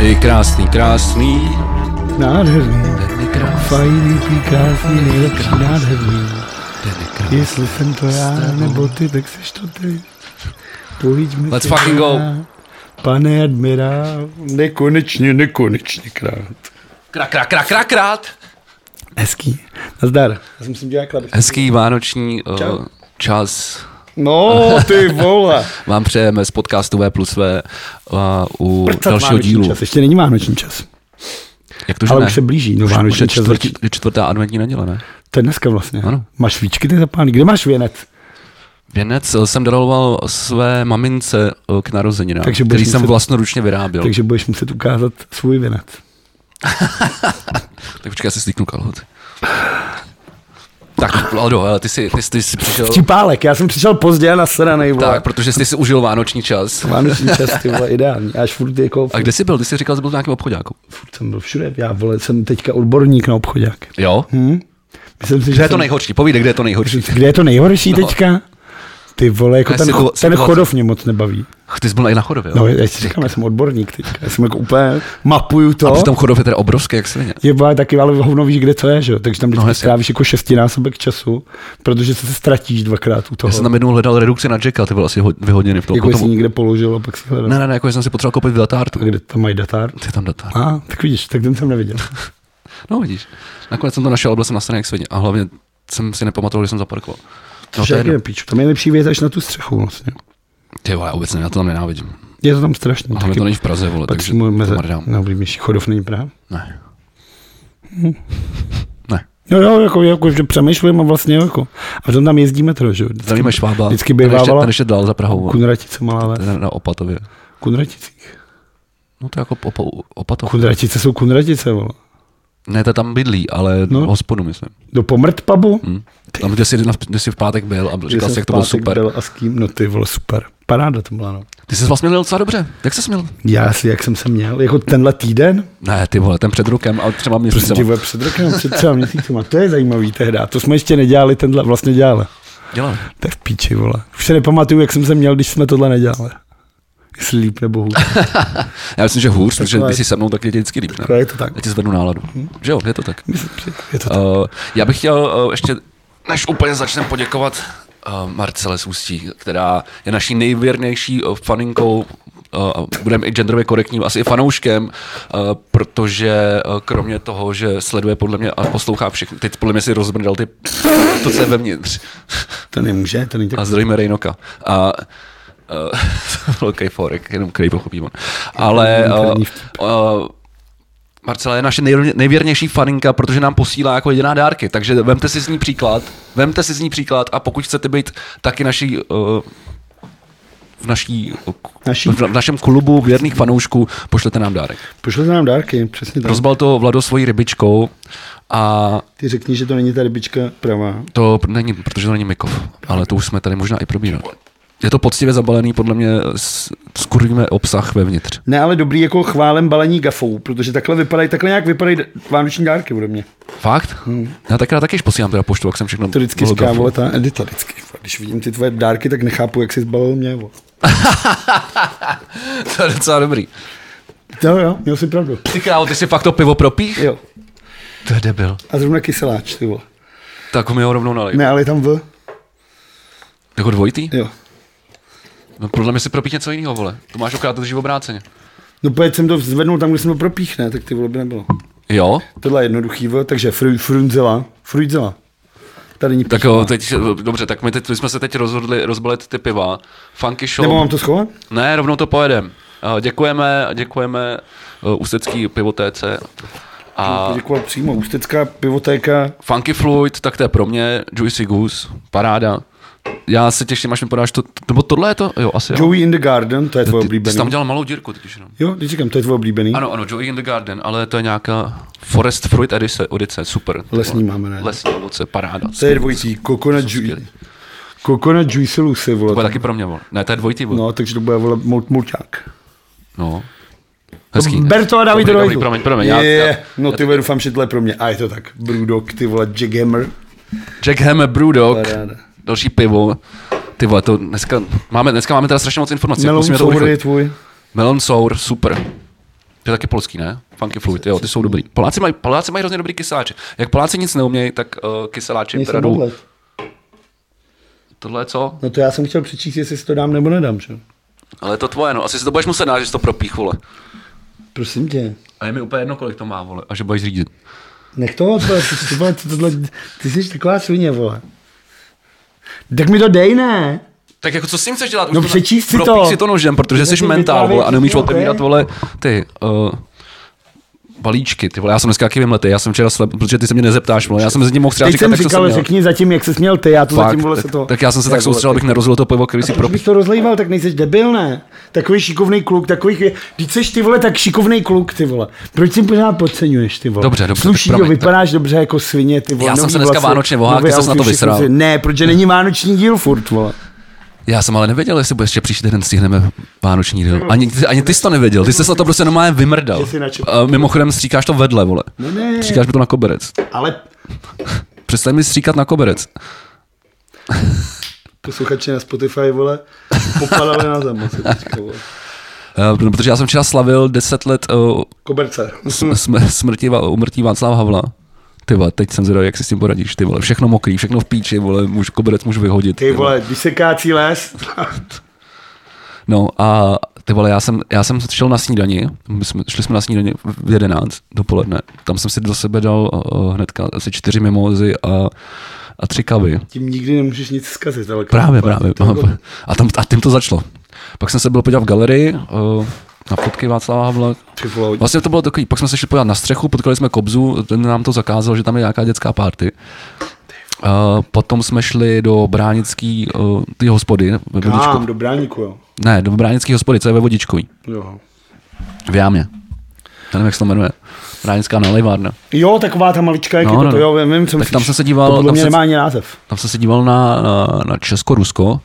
Hej, krásný, krásný. Nádherný. Den je krásný. Fajný, ty krásný, nejlepší, nádherný. Den je krásný. Jestli jsem to já, nebo ty, tak seš to ty. Pojďme Let's se fucking go. Pane admirál, nekonečně, nekonečně krát. Krak, krak, krak, krak, krát. Hezký. Nazdar. Já jsem si dělal. Hezký vánoční uh, čas. No, ty vole. Vám přejeme z podcastu V plus V uh, u Prcat dalšího dílu. Čas. Ještě není vánoční čas. Jak to, že Ale ne? už se blíží. No, Už, už vánoční je čas čtvrt, začí- je čtvrtá adventní neděle, ne? To je dneska vlastně. Ano. Máš svíčky ty zapálí. Kde máš věnec? Věnec eh, jsem daroval své mamince eh, k narozeninám, Takže který jsem muset- vlastnoručně vyráběl. Takže budeš muset ukázat svůj věnec. Tak počkej, já si slíknu kalhoty. Tak, Aldo, ale ty jsi, ty, jsi- ty jsi přišel... Vtipálek, já jsem přišel pozdě a nasranej, vole. Tak, protože jsi si užil vánoční čas. Vánoční čas, ty vole, ideální. Až furt jako... A kde jsi byl? Ty jsi říkal, že byl v nějakém obchodáku. Furt jsem byl všude. Já, vole, jsem teďka odborník na obchodák. Jo? Hm? Myslím si, Kde že je to nejhorší? Povídej, kde je to nejhorší. Kde je to nejhorší No. teďka? Ty vole, jako ten, si cho, to- ten chodov mě moc nebaví. Ach, Ty jsi byl i na chodově, No, já si říkám, já jsem odborník teďka. Já jsem jako úplně mapuju A to. přitom chodov je teda obrovský, jak svině. Je vole, taky, ale hovno víš, kde to je, že jo? Takže tam vždycky No, no, jasně. strávíš jako šestinásobek času, protože se ztratíš dvakrát u toho. Já jsem tam jednou hledal redukci na Jacka, ty byl asi dvě hodiny v tom. jako jsi někde položil a pak si hledal. Ne, ne, ne, jako jsem si potřeboval koupit v datártu. A kde tam mají datár? Ty tam datár. A, tak vidíš, tak ten jsem neviděl. No vidíš. Nakonec jsem to našel, byl jsem na straně jak svině. A hlavně jsem si nepamatoval, že jsem zaparkoval. No, to je je píču, tam je lepší věc až na tu střechu vlastně. Ty vole, já vůbec ne, já to tam nenávidím. Je to tam strašný. A to není v Praze, vole, takže to mrdám. na oblíbenější chodov není Praha. Ne. Ne. Jo, jo, jako, jako že přemýšlím a vlastně jako. A potom tam jezdí metro, že jo. Vždycky- Zdravíme Švába. Vždycky bývávala ten ještě dál za Prahou. Kunratice malá ves. Na Opatově. Kunraticích. No to je jako opa, Opatov. Kunratice jsou kunratice, vole. Ne, to tam bydlí, ale No. hospodu, myslím. Do pomrt pubu? Hm. Tam, kde jsi, kde jsi v pátek byl a říkal jsi, jak to bylo super. Byl a s kým? No ty vole, super. Paráda to byla, no. Ty jsi vlastně měl docela dobře. Jak jsi měl? Já si, jak jsem se měl, jako tenhle týden, Ne, ty vole, ten před rokem a třeba prostě měsícem. ti vole před rokem, před třeba měsícema. To je zajímavý tehda. To jsme ještě nedělali, tenhle vlastně dělali. Dělal. To je v píči, vole. Už se nepamatuju, jak jsem se měl, když jsme tohle nedělali. Jestli líp nebo hůř. Já myslím, že hůř, protože když jsi se mnou, tak je vždycky líp. Ne? Je to tak. Já ti zvednu náladu. Že jo, je to tak. Myslím si, je to tak. Uh, já bych chtěl uh, ještě, než úplně začneme poděkovat uh, Marcele z Ústí, která je naší nejvěrnější uh, faninkou, uh, budeme i genderově korektním, asi i fanouškem, uh, protože uh, kromě toho, že sleduje podle mě a poslouchá všechny, teď podle mě si rozbrdal ty, to, co je vevnitř. To nemůže, to není tak. A zdravíme Rejnoka. A velký forek, jenom který pochopí on. Ale uh, uh, Marcela je naše nejvěr- nejvěrnější faninka, protože nám posílá jako jediná dárky, takže vemte si z ní příklad, vemte si z ní příklad a pokud chcete být taky naší uh, v, naší, Naší? v, v našem klubu věrných fanoušků, pošlete nám dárek. Pošlete nám dárky, přesně tak. Rozbal to Vlado svojí rybičkou a Ty řekni, že to není ta rybička pravá. To není, protože to není Mikov, ale to už jsme tady možná i probírali. Je to poctivě zabalený, podle mě skurvíme obsah vevnitř. Ne, ale dobrý jako chválem balení gafou, protože takhle vypadají, takhle nějak vypadají vánoční dárky ode mě. Fakt? Hmm. Já takrát taky posílám teda poštu, jak jsem všechno To vždycky říká, vole, ta Edita vždycky. Když vidím ty tvoje dárky, tak nechápu, jak jsi zbalil mě. Vole. to je docela dobrý. Jo, jo, měl jsi pravdu. Ty krávo, ty si fakt to pivo propích? Jo. To je debil. A zrovna kyseláč, ty vole. Tak mi ho rovnou nalej. Ne, ale je tam V. Jako dvojitý? Jo. No podle mě si propít něco jiného, vole. To máš okrát drží obráceně. No pojď jsem to zvednul tam, kde jsem to propíchne, tak ty vole by nebylo. Jo? Tohle je jednoduchý V, takže fru, frunzela, fruitzela. Tady není Tak jo, teď, dobře, tak my, teď, my jsme se teď rozhodli rozbalit ty piva. Funky Show. Nebo mám to schovat? Ne, rovnou to pojedem. Eh, Děkujeme, děkujeme uh, Ústecký pivotéce a Poděkovat přímo. Ústecká pivotéka. Funky Fluid, tak to je pro mě, Juicy Goose, paráda. Já se těším, až mi podáš to, nebo tohle je to, jo, asi jo. Joey in the Garden, to je tvoje Ty, ty oblíbený. jsi tam dělal malou dírku, totiž jenom. Jo, když říkám, to je tvoje oblíbený. Ano, ano, Joey in the Garden, ale to je nějaká Forest Fruit edice, edice super. Lesní máme, ne? Lesní ovoce, paráda. To je dvojitý. Coconut, ju- skvělý. Coconut Juicy Lucy, vole. To je taky pro mě, vole. Ne, to je dvojitý, vole. No, takže to bude, vole, mout, mouťák. No. Hezký. Ber to a dávej to Dobrý, hajzlu. promiň, promiň. Já, Je, já, no ty vole, doufám, že tohle je pro mě. A je to tak. Brewdog, ty vole, Jackhammer. Jack Hammer Brewdog, Paráda. Další pivo. Ty vole, to dneska máme, dneska máme teda strašně moc informací. Melon musíme to Sour urychlit. je tvůj. Melon Sour, super. To je taky polský, ne? Funky Fluid, jo, ty jsou dobrý. Poláci mají, Poláci mají hrozně dobrý kyseláče. Jak Poláci nic neumějí, tak uh, kyseláči jim teda jdou. Tohle je co? No to já jsem chtěl přečíst, jestli si to dám nebo nedám, že? Ale je to tvoje, no. Asi si to budeš muset dát, že jsi to propích, vole. Prosím tě. A je mi úplně jedno, kolik to má, vole. A že budeš řídit. Nech to, to, ty, vole, ty, tohle, ty jsi taková svině, vole. Tak mi to dej, ne? Tak jako co s tím chceš dělat? Už No přečíst si to. si to nožem, protože jsi mentál, vole, a neumíš otevírat, ok? vole, ty, uh, balíčky, ty vole, já jsem dneska taky vymletý, já jsem včera slep, protože ty se mě nezeptáš, vole, já jsem mezi tím mohl třeba Teď říkat, jsem říkal, jsem řekni zatím, jak jsi měl ty, já to Fakt, zatím, vole, se tak, to... tak já jsem se tak vole, soustředil, abych nerozlil to pivo, který si propích. bych to rozlejval, tak nejseš debil, ne? Takový šikovný kluk, takový, když jsi ty vole, tak šikovný kluk, ty vole. Proč si pořád podceňuješ, ty vole? Dobře, dobře, Sluší, tak jo, promiň, vypadáš dobře jako svině, ty vole. Já jsem se dneska vánočně vohák, ty ses na to vysral. Ne, protože není vánoční díl furt, vole. Já jsem ale nevěděl, jestli bude ještě příští týden stihneme vánoční díl. Ani, ty- ani ty jsi to nevěděl, ty jsi se na to prostě normálně vymrdal. A mimochodem stříkáš to vedle, vole. Ne, ne. Stříkáš mi to na koberec. Ale Přestaň mi stříkat na koberec. posluchači na Spotify, vole, popadali na zem. Uh, protože já jsem včera slavil 10 let uh, Koberce. sm- sm- smrti, umrtí Václava Havla. Ty vole, teď jsem zvědavý, jak si s tím poradíš, ty vole, všechno mokrý, všechno v píči, vole, můžu, koberec můžu vyhodit. Ty vole, když se kácí les, No a ty vole, já jsem, já jsem šel na snídani, my jsme, šli jsme na snídani v 11 dopoledne, tam jsem si do sebe dal uh, hnedka asi čtyři mimózy a, a tři kavy. tím nikdy nemůžeš nic zkazit. Ale Právě, právě. A, tam, a tím to začalo. Pak jsem se byl podívat v galerii uh, na fotky Václava Havla. Vlastně to bylo takový, pak jsme se šli podívat na střechu, potkali jsme Kobzu, ten nám to zakázal, že tam je nějaká dětská party. Uh, potom jsme šli do bránický uh, ty hospody, ve. Kam, do bráníku, jo. Ne, do bránický hospody, co je ve Vodičkový. jo. V jámě. Já nevím, jak se to jmenuje. Bránická nalejvárna. Jo, taková ta malička, jak No, no, je no, to, to, no. jo, vím, co Tak myslíš. tam jsem se díval- To tam se- nemá ani název. Tam jsem se díval na, na, na Česko-Rusko.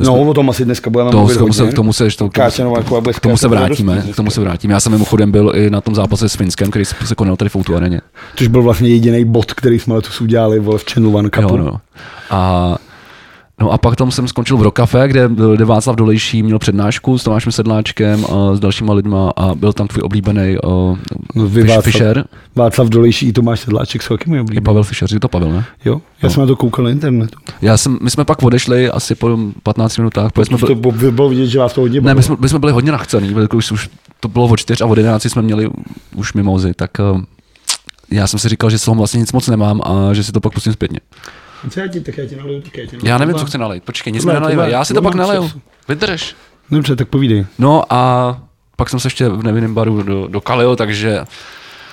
No, o tom asi dneska budeme To, mluvit tomu se, k tomu se, to, k tomu se vrátíme, radost k tomu se vrátíme. Já jsem mimochodem byl i na tom zápase s Finskem, který se se konal tady v Outu areně. Což byl vlastně jediný bod, který jsme letos udělali vole, v Channel One Cupu. Jo, no. A, no a pak tam jsem skončil v Rokafe, kde, kde Václav Dolejší měl přednášku s Tomášem Sedláčkem a s dalšíma lidma a byl tam tvůj oblíbený uh, vy, Václav, Fischer. Václav Dolejší i Tomáš Sedláček jsou taky můj I oblíbený. Pavel Fischer, že to Pavel, ne? Jo, já No. jsem na to koukal na internetu. Já jsem, my jsme pak odešli asi po 15 minutách, protože jsme To byli, bylo, bylo vidět, že vás to hodně ne, bavilo. my jsme, my jsme byli hodně nachcený, protože už, už to bylo od 4 a od 11 jsme měli už mimozy, tak uh, já jsem si říkal, že z toho vlastně nic moc nemám a že si to pak pustím zpětně. Co já ti, tak já ti naliju, tak já ti naliju. Já nevím, co chci nalejt, počkej, nic mi tohle- já si to pak času. vydrž. Dobře, tak povídej. No a pak jsem se ještě v nevinném baru do, dokalil, takže...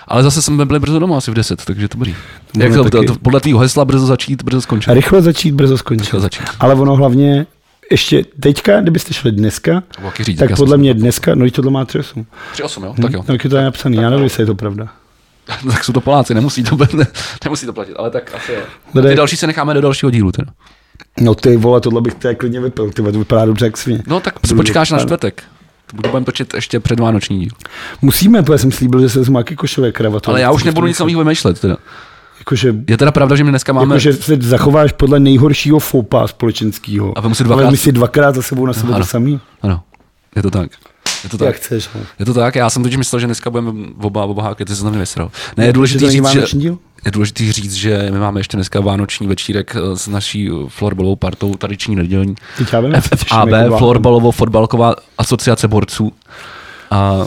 Ale zase jsme byli brzo doma, asi v 10, takže dobrý. Jak to, to, taky. to, podle tvýho hesla brzo začít, brzo skončit. A rychle začít, brzo skončit. Rychle začít. Ale ono hlavně, ještě teďka, kdybyste šli dneska, říct, tak podle mě dneska, no i tohle má třesu. 3-8, jo? Tak jo. Tak je to napsaný, já nevím, jestli je to pravda. tak jsou to Poláci, nemusí to, ne, nemusí to platit, ale tak asi jo. Ty další se necháme do dalšího dílu teda. No ty vole, tohle bych tady klidně vypil, ty to vypadá dobře jak svině. No tak počkáš na čtvrtek. To budeme točit ještě před Vánoční díl. Musíme, protože jsem slíbil, že se vezmu jaký košile kravatu. Ale já už nebudu nic nového vymýšlet teda. Jakože, Je teda pravda, že my dneska máme... jakože se zachováš podle nejhoršího foupa společenského. A si dvakrát- Ale my si dvakrát za sebou na sebe Ano. to samý. Ano, je to tak. Je to Jak tak. chceš. no. Je to tak, já jsem totiž myslel, že dneska budeme oba, oba háky, ty se na mě vysral. Ne, je není říct, že, je důležitý říct, že my máme ještě dneska vánoční večírek eh, s naší florbalovou partou, tradiční nedělní. Jak FFAB, florbalovo fotbalková asociace borců. A,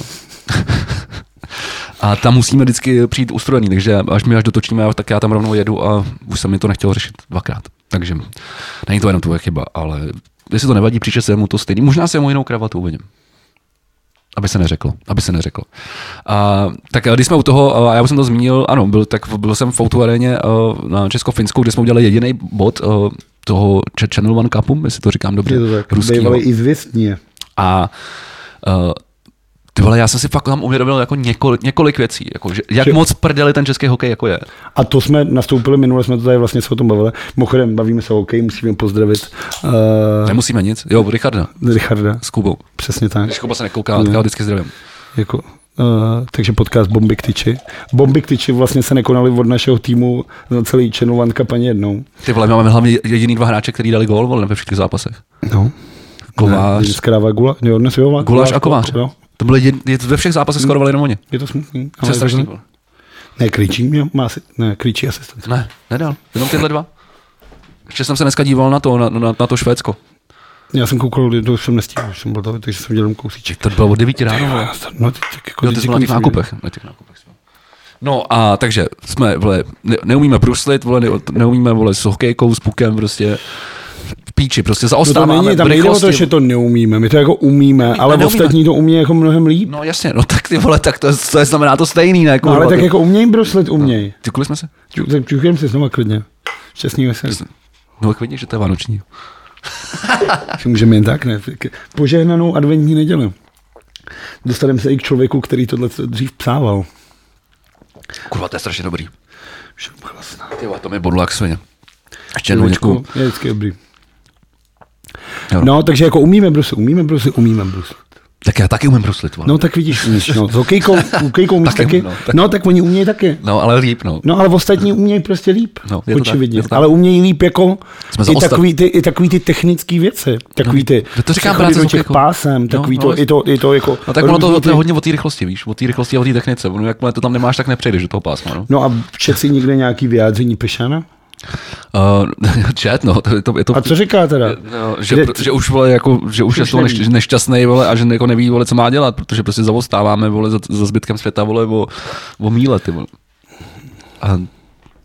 a tam musíme vždycky přijít ustrojený, takže až my až dotočíme, tak já tam rovnou jedu a už jsem mi to nechtěl řešit dvakrát. Takže není to jenom tvoje chyba, ale jestli to nevadí, příště se mu to stejný. Možná se mu jinou kravatu uvidím. Aby se neřeklo, aby se neřeklo. A, tak a když jsme u toho, a já už jsem to zmínil, ano, byl, tak byl jsem v Outu aréně a, na Česko-Finsku, kde jsme udělali jediný bod toho Ch- Channel One Cupu, jestli to říkám dobře, Je to tak, ruskýho. bývalý i zvěstně. A uh, ty vole, já jsem si fakt tam uvědomil jako několik, několik věcí, jako, že, jak Že- moc prdeli ten český hokej jako je. A to jsme nastoupili minule, jsme to tady vlastně se o tom bavili. Mimochodem, bavíme se o hokej, musíme pozdravit uh, Nemusíme nic. Jo, Richarda Richarda. s Kubou. Přesně tak. Když Kuba se nekouká, tak já ho vždycky zdravím. Jako, uh, takže podcast Bomby k tyči. Bomby k tyči vlastně se nekonaly od našeho týmu za celý Channel One Cup ani jednou. Ty vole, máme hlavně jediný dva hráče, kteří dali gól vole, ve všech zápasech. No. Kovář. Ne, dneska dává gula, jo, dnes jo, Guláš a Kovář. Jo. To byly jed, jed, ve všech zápasech skoro jenom oni. Je to smutný. To je strašný. Ne, Krejčí měl, má asi, ne, Krejčí asistent. Ne, nedal. Jenom tyhle dva. Ještě jsem se dneska díval na to, na, na, na to Švédsko. Já jsem koukal, to už jsem nestihl, už jsem byl tady, takže jsem dělal kousíček. To bylo od 9 ráno. vole. No, ty, tak jako Jo, ty ty jsi byl na těch nákupech. Na těch nákupech. No a takže jsme, vole, ne, neumíme bruslit, vole, ne, neumíme, vole, s hokejkou, s pukem, prostě píči, prostě No to zaostáváme není, tam nejde o to, že to neumíme, my to jako umíme, ale neumíme. ostatní to umí jako mnohem líp. No jasně, no tak ty vole, tak to, to je znamená to stejný, ne? No, kurva, ale tak to- jako uměj bruslit, uměj. Tykuli jsme se? No. Čuchem si znova klidně. Šťastný veselý. No vidíš, že to je vánoční. Můžeme jen tak, ne? Požehnanou adventní neděli. Dostaneme se i k člověku, který tohle dřív psával. Kurva, to je strašně dobrý. Ty vole, to mi bodlo jak svině. Ještě jednou děkuju. Je vždycky dobrý. Jo. No, takže jako umíme bruslit, umíme bruslit, umíme bruslit. Tak já taky umím bruslit, vole. No tak vidíš, umíš, no. S hokejkou, hokejkou umíš Taky, taky. no, No, taky. no, tak oni umějí taky. No, ale líp, no. No ale ostatní umějí prostě líp, No, je to tak, očividně. je to tak. ale umějí líp jako Jsme i ostat- takový, ty, i takový ty technické věci. Takový ty, No, to říkám práce s do těch hokejkou. pásem, No, takový no, to, i to, i to jako... No tak ono to, různý to je ty- hodně o té rychlosti, víš, o té rychlosti a o té technice. Ono, jakmile to tam nemáš, tak nepřejdeš do toho pásma, no. No a si někde nějaký vyjádření Pešana? Uh, chat, no, to, je to, je to A co říká teda? No, že, Kde- že, už vole, jako, že už je neví. neš, nešťastný, vole, a že jako neví, vole, co má dělat, protože prostě zavostáváme, vole, za, za zbytkem světa, vole, o, o míle, ty, vole. A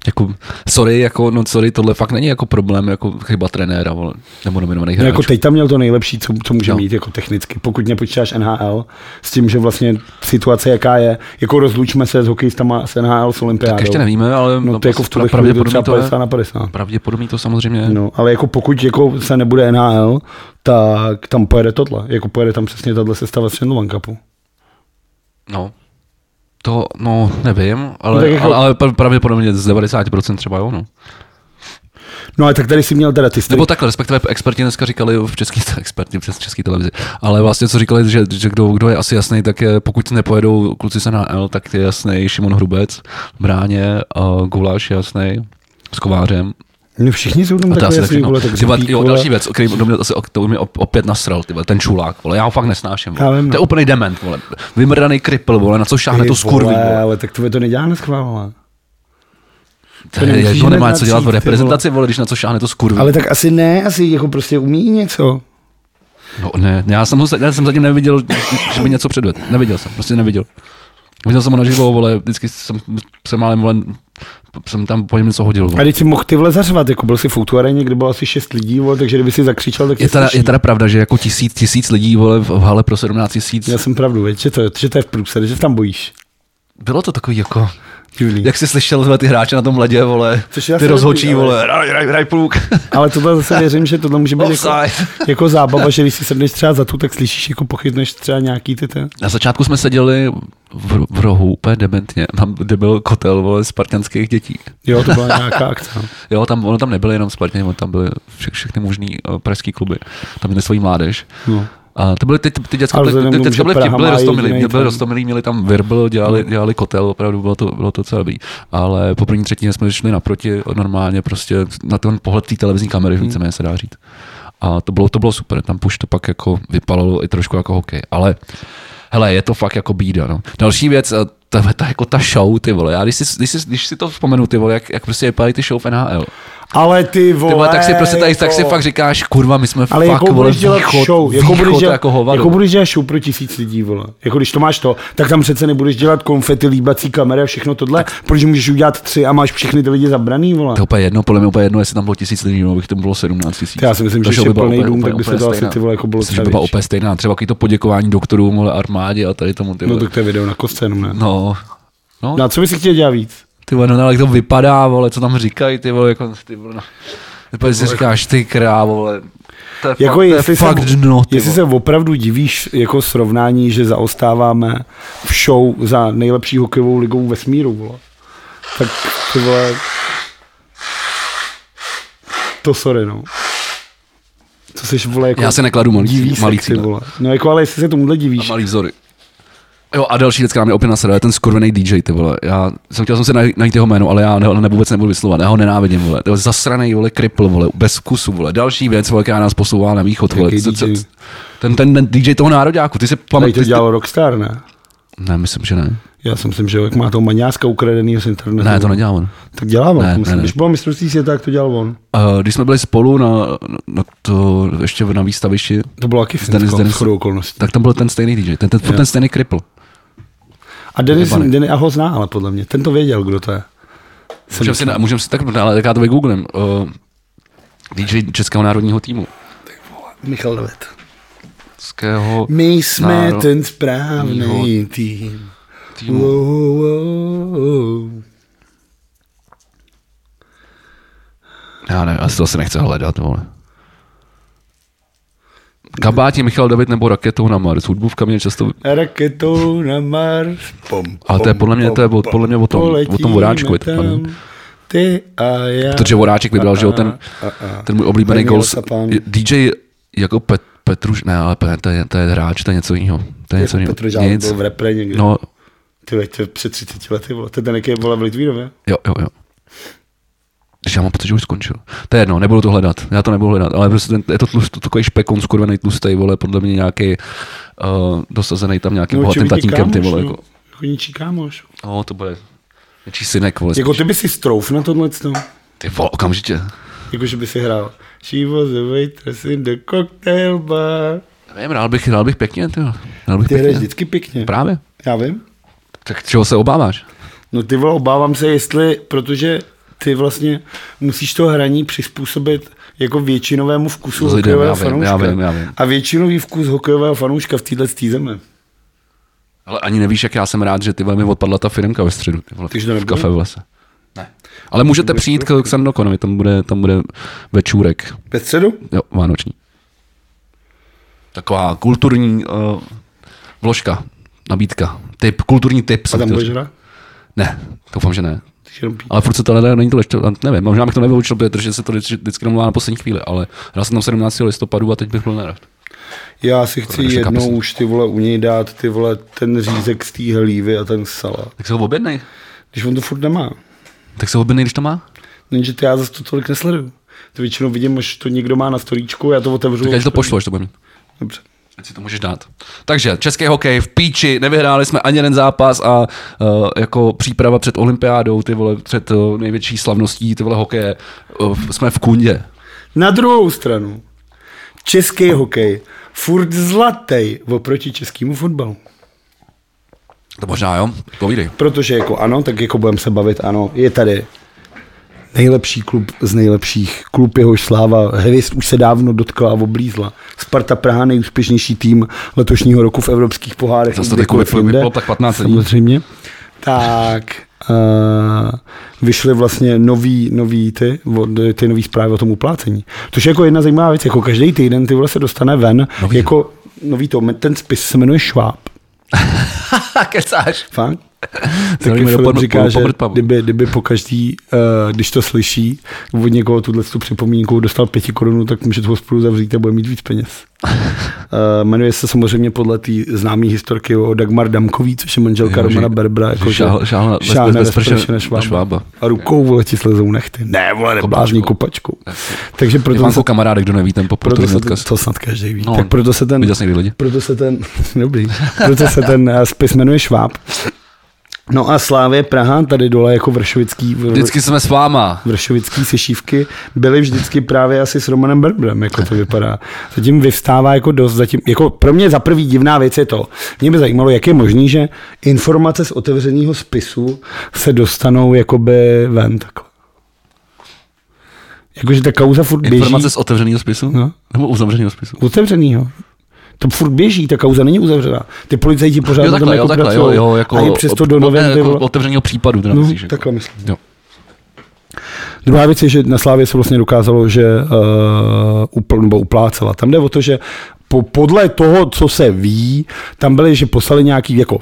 jako, sorry, jako, no sorry, tohle fakt není jako problém, jako chyba trenéra, vole, nebo nominovaných No, hráčů. jako teď tam měl to nejlepší, co, co může No. mít jako technicky, pokud nepočítáš NHL, s tím, že vlastně situace jaká je, jako rozlučme se s hokejistama s NHL s olympiádou. tak ještě nevíme, ale No to jako v tuhle pravděpodobně to je, 50 na 50. pravděpodobně to samozřejmě, No, ale jako pokud jako se nebude NHL, tak tam pojede tohle. Jako pojede tam přesně tahle sestava z Cupu. no. To, no, nevím, No, ale, tak jako- ale, ale pra- pravděpodobně z 90% třeba jo, no. No ale tak tady si měl teda ty Nebo takhle, respektive experti dneska říkali v český, experti přes český televizi, ale vlastně co říkali, že, že kdo, kdo, je asi jasný, tak je, pokud nepojedou kluci se na L, tak je jasný Šimon Hrubec bráně, uh, Guláš je jasný s Kovářem. No všichni jsou tam A to takové všechno. vole, tak Ty vole, Zipík, jo, další věc, který do mě, to mě op- opět nasral, ty vole, ten čulák, vole, já ho fakt nesnáším. Vole. to je no. úplný dement, vole. Vymrdaný kripl, vole, na co šáhne to skurví, vole. Ale tak to, to nedělá neschválila. To, to je, to nemá co dělat v reprezentaci, vole, když na co šáhne to skurví. Ale tak asi ne, asi jako prostě umí něco. No ne, já jsem, ho, já jsem zatím neviděl, že by něco předvedl. Neviděl jsem, prostě neviděl. Viděl jsem ho naživo, vole, vždycky jsem, jsem ale, vole, jsem tam po něm něco hodil. A teď si mohl ty vole zařvat, jako byl si v aréně, kde bylo asi 6 lidí, vole, takže kdyby si zakřičel, tak Je teda, slyší. je teda pravda, že jako tisíc, tisíc lidí vole, v hale pro 17 tisíc. Já jsem pravdu, věď, že, to, že to je v průsledě, že tam bojíš. Bylo to takový jako, Divný. jak jsi slyšel vole, ty hráče na tom ledě, vole, Což ty rozhočí, ale- vole, hraj, hraj, hraj pluk. Ale tohle zase věřím, že tohle může být jako, Offside. jako zábava, že když si sedneš třeba za tu, tak slyšíš jako pochytneš třeba nějaký ty ten. Na začátku jsme seděli v, v rohu úplně dementně, tam, kde byl kotel vole, spartanských dětí. Jo, to byla nějaká akce. no. Jo, tam, ono tam nebyly jenom Spartany, ono tam byly vše, všechny možný uh, pražský kluby. Tam měli svoji mládež. No. A to byly ty, ty, ty děcka, Ale ty, ty, děcka byly, vtip, byly rostomilí, jedinej byli rostomilí, měli tam virbl, dělali, dělali kotel, opravdu bylo to, bylo to celé dobrý. Ale po první třetině jsme šli naproti normálně prostě na ten pohled té televizní kamery, Hmm. víceméně se dá říct. A to bylo, to bylo super, tam už to pak jako vypadalo i trošku jako hokej. Ale hele, je to fakt jako bída, no. Další věc, ta, ta, jako ta show, ty vole, já když si, když si, když si to vzpomenu, ty vole, jak, jak prostě vypadají ty show v NHL. Ale ty vole, Ty vole, tak si prostě tady, tak si jako- fakt říkáš, kurva, my jsme ale fakt, jako vole, budeš dělat východ, show, jako východ budeš dělat, jako hovado. jako budeš dělat show pro tisíc lidí, vole. Jako když to máš to, tak tam přece nebudeš dělat konfety, líbací kamery a všechno tohle, protože můžeš udělat tři a máš všechny ty lidi zabraný, vole. To je úplně jedno, podle mě úplně jedno, jestli tam bylo tisíc lidí, nebo bych tam bylo 17 tisíc. Já si myslím, Ta že ještě by plný dům, tak by se to asi ty vole jako bylo Myslím, že byla úplně stejná. Třeba i to poděkování doktorům, armádě a tady tomu. Ty No tak to je video na kostce ne? no, no, Na co bys si chtěl dělat víc? Ty vole, no, ale jak to vypadá, vole, co tam říkají, ty vole, jako, ty vole, no. Úplně si říkáš, ty krávo, vole. To je, Jako fakt, to je jestli, fakt se, dno, ty jestli vole. se opravdu divíš jako srovnání, že zaostáváme v show za nejlepší hokejovou ligou vesmíru, vole. Tak ty vole, to sorry, no. Co jsi, vole, jako Já se nekladu malý, divíš malý se, ty vole. No jako, ale jestli se tomuhle divíš, A malý vzory. Jo, a další věc, která mě opět nasedá, je ten skurvený DJ, ty vole. Já jsem chtěl jsem se najít, najít jeho jméno, ale já ne, ne, vůbec nebudu vyslovat. Já ho nenávidím, vole. To je zasraný, vole, kripl, vole, bez vkusu, vole. Další věc, vole, která nás posouvá na východ, vole. Co, co? Ten, ten, ten DJ toho nároďáku, ty si Tady pamatuješ? to dělal Rockstar, ne? Ne, myslím, že ne. Já si myslím, že jak má toho maňáska ukradený z internetu. Ne, to nedělal on. Tak dělá on. Ne, Ne, ne, ne. Když bylo mistrovství světa, tak to dělal on. Uh, když jsme byli spolu na, na to, ještě na výstavišti, To bylo taky Denis- Denis- chodou okolností. tak tam byl ten stejný DJ, ten, ten, Jo. ten stejný kripl. A Denis. Denis, a ho zná, ale podle mě. Ten to věděl, kdo to je. Můžeme si, můžem si tak, ale tak já to vygooglím. Uh, DJ Českého národního týmu. Michal David. Českého My jsme Náro- ten správný tým. týmu. Wow, wow, wow. Já nevím, asi to asi nechce hledat, vole. Kabátě Michal David nebo raketou na Mars. Hudbůvka mě často... Raketou na Mars. Pom, Ale to je podle mě- to je od- podle mě o tom- o tom Voráčku je to, Ty a já. Protože Voráček vybral, že jo, ten, a, a. ten můj oblíbený gol. DJ jako Pet, Petruš, ne, ale Pe- to je, to je hráč, to je něco jiného. To je něco jiného. Petr Žál byl v repre někde. No, Ty veď, to je před 30 lety, vole. To je ten, jaký je vole v Litvínově. jo, jo, jo. Když já mám pocit, že už skončil. To je jedno, nebudu to hledat. Já to nebudu hledat, ale prostě ten, je to tlust, to takový špekon, skurvený tlustej, vole, podle mě nějaký uh, dosazený tam nějakým no, bohatým tatínkem, ty vole. no. Jako, Jako ničí kámoš. no, to bude něčí synek, vole. Jako ty by si strouf na tohle no. Ty vole, okamžitě. Jako, že by si hrál. She was a waitress in the cocktail bar. Nevím, dal bych, dal bych pěkně, ty. Dal bych Ty hraješ vždycky pěkně. Právě. Já vím. Tak čeho se obáváš? No ty vole, obávám se, jestli, protože ty vlastně musíš to hraní přizpůsobit jako většinovému vkusu lidem, hokejového já vím, fanouška. já vím, já vím. A většinový vkus hokejového fanouška v této zemi. Ale ani nevíš, jak já jsem rád, že ty mi odpadla ta firmka ve středu. Ty vole, to v kafe v lese. Ne. Ale můžete přijít k, k Sandokonovi, tam bude, tam bude večůrek. Ve středu? Jo, vánoční. Taková kulturní uh, vložka, nabídka, tip, kulturní tip. A tam budeš? Ne, doufám, že ne. Ty. Ale furt se to nedá, není to ještě, nevím, možná bych to nevyučil, protože se to vždycky, vždycky domluvá na poslední chvíli, ale hrál jsem tam 17. listopadu a teď bych byl nerad. Já si chci Protože jednou kapesní. už ty vole u něj dát ty vole ten řízek z té hlívy a ten salát. Tak se ho objednej. Když on to furt nemá. Tak se ho objednej, když to má. Jenže to já zase to tolik nesleduju. To většinou vidím, až to někdo má na storíčku, já to otevřu. Tak to pošlu, až to bude mít. Dobře. Ať si to můžeš dát. Takže český hokej v píči, nevyhráli jsme ani jeden zápas a uh, jako příprava před olympiádou, ty vole, před uh, největší slavností, ty vole hokeje, uh, jsme v kundě. Na druhou stranu, český hokej furt zlatý oproti českému fotbalu. To možná, jo? Povídej. Protože jako ano, tak jako budeme se bavit, ano, je tady nejlepší klub z nejlepších. Klub jehož sláva hvězd už se dávno dotkla a oblízla. Sparta Praha nejúspěšnější tým letošního roku v evropských pohárech. Zase to jinde, vyplo tak 15 lidí. Samozřejmě. Tak uh, vyšly vlastně nový, nový ty, ty nový zprávy o tom uplácení. Což je jako jedna zajímavá věc, jako každý týden ty vole se dostane ven, Nový. jako nový to, ten spis se jmenuje Schwab. Kecáš. Fakt? Taky do Filip pod- říká, že kdyby, kdyby po každý, uh, když to slyší, od někoho tuhle tu připomínku dostal pěti korunu, tak může toho spolu zavřít a bude mít víc peněz. Uh, jmenuje se samozřejmě podle té známé historky o Dagmar Damkový, což je manželka Jo, Romana Berbra. Jako, bez- šáhne bez- bez švába. švába. A rukou vole ti slezou nechty. Ne, vole, neblázní kopačkou. Takže proto Mám se, kamaráde, kdo neví ten proto populární se to snad každý ví. No, tak proto se ten, Viděl jsi někdy lidi? proto se ten, dobrý, proto se ten eh, spis jmenuje Šváb. No a Slávě Praha, tady dole jako vršovický, vr, Vždycky jsme s váma. vršovický sešívky, byly vždycky právě asi s Romanem Berbrem, jako to vypadá. Zatím vyvstává jako dost, zatím, jako pro mě za prvý divná věc je to, mě by zajímalo, jak je možný, že informace z otevřeného spisu se dostanou jakoby ven takhle. Jakože ta kauza furt běží. Informace z otevřeného spisu? No. Nebo uzavřeného spisu? Otevřenýho. To furt běží, ta kauza není uzavřená. Ty policajti pořád Jo, na tom takhle, jo, jako takhle, jo, pracují. jo, jako, a je přesto do ty jako otevřeného případu, No, myslíš, jako. takhle myslím. Jo. Druhá věc je, že na Slávě se vlastně dokázalo, že uh, upl, nebo uplácela. Tam jde o to, že po, podle toho, co se ví, tam byly, že poslali nějaký jako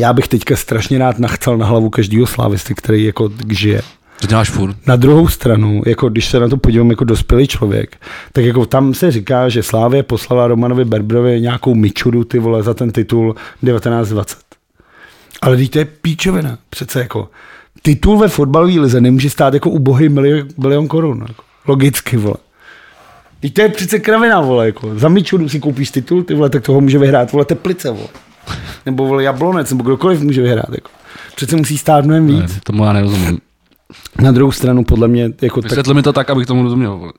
já bych teďka strašně rád nachcel na hlavu každého slávisty, který jako žije. To děláš furt. Na druhou stranu, jako když se na to podívám jako dospělý člověk, tak jako tam se říká, že Slávě poslala Romanovi Berbrovi nějakou mičudu ty vole za ten titul 1920. Ale teď to je píčovina. Přece jako titul ve fotbalové lize nemůže stát jako ubohý milion, milion korun. Jako. Logicky, vole. Teď to je přece kravina, vole, jako. Za Mičuru si koupíš titul, ty vole, tak toho může vyhrát, vole, Teplice, vole. Nebo vole, Jablonec, nebo kdokoliv může vyhrát, jako. Přece musí stát mnohem víc. Ne, tomu já nerozumím. Na druhou stranu, podle mě, jako tak, Vysvětli mi to tak, abych tomu rozuměl.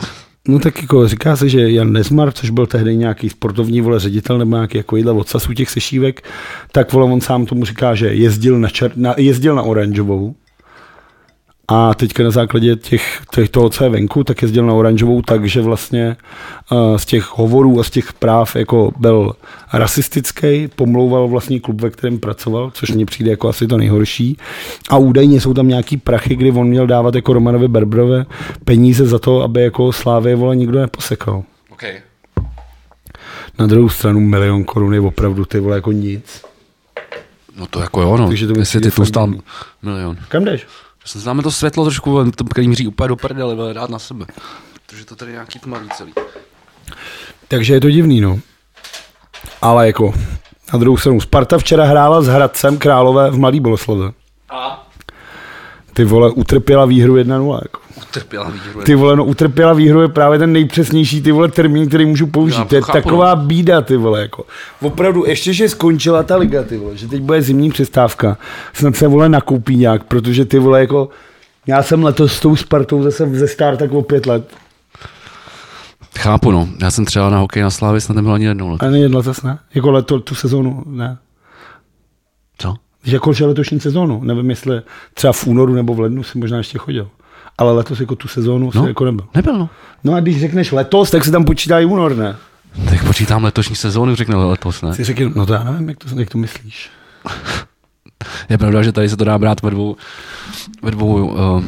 no tak jako říká se, že Jan Nezmar, což byl tehdy nějaký sportovní vole ředitel nebo nějaký jako jídla odsasů těch sešívek, tak vole, on sám tomu říká, že jezdil na, čer, na, jezdil na oranžovou, a teďka na základě těch, těch toho, co je venku, tak jezdil na oranžovou, takže vlastně uh, z těch hovorů a z těch práv jako byl rasistický, pomlouval vlastní klub, ve kterém pracoval, což mně přijde jako asi to nejhorší. A údajně jsou tam nějaký prachy, kdy on měl dávat jako Romanovi Berbrove peníze za to, aby jako Slávě vole nikdo neposekal. Okay. Na druhou stranu milion korun je opravdu ty vole jako nic. No to jako jo, no. Takže to mi Jestli ty tu fakt stál divný. milion. Kam jdeš? Že Známe to světlo trošku, to, který míří úplně do prdele, ale dát na sebe. Protože to tady je nějaký tmavý celý. Takže je to divný, no. Ale jako, na druhou stranu, Sparta včera hrála s Hradcem Králové v Mladý Boleslave. A? Ty vole, utrpěla výhru 1-0. Jako. Utrpěla výhru. Ty vole, no utrpěla výhru je právě ten nejpřesnější ty vole termín, který můžu použít. Já to je chápu, taková bída, ty vole, jako. Opravdu, ještě, že skončila ta liga, ty vole, že teď bude zimní přestávka. Snad se, vole, nakoupí nějak, protože ty vole, jako, já jsem letos s tou Spartou zase ze start tak o pět let. Chápu, no. Já jsem třeba na hokej na Slávě snad nebyl ani jednou. A nejen letos, ne? Jako leto, tu sezónu, ne. Co? Jako že letošní sezónu, nevím, jestli třeba v únoru nebo v lednu si možná ještě chodil. Ale letos jako tu sezónu no. Si jako nebyl. Nebyl, no. No a když řekneš letos, tak se tam počítá i únor, ne? Tak počítám letošní sezónu, řekne letos, ne? Ty řekl, no to já nevím, jak to, jak to myslíš. Je pravda, že tady se to dá brát ve dvou, ve dvou, uh,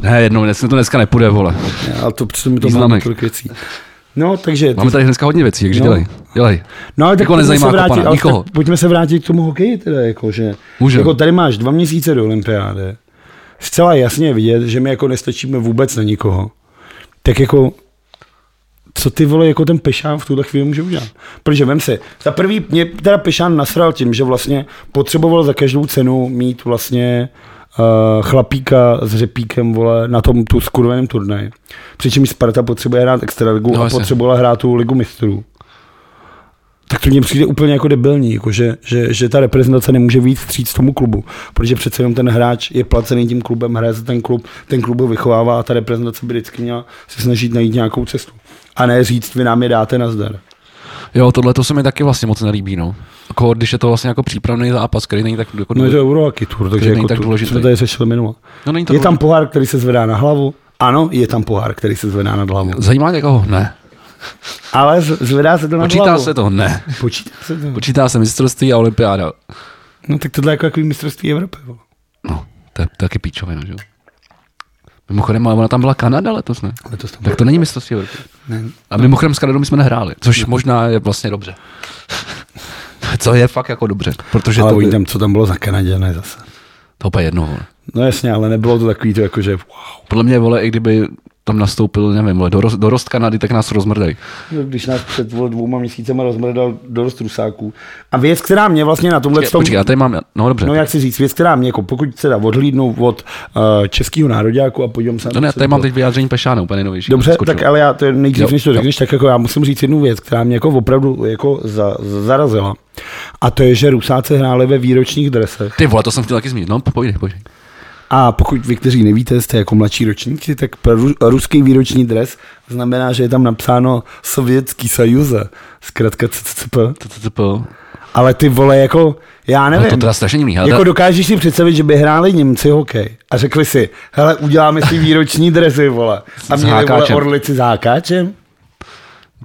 ne, jednou, dnes to dneska nepůjde, vole. Ale to mi to máme tolik věcí. No, takže... Máme tady dneska hodně věcí, takže No. dělej, dělej. No ale tak Nikoho pojďme nezajímá se vrátit, kopana, ale nikoho. tak pojďme se vrátit k tomu hokeji teda, jako, že jako tady máš dva měsíce do olympiády, zcela jasně vidět, že my jako nestačíme vůbec na nikoho. Tak jako co ty vole, jako ten Pešán v tuhle chvíli může udělat. Protože vem si, za prvý mě teda Pešán nasral tím, že vlastně potřeboval za každou cenu mít vlastně uh, chlapíka s řepíkem vole, na tom tu skurveném turnaji. Přičemž Sparta potřebuje hrát extraligu No, no, a potřebovala hrát tu ligu mistrů. Tak to mně přijde úplně jako debilní, jako že, že, že, ta reprezentace nemůže víc vstříc tomu klubu, protože přece jenom ten hráč je placený tím klubem, hraje za ten klub, ten klub ho vychovává a ta reprezentace by vždycky měla se snažit najít nějakou cestu. A ne říct, vy nám je dáte na zdar. Jo, tohle to se mi taky vlastně moc nelíbí, no. Jako, když je to vlastně jako přípravný zápas, který není tak jako No je to Eurohockey Tour, takže není jako tak to, důležitý. jsme tady řešili minule. no, není to Je tam pohár, který se zvedá na hlavu? Ano, je tam pohár, který se zvedá nad hlavu. Zajímá někoho? Ne. Ale zvedá se to nad Počítá hlavu. se to? Ne. Počítá se to. Počítá se mistrovství a olympiáda. No tak tohle je jako takový mistrovství Evropy. vole. No, to je taky píčovina, že jo. Mimochodem, ale ona tam byla Kanada letos, ne? Letos tam Tak to není mistrovství Evropy. Ne. A mimochodem s Kanadou my jsme nehráli, což možná je vlastně dobře. Co je fakt jako dobře, protože Ale to, tam, co tam bylo za Kanadě, ne zase. to úplně jedno, vole. No jasně, ale nebylo to takový to jako, že wow. Podle mě, vole, i kdyby tam nastoupil, nevím, dorost, dorost Kanady, tak nás rozmrdají. No, Když nás před dvouma měsícema rozmrdal dost rusáků. A věc, která mě vlastně na tomhle Počkej, tom... počkej, já tady mám, no dobře. No jak si říct, věc, která mě, jako pokud se dá odhlídnou od uh, českého nároďáku a podívám se no ne, tady to mám teď vyjádření Pešána, úplně nejnovější. Dobře, Skočilo. tak ale já to je nejdřív, Jo, než to řekneš, tak jako já musím říct jednu věc, která mě jako opravdu jako za, za, zarazila. A to je, že Rusáci hráli ve výročních dresech. Ty vole, to jsem chtěl taky zmínit, no pojdej, pojdej. A pokud vy, kteří nevíte, jste jako mladší ročníci, tak pro ru- ruský výroční dres znamená, že je tam napsáno Sovětský sajuze, zkrátka CCCP. TCCP. Ale ty vole, jako, já No nevím. to teda strašně ale Jako dokážeš si představit, že by hráli Němci hokej a řekli si, hele, uděláme si výroční dresy, vole. A měli, vole, orlici s hákáčem.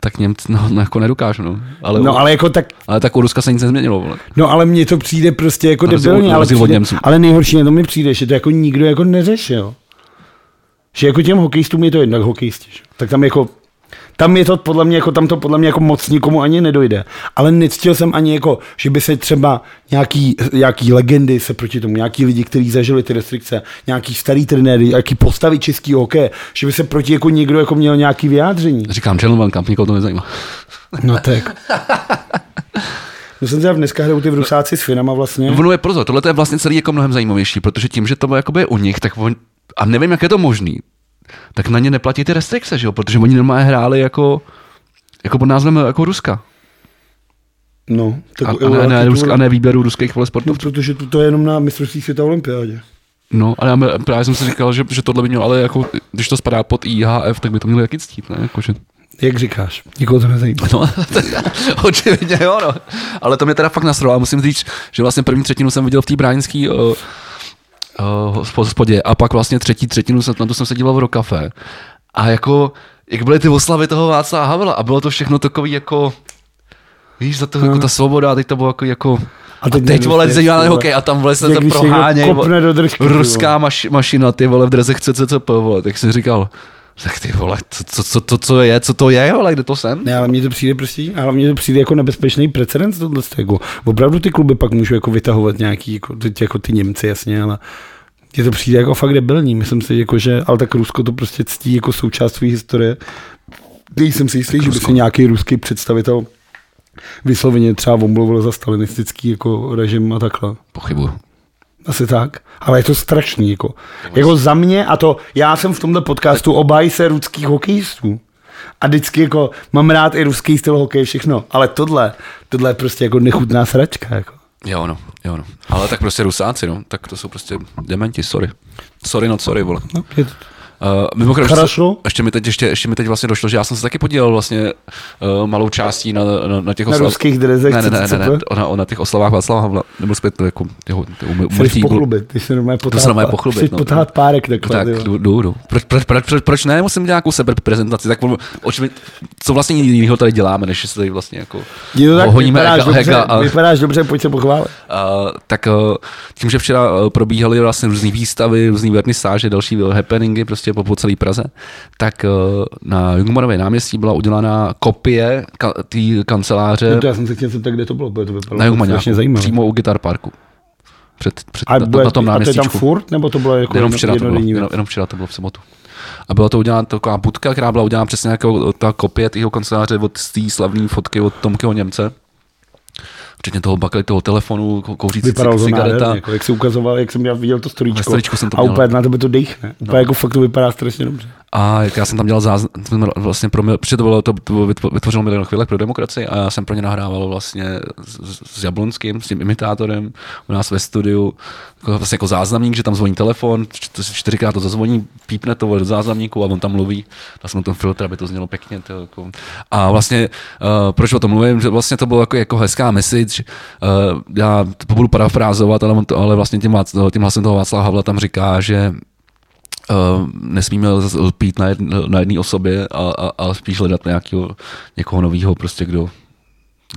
Tak Němci, no, no, jako nedokážu, no. Ale, No ale jako tak, ale tak u Ruska se nic nezměnilo, vole. no ale mně to přijde prostě jako na ale, přijde, ale nejhorší na to mi přijde, že to jako nikdo jako neřešil. Že jako těm hokejistům je to jednak hokejisti, že? tak tam jako tam je to podle mě, jako tam to podle mě jako moc nikomu ani nedojde. Ale necítil jsem ani jako, že by se třeba nějaký, nějaký legendy se proti tomu, nějaký lidi, kteří zažili ty restrikce, nějaký starý trenéry, nějaký postavy český hokeje, že by se proti jako někdo jako měl nějaký vyjádření. Říkám, Gentleman Camp, nikoho to nezajímá. No tak. No jsem teda dneska hraju ty v Rusáci s Finama vlastně. No, ono je pozor, tohle je vlastně celý jako mnohem zajímavější, protože tím, že to bylo jakoby u nich, tak on, a nevím, jak je to možný, tak na ně neplatí ty restrikce, že jo? Protože oni normálně hráli jako, jako pod názvem jako Ruska. No, tak A, a, ne, ne, Ruska, a ne výběru ruských vole No, sportovců. protože to, to je jenom na mistrovství světa olympiádě. No, ale já právě jsem si říkal, že, že tohle by mělo, ale jako, když to spadá pod IHF, tak by to mělo taky ctít, ne? Jako, že, Jak říkáš, nikoho to nezajímá. no, očividně jo, no. Ale to mě teda fakt nasralo a musím říct, že vlastně první třetinu jsem viděl v té bránský uh, uh, hospodě a pak vlastně třetí třetinu, jsem, na to jsem se díval v Rokafe. A jako, jak byly ty oslavy toho Václava Havela a bylo to všechno takový jako, víš, za to jako ta svoboda a teď to bylo jako, jako a teď, a teď vole, se na hokej a tam vole se to proháněj. kopne do držky, ty vole. Ruská maš, mašina, ty vole, v drezech CCCP, vole, tak jsem říkal, tak ty vole, co, co, co, to, co je, co to je, vole, kde to jsem? Ne, ale mně to přijde prostě, ale mně to přijde jako nebezpečný precedens tohle. Jako, opravdu ty kluby pak můžou jako vytahovat nějaký, jako, teď jako ty Němci, jasně, ale mně to přijde jako fakt debilní. Myslím si, jako, že, ale tak Rusko to prostě ctí jako součást své historie. Nejsem si jistý, že by si nějaký ruský představitel vysloveně třeba omluvil za stalinistický jako režim a takhle. Pochybuju. Asi tak. Ale je to strašný. Jako, jako za mě, a to já jsem v tomhle podcastu obájí se ruských hokejistů. A vždycky jako mám rád i ruský styl hokeje, všechno. Ale tohle, tohle je prostě jako nechutná sračka. Jako. Jo, no, jo, no. Ale tak prostě Rusáci, no, tak to jsou prostě dementi, sorry. Sorry, no, sorry, vole. No, je to, Uh, mimochodem, Хорошо. ještě, ještě, mi teď, ještě, ještě mi teď vlastně došlo, že já jsem se taky podílel vlastně uh, malou částí na, na, na těch Na ruských drezech ne, ne, ne, ne, ne, CCCP? na, na těch oslavách Václava Havla, nebo zpět jako jeho Chceš umrtí. pochlubit, ty se normálně potáhat, se normálně pochlubit, Chceš no. potáhat párek takhle. Tak, ty vole. jdu, jdu, jdu. Proč, proč, proč, proč, proč ne? Musím dělat nějakou sebeprezentaci. Tak očivit, co vlastně jiného tady děláme, než se tady vlastně jako Je to tak, honíme vypadáš, heka, dobře, heka a, vypadáš dobře, pojď se pochválit. Uh, tak uh, tím, že včera uh, probíhaly vlastně různé výstavy, různé vernisáže, další happeningy prostě po, po celé Praze, tak uh, na Jungmanově náměstí byla udělána kopie ka- té kanceláře No to já jsem se chtěl zeptat, kde to bylo, protože to vypadalo na Jungmaňáku, přímo u Guitar Parku. Před, před, A, bude, na tom a to je tam furt, nebo to bylo jako Jenom včera, to bylo, jenom, jenom včera to bylo v sobotu. A byla to udělána taková budka, která byla udělána přesně jako ta kopie jeho kanceláře od té slavné fotky od Tomkyho Němce. Včetně toho bakely, toho telefonu, kou- kouřící Vypadalo to cigareta. nádherně, jako, jak jsi ukazoval, jak jsem já viděl to storíčko. jsem to a měl. úplně na tebe to dechne. Úplně jako fakt to vypadá strašně dobře. A jak já jsem tam dělal záznam, vlastně pro mě, protože to bylo, to, to vytvo- vytvořilo milion chvílek pro demokracii a já jsem pro ně nahrával vlastně s, s Jablonským, s tím imitátorem u nás ve studiu, jako, vlastně jako záznamník, že tam zvoní telefon, čty- čtyřikrát to zazvoní, pípne to do záznamníku a on tam mluví. Dal jsem na ten filtr, aby to znělo pěkně. To, jako. A vlastně, uh, proč o tom mluvím, že vlastně to bylo jako, jako hezká message, uh, já to budu parafrázovat, ale, to, ale vlastně tím, tím hlasem toho Václava Havla tam říká, že Uh, nesmíme lpít na jedné osobě, a, a, ale spíš hledat nějakého, někoho nového, prostě kdo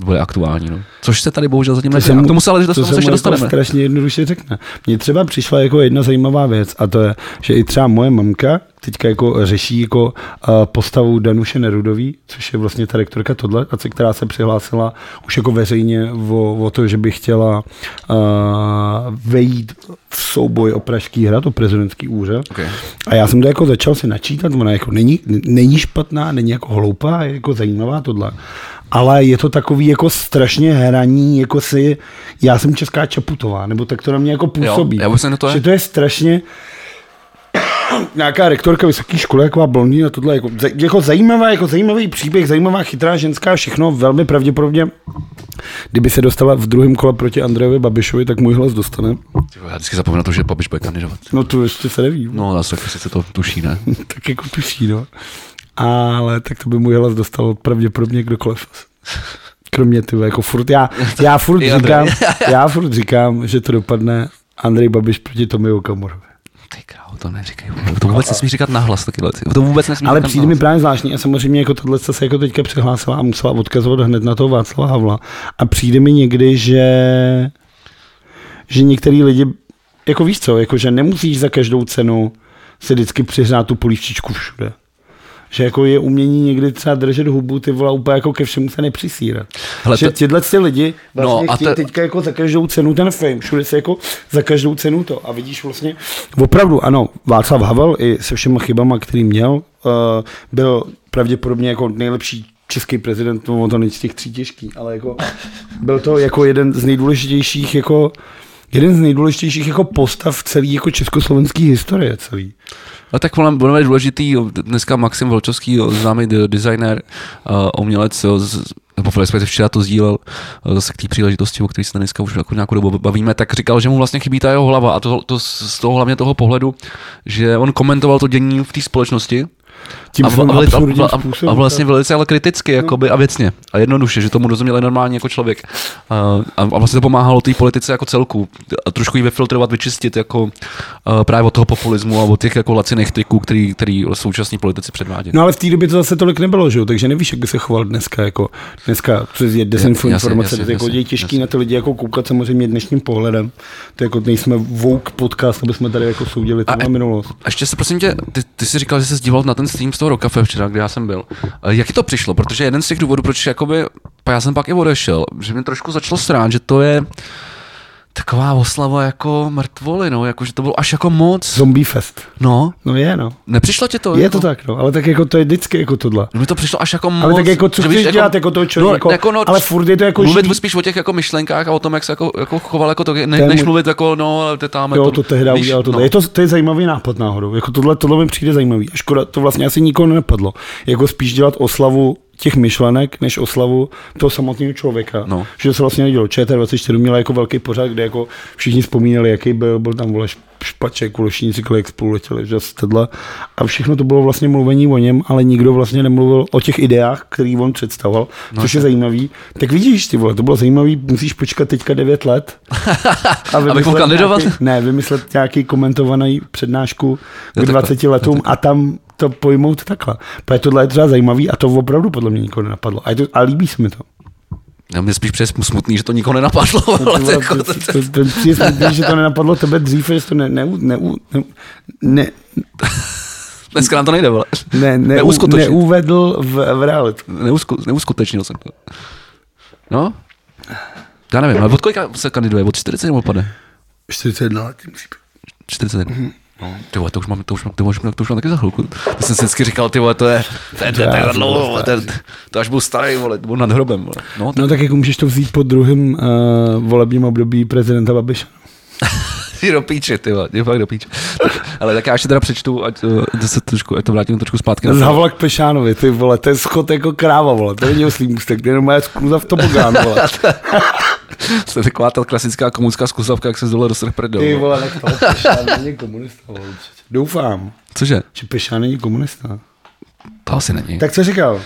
bude aktuální. No. Což se tady bohužel zatím neděje. K tomu se ale že to to se ještě dostaneme. strašně jednoduše řekne. Mně třeba přišla jako jedna zajímavá věc a to je, že i třeba moje mamka teďka jako řeší jako uh, postavu Danuše Nerudový, což je vlastně ta rektorka tohle, a co- která se přihlásila už jako veřejně o, o to, že by chtěla uh, vejít v souboj o Pražský hrad, o prezidentský úřad. Okay. A já jsem to jako začal si načítat, ona jako není, není špatná, není jako hloupá, je jako zajímavá tohle. Ale je to takový jako strašně hraní, jako si, já jsem česká Čaputová, nebo tak to na mě jako působí. Jo, já to je. Že to je strašně, nějaká rektorka vysoké školy, jako blondýna, tohle jako, jako zajímavá, jako zajímavý příběh, zajímavá, chytrá ženská, všechno velmi pravděpodobně, kdyby se dostala v druhém kole proti Andrejovi Babišovi, tak můj hlas dostane. Já vždycky zapomínám na to, že Babiš bude kandidovat. No to ještě se neví. No, taky sice to tuší, ne? tak jako tuší, no. Ale tak to by můj hlas dostal pravděpodobně kdokoliv. Kromě ty, jako furt, já, já furt říkám, já furt říkám, že to dopadne Andrej Babiš proti Tomi Okamorovi. Ty krávo, to neříkej. To vůbec nesmí říkat nahlas taky věci. To vůbec nesmí Ale přijde mi právě zvláštní a samozřejmě jako tohle se jako teďka přihlásila a musela odkazovat hned na toho Václava Havla. A přijde mi někdy, že, že některý lidi, jako víš co, jako že nemusíš za každou cenu si vždycky přihrát tu polívčičku všude. Že jako je umění někdy třeba držet hubu, ty vole, úplně jako ke všemu se nepřisírat. Hele, že to- tyhle ty lidi vlastně No, no, a chtějí to- teďka jako za každou cenu ten fame, všude se jako za každou cenu to. A vidíš vlastně, opravdu ano, Václav Havel i se všema chybama, který měl, uh, byl pravděpodobně jako nejlepší český prezident, no to není z těch tří těžký, ale jako byl to jako jeden z nejdůležitějších jako jeden z nejdůležitějších jako postav celý jako československý historie celý. A tak on bude důležitý, dneska Maxim Volčovský, známý designer, umělec, nebo respektive včera to sdílel zase k té příležitosti, o které se dneska už jako nějakou dobu bavíme, tak říkal, že mu vlastně chybí ta jeho hlava a to, to z toho hlavně toho pohledu, že on komentoval to dění v té společnosti, Tím a, a, a, a, a, vlastně velice ale kriticky jakoby, a věcně a jednoduše, že tomu rozuměl normálně jako člověk. A, a, a vlastně to pomáhalo té politice jako celku. A trošku ji vyfiltrovat, vyčistit jako a, právě od toho populismu a od těch jako laciných triků, který, který současní politici předvádějí. No ale v té době to zase tolik nebylo, že jo? takže nevíš, jak by se choval dneska, jako dneska přes je desinformace, jasně, jako je těžký jasně. na ty lidi jako koukat samozřejmě dnešním pohledem, to jako nejsme woke podcast, aby jsme tady jako soudili tu minulost. A ještě se prosím tě, ty, ty jsi říkal, že jsi díval na ten stream z toho Rokafe včera, kde já jsem byl. A Jak to přišlo? Protože jeden z těch důvodů, proč jakoby, já jsem pak i odešel, že mě trošku začalo srát, že to je taková oslava jako mrtvoly, no, jako, že to bylo až jako moc. Zombie fest. No, No je, no. nepřišlo ti to? Je jako, to tak, no, ale tak jako to je vždycky jako tohle. Mi to přišlo až jako moc. Ale tak jako co víš, chceš dělat jako toho člověka, jako, no, ale furt je to jako mluvit živý. spíš o těch jako myšlenkách a o tom, jak se jako, jako choval jako to, ne, je než mluvit jako, no, ale ty tam Jo, to tehdy udělal tohle. no. Je to, to je zajímavý nápad náhodou. Jako tohle, tohle mi přijde zajímavý. A škoda, to vlastně asi nikoho nenapadlo. Jako spíš dělat oslavu těch myšlenek, než oslavu toho samotného člověka. No. Že se vlastně nedělo. ČT24 měla jako velký pořad, kde jako všichni vzpomínali, jaký byl, byl tam vole špaček, kulošní říkali, jak spolu letěli, že tohle. A všechno to bylo vlastně mluvení o něm, ale nikdo vlastně nemluvil o těch ideách, který on představoval, no, což je zajímavý. Tak vidíš, ty vole, to bylo zajímavý, musíš počkat teďka 9 let. A vymyslet kandidovat? Nějaký, ne, vymyslet nějaký komentovaný přednášku k takhle. 20 letům a tam to pojmout takhle. Protože tohle je třeba zajímavý a to opravdu podle mě nikoho nenapadlo. A, je to, a líbí se mi to. Já mě spíš přes smutný, že to nikoho nenapadlo. ale to, jako, to, to, to, to, to, přijde smutný, že to nenapadlo tebe dřív, že to ne, ne, ne, ne, ne, dneska nám to nejde, vole. ne, ne, neuvedl v, v realitu. Neusku, neuskutečnil jsem to. No? Já nevím, ale od kolika se kandiduje? Od 40 nebo padne? 41 let musí být. 41. No, ty vole, to už mám, to už mám, to už mám, to už mám taky za chvilku. To jsem si vždycky říkal, ty vole, to je, to je, to je, to je, dlouho, vole, to, je, to až byl starý, vole, to byl nad hrobem, vole. No, No tak jako můžeš to vzít po druhém uh, volebním období prezidenta Babiše. Ty do píče, ty vole, ty fakt do píče. Tak, ale tak já ještě teda přečtu, ať, uh, se trošku, ať to vrátím trošku zpátky. Na Havla k Pešánovi, ty vole, to je schod jako kráva, vole, to není oslý můstek, to je jenom moje skluza v tobogán, vole. to je taková ta klasická komunská zkusavka, jak se z dole dostrh prdel. Ty vole. vole, nech toho, Pešán není komunista, vole. Doufám, Cože? že Pešán není komunista. To asi není. Tak co říkal?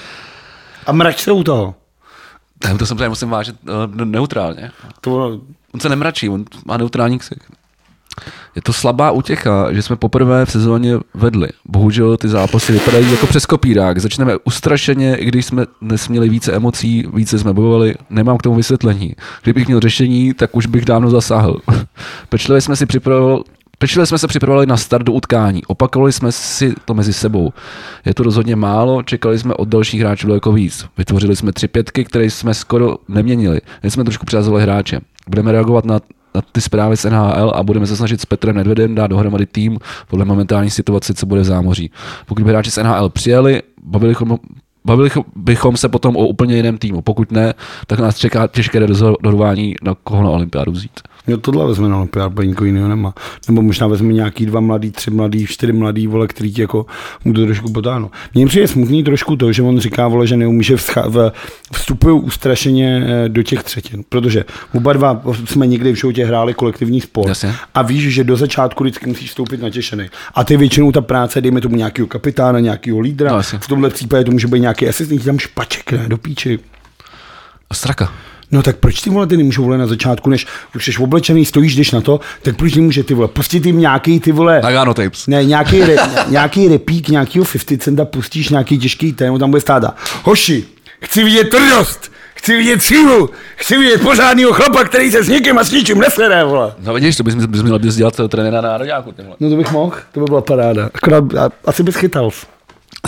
A mrač se u toho. Ne, to samozřejmě musím vážit uh, neutrálně. To On se nemračí, on má neutrální ksik. Je to slabá útěcha, že jsme poprvé v sezóně vedli. Bohužel ty zápasy vypadají jako přes kopírák. Začneme ustrašeně, i když jsme dnes měli více emocí, více jsme bojovali, nemám k tomu vysvětlení. Kdybych měl řešení, tak už bych dávno zasáhl. Pečlivě jsme si připravovali Pečlivě jsme se připravovali na start do utkání. Opakovali jsme si to mezi sebou. Je to rozhodně málo, čekali jsme od dalších hráčů daleko víc. Vytvořili jsme tři pětky, které jsme skoro neměnili. Jsme trošku přihazovali hráče. Budeme reagovat na na ty zprávy z NHL a budeme se snažit s Petrem Nedvedem dát dohromady tým podle momentální situace, co bude v zámoří. Pokud by hráči z NHL přijeli, bavili bychom, bavili bychom se potom o úplně jiném týmu. Pokud ne, tak nás čeká těžké rozhodování, na koho na olympiádu vzít. Jo, tohle vezme na olympiádu, bo nikoho jiného nemá. Nebo možná vezme nějaký dva mladý, tři mladý, čtyři mladý, vole, který ti jako mu to trošku potáhnou. Mně přijde smutný trošku to, že on říká, vole, že neumí, že vstupují ustrašeně eh, do těch třetin. Protože oba dva jsme někdy v životě hráli kolektivní sport. Jasně. A víš, že do začátku vždycky musíš vstoupit natěšený. A ty většinou ta práce, dejme tomu nějakého kapitána, nějakého lídra, No, no, jasně. v tomhle případě to může být nějaký asistent, tam špaček, ne, do píči. Straka. No tak proč ty vole ty nemůžou vole na začátku, než už jsi oblečený, stojíš, jdeš na to, tak proč nemůže ty vole pustit jim nějaký ty vole, Nagano tapes. ne, nějaký, re, nějaký repík, nějakýho 50 centa pustíš, nějaký těžký téma, tam bude stát. a, Hoši, chci vidět tvrdost, chci vidět sílu, chci vidět pořádného chlapa, který se s někým a s ničím nesere, vole. No vidíš, to bys, bys měl bys dělat trenéra na vole. No to bych mohl, to by byla paráda. Akorát asi bys chytal.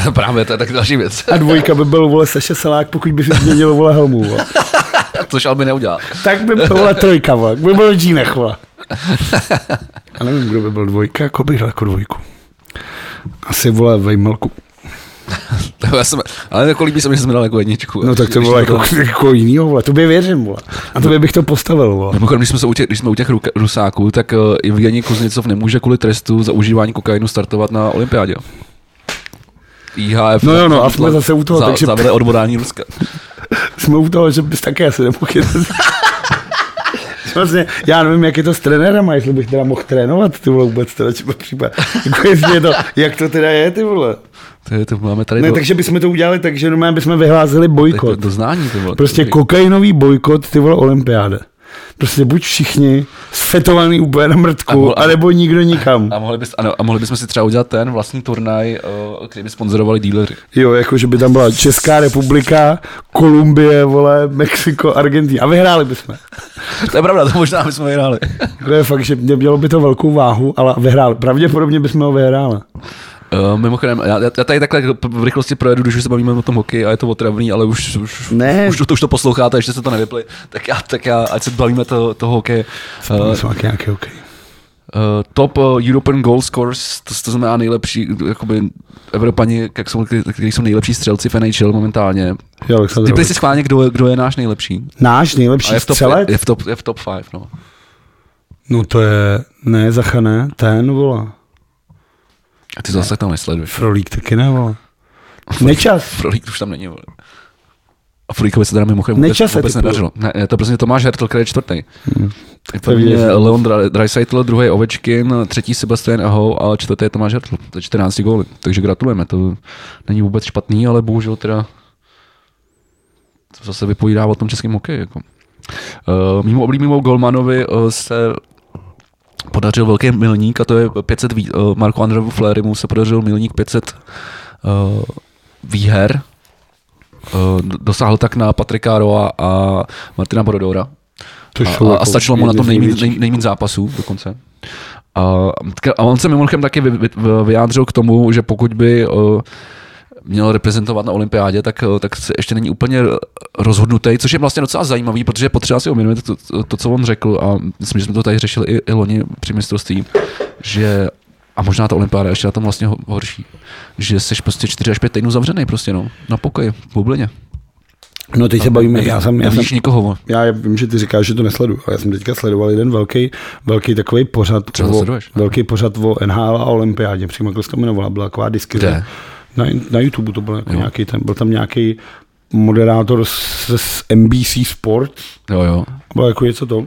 Právě, to je tak další věc. A dvojka by byl, vole, Saša Selák, pokud by si změnil, vole, helmu, vole. Což Alby neudělal. Tak by byl, vole, trojka, vole, by byl džínech, vole. A nevím, kdo by byl dvojka, jako bych dal jako dvojku. Asi, vole, Vejmelku. To Já jsem, ale jako líbí se mi, že jsem dal jako jedničku. No tak to bylo jako, jako jinýho, vole. Tobě věřím, vole. A tobě bych to postavil, vole. Mimochodem, když jsme, se u těch, když jsme u těch rusáků, tak uh, Evgeni Kuznicov nemůže kvůli trestu za užívání kokainu startovat na olympiádě. IHF No jo, no, a jsme zase u toho, za, takže- zavede odborání Ruska. Jsme u toho, že bys také asi nemohl. Vlastně, já nevím, jak je to s trenérem, a jestli bych teda mohl trénovat, ty vole, vůbec teda, či případ. Jako jestli je to, jak to teda je, ty vole. To, je, to máme tady Ne, do, takže bychom to udělali tak, že normálně bychom vyhlásili to, bojkot. do znání. To bylo, Prostě to, kokainový bojkot, ty vole, olympiáda. Prostě buď všichni sfetovaný úplně na A mrtku, mohl- anebo nikdo nikam. a mohli, bys, ano, a mohli bychom si třeba udělat ten vlastní turnaj, uh, který by sponzorovali díleři. Jo, jako že by tam byla Česká republika, Kolumbie, vole, Mexiko, Argentina. A vyhráli bychom. To je pravda, to možná bychom vyhráli. To je fakt, že mělo by to velkou váhu, ale vyhráli. Pravděpodobně bychom ho vyhráli. Uh, mimochodem, já, já tady takhle v rychlosti projedu, když už se bavíme o tom hokeji a je to otravný, ale už, už, Ne. už, to, už to posloucháte, ještě se to nevypli, tak já, tak já ať se bavíme to, toho hokeje. Uh, Uh, jsou nějaký, okay. uh, top uh, European goal scores, to, to znamená nejlepší, jakoby Evropani, jak jsou, kteří jsou nejlepší střelci v NHL momentálně. Jo, Ovečkin. si schválně, kdo, je- kdo je náš nejlepší. Náš nejlepší je v top, střelec? je, je v top, je v top 5, no. No to je, ne, Zacha ne, ten, vole. A ty zase tam nesleduješ. Frolík taky ne, vole. Nečas. Frolík už tam není, vole. A Frolíkovi se teda mimochodem vůbec, Nečase vůbec typu. nedařilo. Ne, je to prostě Tomáš Hertl, který je čtvrtý. Hmm. První je Leon Draisaitl, druhý je Ovečkin, třetí Sebastian Aho a čtvrtý je Tomáš Hertl. To je 14 góly. Takže gratulujeme. To není vůbec špatný, ale bohužel teda to zase vypovídá o tom českém hokeji. Jako. Uh, mimo oblíbenému golmanovi uh, se podařil velký milník a to je 500 vý, uh, Marko Andrevu Flérymu se podařil milník 500 uh, výher. Uh, dosáhl tak na Patrika Roa a Martina Borodora. To A, a, a jako stačilo mu na tom největších. nej, nejmín zápasů dokonce. A, a on se mimochodem taky vy, vy, vyjádřil k tomu, že pokud by uh, měl reprezentovat na olympiádě, tak, uh, tak se ještě není úplně rozhodnutý, což je vlastně docela zajímavý, protože je potřeba si uvědomit to, to, to, co on řekl a myslím, že jsme to tady řešili i, i loni při mistrovství, že a možná ta olympiáda je ještě na tom vlastně ho- horší, že jsi prostě 4 až 5 týdnů zavřený prostě no, na pokoji, v bublině. No teď se bavíme, já jsem, já jsem, nikoho. já vím, že ty říkáš, že to nesleduju, ale já jsem teďka sledoval jeden velký, velký takový pořad, Třeba o, sleduješ? velký pořad o NHL a olympiádě, přímo jak to jmenovala, byla taková diskuze. Kde? Na, na YouTube to byl jako nějaký, ten, byl tam nějaký moderátor z, z NBC Sports, Jo, jo. bylo jako něco to.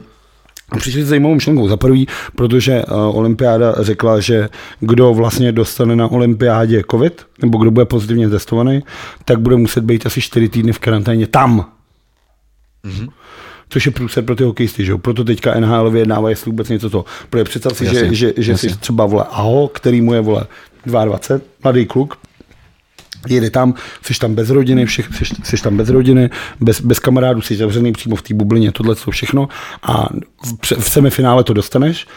A přišli s zajímavou myšlenkou. Za prvý, protože uh, olympiáda řekla, že kdo vlastně dostane na olympiádě covid, nebo kdo bude pozitivně testovaný, tak bude muset být asi 4 týdny v karanténě tam. Mhm. Což je průser pro ty hokejisty, že jo? Proto teďka NHL vyjednává, jestli vůbec něco to. Protože představ si, že, Jasně, že, že jasně. si třeba vole Aho, který mu je vole 22, mladý kluk, jede tam, jsi tam bez rodiny, všech, jsi, jsi tam bez rodiny, bez, bez kamarádů, jsi zavřený přímo v té bublině, tohle to všechno. A v, v semifinále to dostaneš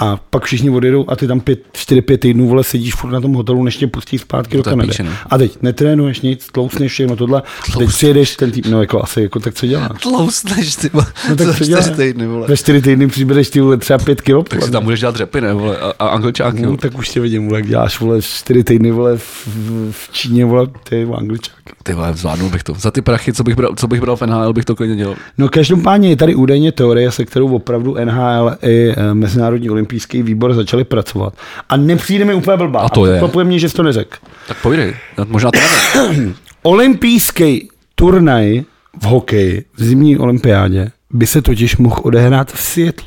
a pak všichni odjedou a ty tam 4-5 týdnů vole sedíš furt na tom hotelu, než tě pustí zpátky do To je Kanady. píčeno. A teď netrénuješ nic, tlousneš všechno tohle, a teď přijedeš ten tým, no jako asi, jako tak co děláš? Tlousneš, ty vole. No tak co děláš? týdny, vole. Za 4 týdny přibereš ty vole třeba 5 kilo. Tak si tam budeš dělat řepy, ne, vole, a, a angličáky, No, tak už tě vidím, vole, jak děláš vole 4 týdny vole v, v, v Číně, vole, ty vole, angličák. Ty vole, zvládnul bych to. Za ty prachy, co bych bral, co bych bral v NHL, bych to klidně dělal. No každopádně je tady údajně teorie, se kterou opravdu NHL i eh, Mezinárodní olympijský výbor začali pracovat. A nepřijde mi úplně blbá. A to je. Překvapuje mě, že jsi to neřekl. Tak povídej, Já možná to nevím. Olympijský turnaj v hokeji v zimní olympiádě by se totiž mohl odehrát v Seattle.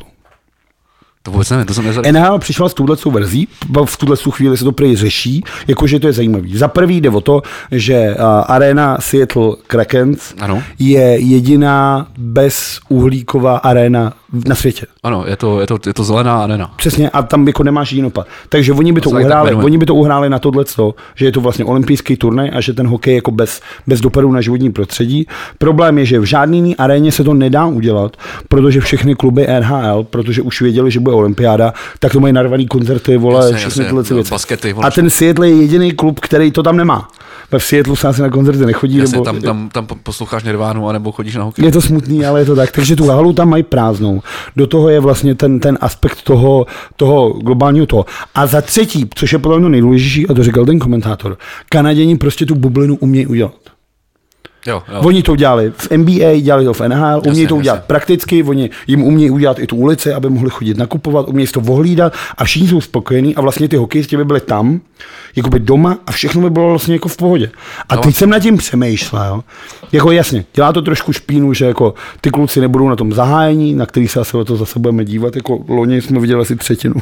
To vůbec nevím, to jsem nezal... NHL přišla s touhletou verzí, v tuhle chvíli se to prý řeší, jakože to je zajímavý. Za prvý jde o to, že arena Seattle Krakens Ano. je jediná bezuhlíková arena na světě. Ano, je to, je to, je to zelená arena. Přesně, a tam jako nemáš jinopad. Takže oni by to, To uhráli, oni by to uhráli na tohle, že je to vlastně olympijský turnaj a že ten hokej je jako bez, bez dopadu na životní prostředí. Problém je, že v žádný jiný aréně se to nedá udělat, protože všechny kluby NHL, protože už věděli, že bude olympiáda, tak to mají narvaný koncerty, vole, Jasně, všechny jasně, tyhle ty no, věci. baskety, vole, A ten Seattle je jediný klub, který to tam nemá. V Seattle se asi na koncerty nechodí, Jasně, nebo tam, tam, tam posloucháš Nirvánu, anebo chodíš na hokej. je to smutný, ale je to tak. Takže tu halu tam mají prázdnou. Do toho je vlastně ten, ten aspekt toho, toho globálního toho. A za třetí, což je podle mě nejdůležitější, a to říkal ten komentátor, Kanaděni prostě tu bublinu umějí udělat. Jo, jo. Oni to udělali v NBA, dělali to v NHL, umějí Jasně, to udělat jasně. prakticky, oni jim umějí udělat i tu ulici, aby mohli chodit nakupovat, umějí to ohlídat a všichni jsou spokojení a vlastně ty hokejisti by byli tam, jakoby doma a všechno by bylo vlastně jako v pohodě. A No. teď jsem nad tím přemýšlel, jako jasně, dělá to trošku špínu, že jako ty kluci nebudou na tom zahájení, na který se asi o to zase budeme dívat, jako loni jsme viděli asi třetinu.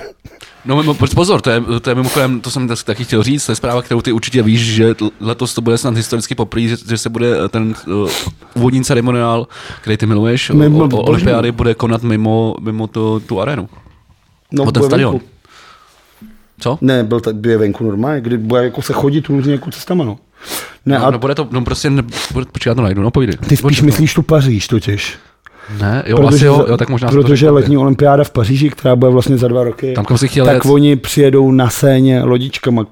No mimo- pozor, to je, to je mimochodem, to jsem taky chtěl říct, to je zpráva, kterou ty určitě víš, že letos to bude snad historicky poprvé, že, že se bude eh, ten uh, úvodní ceremoniál, který ty miluješ, Mimo- o, o olympiády, bude konat mimo, mimo to, tu arénu. No, O ten stadion. venku. Co? Ne, byl tady je venku normálně, kdy bude jako se chodit různě jako cestama, no. Ne, No, a no, bude to, no prostě, ne, bude, počkej, já to najdu, no povídej. ty spíš Počkej, myslíš tu Paříž totiž. Ne, jo, asi jo, jo, tak možná to protože řekl. letní olympiáda v Paříži, která bude vlastně za dva roky, Tam, kam jsi chtěl tak jet. oni přijedou na scéně lodičkama.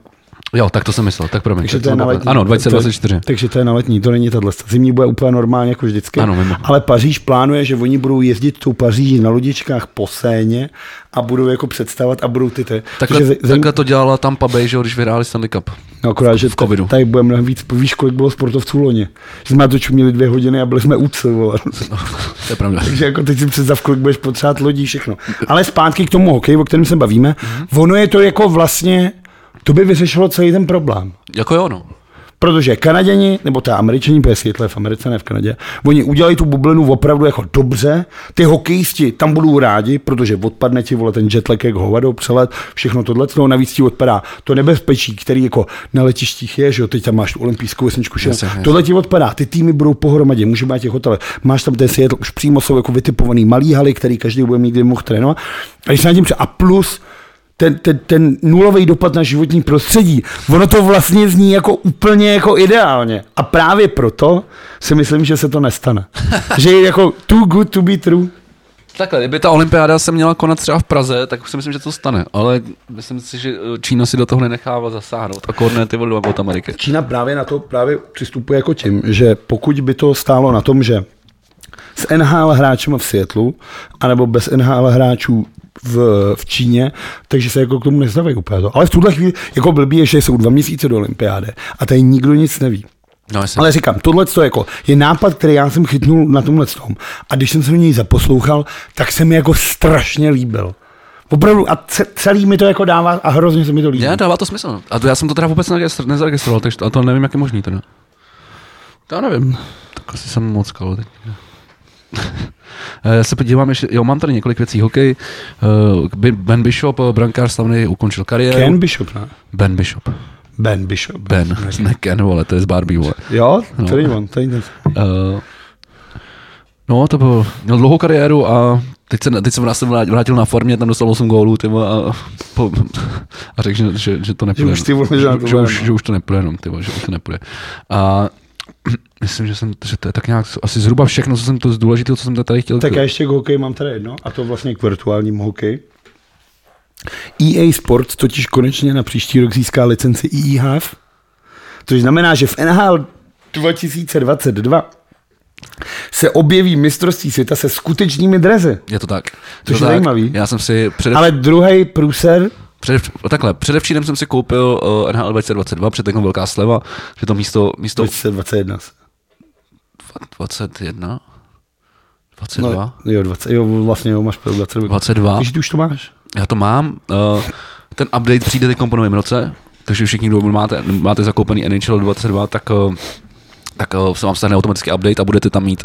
Jo, tak to jsem myslel, tak promiň. Takže tak to je na letní. Ano, To je- 2024. Takže to je na letní, to není tahle. Zimní bude úplně normálně jako vždycky. Ano, mimo. Ale Paříž plánuje, že oni budou jezdit tou Paříží na lodičkách po scéně a budou jako představovat a budou ty ty. Takhle, Takže zim- takhle to dělala Tampa Bay, že když vyhráli Stanley Cup. No akorát, že v covidu. tady bude mnohem víc, víš, kolik bylo sportovců loni. Že jsme na to čuměli dvě hodiny a byli jsme úce, vole. To je pravda. Takže jako teď si představ, kolik budeš potřebovat lodí, všechno. Ale zpátky k tomu hokeji, o kterém se bavíme. Ono je to jako vlastně, to by vyřešilo celý ten problém. Jako jo, no. Protože Kanaděni, nebo ta Američani, protože je v Americe, ne v Kanadě, oni udělají tu bublinu opravdu jako dobře, ty hokejisti tam budou rádi, protože odpadne ti vole ten jetlag jak hovado, přelet, všechno tohle, no navíc ti odpadá to nebezpečí, který jako na letištích je, že jo, teď tam máš tu olympijskou vesničku, jasně. tohle ti odpadá, ty týmy budou pohromadě, může být těch hotelech, máš tam ten Seattle, už přímo jsou jako vytipovaný malý haly, který každý bude mít, kde mohl trénovat, a když se na tím a plus ten, ten, ten nulový dopad na životní prostředí, ono to vlastně zní jako úplně jako ideálně. A právě proto si myslím, že se to nestane. že je jako too good to be true. Takhle, kdyby ta olympiáda se měla konat třeba v Praze, tak si myslím, že to stane. Ale myslím si, že eh, Čína si do toho nenechává zasáhnout. A korne ty vole od Ameriky. Čína právě na to právě přistupuje jako tím, že pokud by to stálo na tom, že s NHL hráčem v Seattleu, anebo bez NHL hráčů v, v Číně, takže se jako k tomu nestaví úplně to. Ale v tuhle chvíli jako blbý je, že jsou dva měsíce do olympiády a tady nikdo nic neví. No. Ale říkám, tohle to jako je nápad, který já jsem chytnul na tomhle tom. A když jsem se do něj zaposlouchal, tak se mi jako strašně líbil. Opravdu, a ce- celý mi to jako dává a hrozně se mi to líbí. Ne, dává to smysl. A to já jsem to teda vůbec nezaregistroval, takže to, a to nevím, jak je možný teda. To já nevím. Tak asi jsem moc kalo teď. Eh, Já se podívám ještě, jo, mám tady několik věcí. Hokej, eh, Ben- Bishop, eh, brankář slavný, ukončil kariéru. Ken Bishop, ne? Ben Bishop. Ben Bishop. Ben, ne Ken, vole, to je z Barbie, vole. Jo, No. to není on, to není ten. Uh, no, to byl, měl dlouhou kariéru a teď se, teď se vrát- se vrát- vrátil na formě, tam dostal 8 gólů ty vole, a, po, a řekl, že, že, že to nepůjde. už ty vole, že že, že, už, no. že už to nepůjde jenom, ty vole, že už to nepůjde. A myslím, že, jsem, že to je tak nějak asi zhruba všechno, co jsem to z důležitého, co jsem tady chtěl. Tak já ještě k hokeji mám tady jedno, a to vlastně k virtuálnímu hokeji. EA Sports totiž konečně na příští rok získá licenci EEHF, což znamená, že v NHL 2022 se objeví mistrovství světa se skutečnými drezy. Je to tak. Což to je tak. zajímavý. Já jsem si předev, Ale druhý průser, předev, takhle, předevčírem jsem si koupil uh, NHL 2022, předtím velká sleva, že to místo, místo 2021. 21, 22, No, jo, 20, jo, vlastně jo, máš pravdu, 22. 22. Takže ty už to máš. Já to mám. Uh, ten update přijde teď po novém roce, takže všichni, kdo máte, máte zakoupený NHL 22, tak uh, tak uh, se vám stane automaticky update a budete tam mít.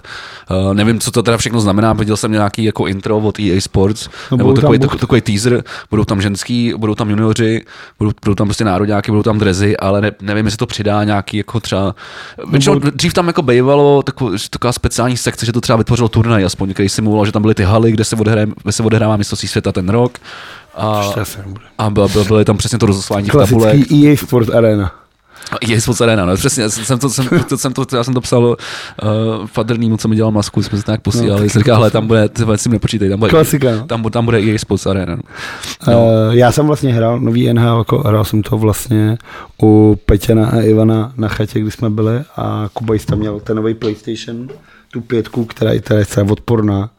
Uh, nevím, co to teda všechno znamená, viděl jsem nějaký jako intro od EA Sports, No, nebo takový, tam- takový, teaser, budou tam ženský, budou tam junioři, budou, budou tam prostě nároďáky, budou tam drezy, ale ne, nevím, jestli to přidá nějaký jako třeba, většinou, budou- dřív tam jako bývalo taková, taková speciální sekce, že to třeba vytvořilo turnaj aspoň, který simuloval, že tam byly ty haly, kde se odehrává, kde se odehrává mistrovství světa ten rok. A, a byl, byl, byly tam přesně to rozoslání tabulek. Klasický EA Sport Arena. Je Sports Arena, no, přesně, jsem to, jsem, to, jsem to, já jsem to psal uh, Fadrnýmu, co mi dělal masku, jsme se tak posílali, no, jsem říkal, hele, tam bude, ty si nepočítej, tam bude, Klasika, no. tam, tam bude Sports Arena. No. Uh, já jsem vlastně hrál nový NHL, jako hrál jsem to vlastně u Petěna a Ivana na chatě, kdy jsme byli a Kuba tam měl ten nový PlayStation, tu pětku, která je, která je odporná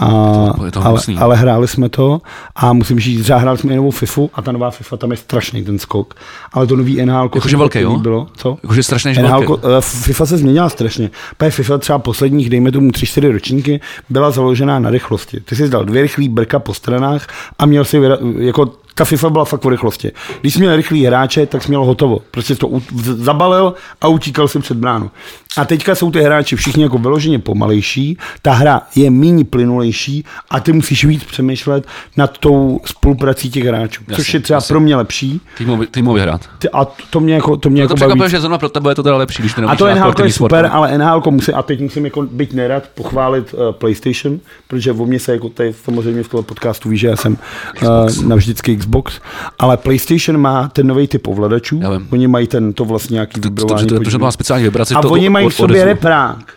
a, je to ale, ale, hráli jsme to a musím říct, že hráli jsme i novou FIFU a ta nová FIFA tam je strašný ten skok. Ale to nový NHL Jakože velký, jo? Bylo. Co? Jakože strašný, že velký. Eh, FIFA se změnila strašně. Pé FIFA třeba posledních, dejme tomu 3-4 ročníky, byla založená na rychlosti. Ty jsi dal dvě rychlé brka po stranách a měl si jako ta FIFA byla fakt o rychlosti. Když jsi měl rychlý hráče, tak jsi měl hotovo. Prostě to zabalil a utíkal si před bránu. A teďka jsou ty hráči všichni jako vyloženě pomalejší, ta hra je méně plynulejší a ty musíš víc přemýšlet nad tou spoluprací těch hráčů, jasně, což je třeba jasně. pro mě lepší. Týmově, týmově hrát. A to mě jako, to mě no to jako baví. že zrovna pro tebe je to teda lepší, když A to NHL je super, sport, ale NHL musí, a teď musím jako být nerad pochválit uh, PlayStation, protože o mě se jako tady samozřejmě v tomhle podcastu ví, že já jsem uh, navždycky Xbox, ale PlayStation má ten nový typ ovladačů. Oni mají ten, to vlastně nějaký vibrování. To, to, to, to, má speciální vibraci. A to oni mají v sobě reprák.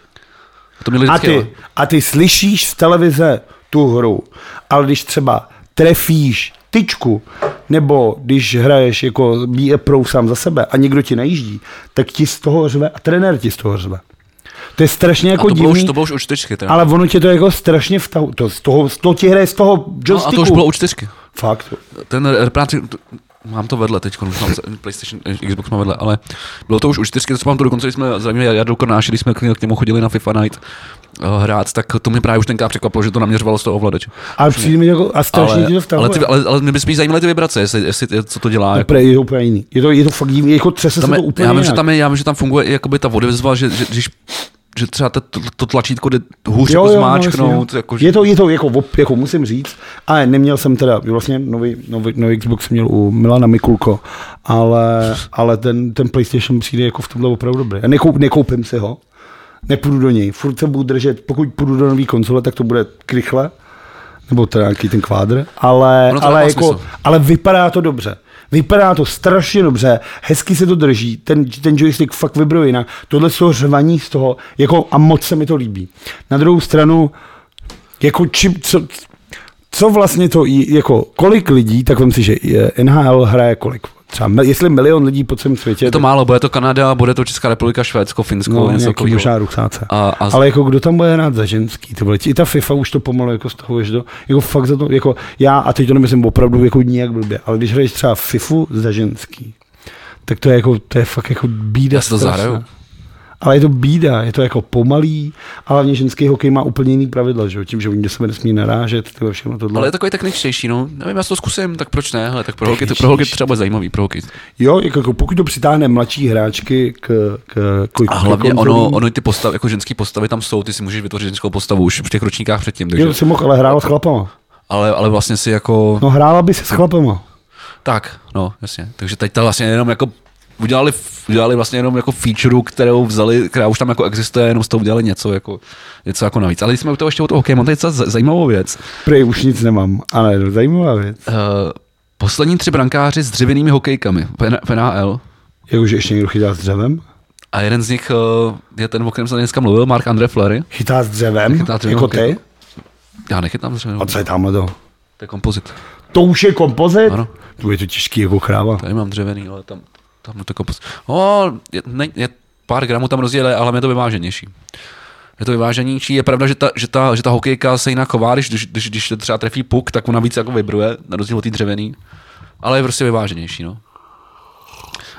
To a, ty, a ty slyšíš z televize tu hru, ale když třeba trefíš tyčku, nebo když hraješ jako BE Pro sám za sebe a někdo ti najíždí, tak ti z toho řve a trenér ti z toho řve. To je strašně jako a to divný. Bylo už, to bylo už u čtyřky. Teda. Ale ono tě to jako strašně vtahu. To, z toho, to ti hraje z toho joysticku. No a to už bylo u čtyřky. Fakt. Ten reprák, mám to vedle teď, mám PlayStation, Xbox mám vedle, ale bylo to už u čtyřky, to mám to dokonce, když jsme zajímali Jardu Kornáši, když jsme k němu chodili na FIFA Night uh, hrát, tak to mě právě už tenkrát překvapilo, že to naměřovalo z toho ovladače. Ale přijde mi jako, a strašně ale, to ale, ty, ale, ale, mě by spíš zajímaly ty vibrace, jestli, jestli, co to dělá. Jako. Je to úplně jiný. Je to, je to fakt divný, jako třese tam se to úplně já vím, že tam je, já vím, že tam funguje jakoby ta odezva, že, že, když že třeba to, to tlačítko jde hůř jo, jako jo, zmáčknout. No, jako, že... Je to, je to jako, jako, musím říct, ale neměl jsem teda, vlastně nový, nový, nový Xbox měl u Milana Mikulko, ale, ale ten, ten PlayStation přijde jako v tomhle opravdu dobrý. Já nekoup, nekoupím si ho, nepůjdu do něj, furt se budu držet, pokud půjdu do nový konzole, tak to bude krychle, nebo teda nějaký ten kvádr, ale, ale, jako, ale vypadá to dobře. Vypadá to strašně dobře, hezky se to drží, ten, ten joystick fakt vybruje jinak. Tohle jsou řvaní z toho, jako, a moc se mi to líbí. Na druhou stranu, jako či, co, co vlastně to, jako kolik lidí, tak vím si, že NHL hraje kolik? Třeba, jestli milion lidí po celém světě. Je to málo, bude to Kanada, bude to Česká republika, Švédsko, Finsko, no, něco takového. Možná a, a... Ale jako kdo tam bude hrát za ženský? To bude, I ta FIFA už to pomalu jako toho do, jako fakt za to, jako já, a teď to nemyslím opravdu jako nijak blbě, ale když hraješ třeba FIFU za ženský, tak to je jako, to je fakt jako bída. Já to zahraju ale je to bída, je to jako pomalý, a hlavně ženský hokej má úplně jiný pravidla, že? tím, že oni sebe nesmí narážet, to všechno tohle. Ale je takový techničtější, no. Nevím, já to zkusím, tak proč ne? Hele, tak pro hokej, pro hokej třeba zajímavý, pro hokej. Jo, jako, jako pokud to přitáhne mladší hráčky k, k, k A hlavně ono, ono, ty postavy, jako ženský postavy tam jsou, ty si můžeš vytvořit ženskou postavu už v těch ročníkách předtím. Takže... Jo, si mohl, ale hrála s chlapama. Ale, ale vlastně si jako... No hrála by se s chlapama. Tak, no, jasně. Takže teď to vlastně jenom jako udělali, udělali vlastně jenom jako feature, kterou vzali, která už tam jako existuje, jenom z toho udělali něco jako, něco jako navíc. Ale když jsme u toho ještě u toho hokeje, mám tady zajímavou věc. Prej už nic nemám, ale zajímavá věc. Uh, poslední tři brankáři s dřevěnými hokejkami v NHL. Jakože ještě někdo chytá s dřevem? A jeden z nich uh, je ten, o kterém jsem dneska mluvil, Mark André Fleury. Chytá s dřevem? Chytá dřevem jako ty? Já nechytám dřevem. A co je tamhle to? To je kompozit. To už je kompozit? Ano. To je to těžký jako chráva. Tady mám dřevěný, ale tam tam to kompos... Oh, je, ne, je, pár gramů tam rozdíl, ale je to vyváženější. Je to vyváženější. Je pravda, že ta, že ta, že ta hokejka se jinak chová, když, když, když, když třeba trefí puk, tak ona víc jako vibruje, na rozdíl od té dřevěný. Ale je prostě vyváženější, no.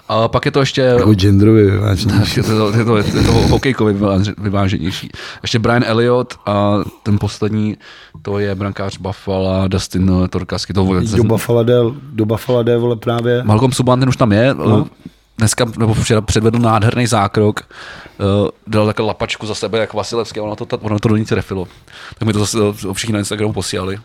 A pak je to ještě... Jako genderově vyváženější. Je to, je to, je to, je to hokejkově vyváženější. Ještě Brian Elliott a ten poslední, to je brankář Buffalo, Dustin Torkasky. To do Buffalo jde, do Buffalo jde, vole, právě... Malcolm Subban, ten už tam je. No. Dneska, nebo včera předvedl nádherný zákrok, uh, dal takovou lapačku za sebe, jak Vasilevský, ono to, ono to do ní refilo. Tak mi to zase všichni na Instagramu posílali.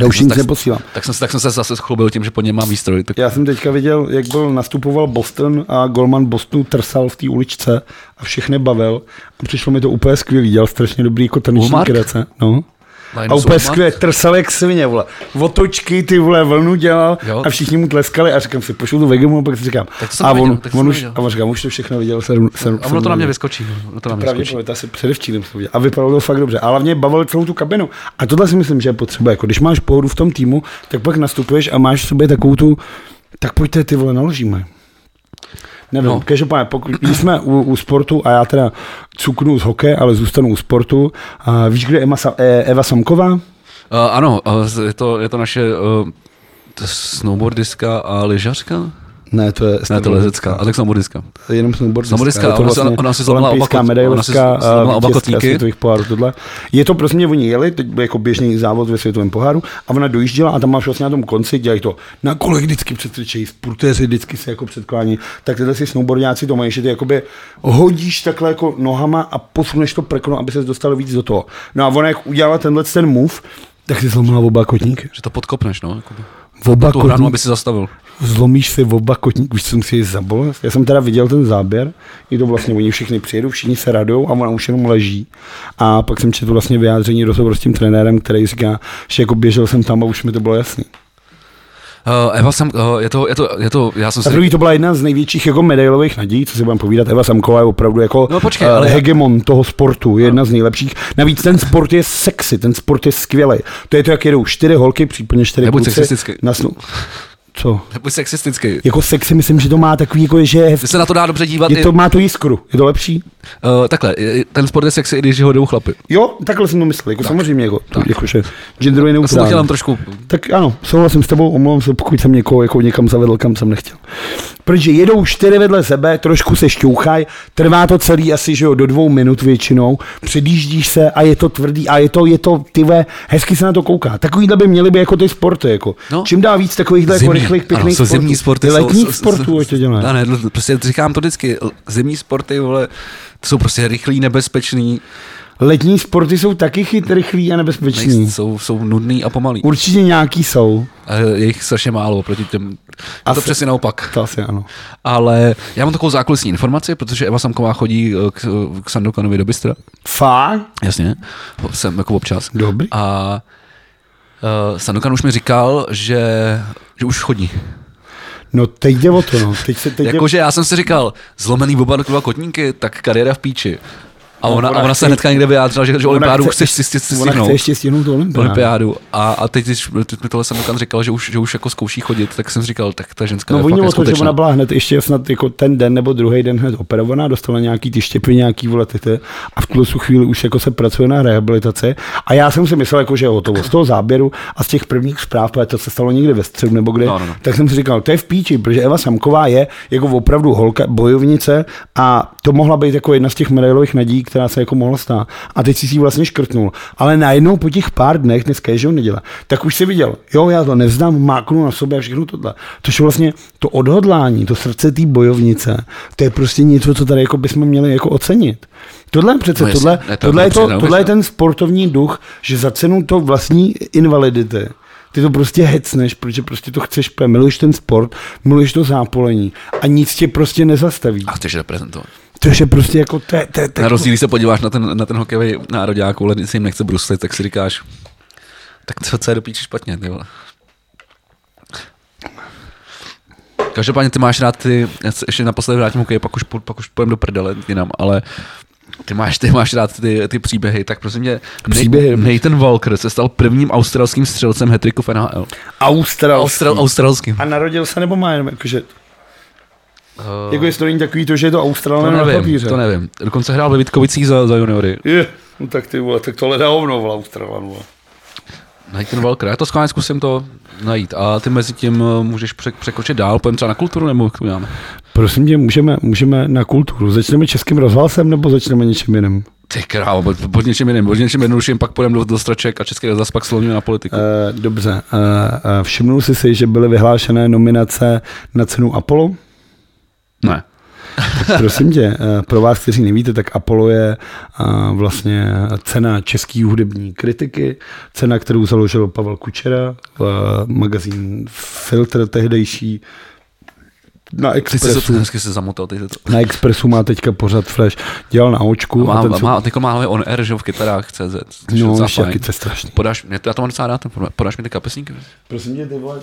Já už nic neposílám. Tak jsem, tak jsem se zase schlubil tím, že po něm mám výstroj. Tak... Já jsem teďka viděl, jak byl nastupoval Boston a golman Bostonu trsal v té uličce a všechny bavil. A přišlo mi to úplně skvělý, dělal strašně dobrý jako taneční kreace. No. A úplně skvěle, trsal jak svině, vole. Otočky, ty vole, vlnu dělal Jo. a všichni mu tleskali a říkám si, pošlu tu Vegemu, a pak si říkám. Tak to jsem a on, to on už, a on říkám, už to všechno viděl, sedm, sedm, A ono to na mě vyskočí. no, To na mě vyskočí. To asi předevčírem jsem to viděl. A vypadalo to fakt dobře. A hlavně bavil celou tu kabinu. A tohle si myslím, že je potřeba. Jako, když máš pohodu v tom týmu, tak pak nastupuješ a máš v sobě takovou tu, tak pojďte ty vole, naložíme. Nevím, no. Každopádně, pokud jsme u, u, sportu a já teda cuknu z hokeje, ale zůstanu u sportu, a víš, kde je Sa- eh, Eva Samková? Uh, ano, uh, je to, je to naše uh, to snowboardistka a lyžařka? Ne, to je, Ne, to je lezecká, a tak snowboardistka. jenom snowboardistka. Snowboardistka, Je to ona si- vlastně ona si zlomila olympijská oba kot- ona si a oba kotníky. světových pohárů tohle. Je to prostě, oni jeli, teď byl jako běžný závod ve světovém poháru a ona dojížděla a tam máš vlastně na tom konci, dělají to na kole vždycky předstrčejí, sportéři vždycky se jako předklání, tak tyhle si snowboardáci to mají, že ty jakoby hodíš takhle jako nohama a posuneš to prkno, aby se dostal víc do toho. No a ona jak udělala tenhle ten move, tak si zlomila oba kotníky. Že to podkopneš, no. Jakoby. Oba Tu hranu, aby si zastavil. zlomíš si oba kotníky, už jsem si je zabolest. Já jsem teda viděl ten záběr, je to vlastně, oni všichni přijedou, všichni se radou a ona už jenom leží. A pak jsem četl vlastně vyjádření rozhovor s tím trenérem, který říká, že jako běžel jsem tam a už mi to bylo jasný. Uh, Eva jsem, uh, je to, je to, je to, já jsem A si... druhý to byla jedna z největších jako medailových nadějí, co si budeme povídat. Eva Samková je opravdu jako No, počkej, eh, ale- hegemon toho sportu, je jedna z nejlepších. Navíc ten sport je sexy, ten sport je skvělý. To je to, jak jedou čtyři holky, případně čtyři Nebuď kluci. sexistický. Na snu... Co? Nebuď sexistický. Jako sexy myslím, že to má takový, jako, že je, Že se na to dá dobře dívat. je i- to, má to jiskru. Je to lepší? Uh, takhle, ten sport je sexy, i když ho jdou chlapy. Jo, takhle jsem to myslel, jako samozřejmě, jako, to, jako že genderu je Já jsem to neutrální. trošku... Tak ano, souhlasím s tebou, omlouvám se, pokud jsem někoho jako někam zavedl, kam jsem nechtěl. Protože jedou čtyři vedle sebe, trošku se šťouchaj, trvá to celý asi že jo, do dvou minut většinou, předjíždíš se a je to tvrdý a je to, je to, tyve, hezky se na to kouká. Takovýhle by měly by jako ty sporty, jako. No. Čím dá víc takovýchhle jako rychlých, ano, pěkných jsou sportů. zimní sporty. Ty jsou- letních jsou- sportů, ať to dělá. Ne, ne, prostě říkám to vždycky. Zimní sporty, vole, to jsou prostě rychlý, nebezpečný, Letní sporty jsou taky chyt, rychlý a nebezpečný. nejs- jsou, jsou nudný a pomalý. Určitě nějaký jsou. A je jich strašně málo proti těm. Je to přesně naopak. To asi ano. Ale já mám takovou zákulisní informaci, protože Eva Samková chodí eh, k, k Sandokanovi do Bystra. Fakt? Jasně, jsem jako občas. Dobrý. A uh, Sandokan už mi říkal, že, že už chodí. No teď jde o to, no. Teď se, teď. Jakože já jsem si říkal, zlomený oba dva kotníky, tak kariéra v píči. A ona, ona ona se chce- hnedka někde vyjádřila, že, že ona olympiádu chce- chceš si, si Ona stihnout. chce ještě stihnout olympiádu. olympiádu. A, a teď, když teď mi tohle Sandokan říkal, že už, že už jako zkouší chodit, tak jsem říkal, tak ta ženská No je oni fakt to, že ona byla hned ještě snad jako ten den nebo druhý den hned operovaná, dostala nějaký ty štěpy, nějaký vole a v tuhle chvíli už jako se pracuje na rehabilitaci. A já jsem si myslel, jako, že je hotovo z toho záběru a z těch prvních zpráv, protože to se stalo někdy ve středu nebo kde, No, no, no. tak jsem si říkal, to je v píči, protože Eva Samková je jako opravdu holka, bojovnice a to mohla být jako jedna z těch medailových nadějí, která se jako mohla stát. A teď si ji vlastně škrtnul. Ale najednou po těch pár dnech, dneska je, že on nedělá, tak už si viděl, jo, já to nevzdám, máknu na sobě a všechno tohle. To je vlastně to odhodlání, to srdce té bojovnice, to je prostě něco, co tady jako bychom měli jako ocenit. Tohle je přece, No jasně, tohle, to tohle, je to, tohle je ten sportovní duch, že za cenu to vlastní invalidity ty to prostě hecneš, protože prostě to chceš, miluješ ten sport, miluješ to zápolení a nic tě prostě nezastaví. A chceš reprezentovat. To je prostě jako, to, je- to, Na je- rozdíl, když se podíváš na ten, na ten hokejový nároďák, ale se jim nechce bruslit, tak si říkáš, tak co, co je do píči špatně, ty vole. Každopádně ty máš rád ty, já se ještě naposledy vrátím hokej, pak už, pak už půjdem do prdele jinam, ale ty máš, ty máš rád ty, ty příběhy, tak prosím tě, Příběhy. Nathan Walker se stal prvním australským střelcem hetriku v NHL. Australský. Austral, australským. A narodil se nebo má jenom jakože, Uh, jako jestli to není takový to, že je to Australané na nevím, papíře. to nevím. Dokonce hrál ve Vítkovicích za, za juniory. Je, no tak ty vole, tak tohle dá hovno, vole, Australan, vole. Najít ten Walker. Já to schválně zkusím to najít. A ty mezi tím eh, můžeš pře- překročit dál, pojďme třeba na kulturu, nebo jak to uděláme? Prosím tě, můžeme, můžeme na kulturu. Začneme českým rozhlasem nebo začneme něčím jiným? Ty krávo, pod, pod něčím jiným, pod něčím jednodušším, pak půjdeme do, do straček a český rozhlas pak slovíme na politiku. Eh, dobře, eh, eh, všimnul jsi si, že byly vyhlášené nominace na cenu Apollo? Ne. Prosím tě, eh, pro vás, kteří nevíte, tak Apollo je eh, vlastně cena české hudební kritiky, cena, kterou založil Pavel Kučera, eh, magazín Filtr tehdejší, na Teď si se, Expressu. hezky se zamotal. Teď to. Na Expressu má teďka pořád Flash. Dělal na očku. Má, a ten, má, teď má hlavně on air, že v kytarách CZ. No, ještě to je strašný. Podáš, mě to, já to mám docela rád, podáš mi ty kapesníky. Prosím tě, ty vole,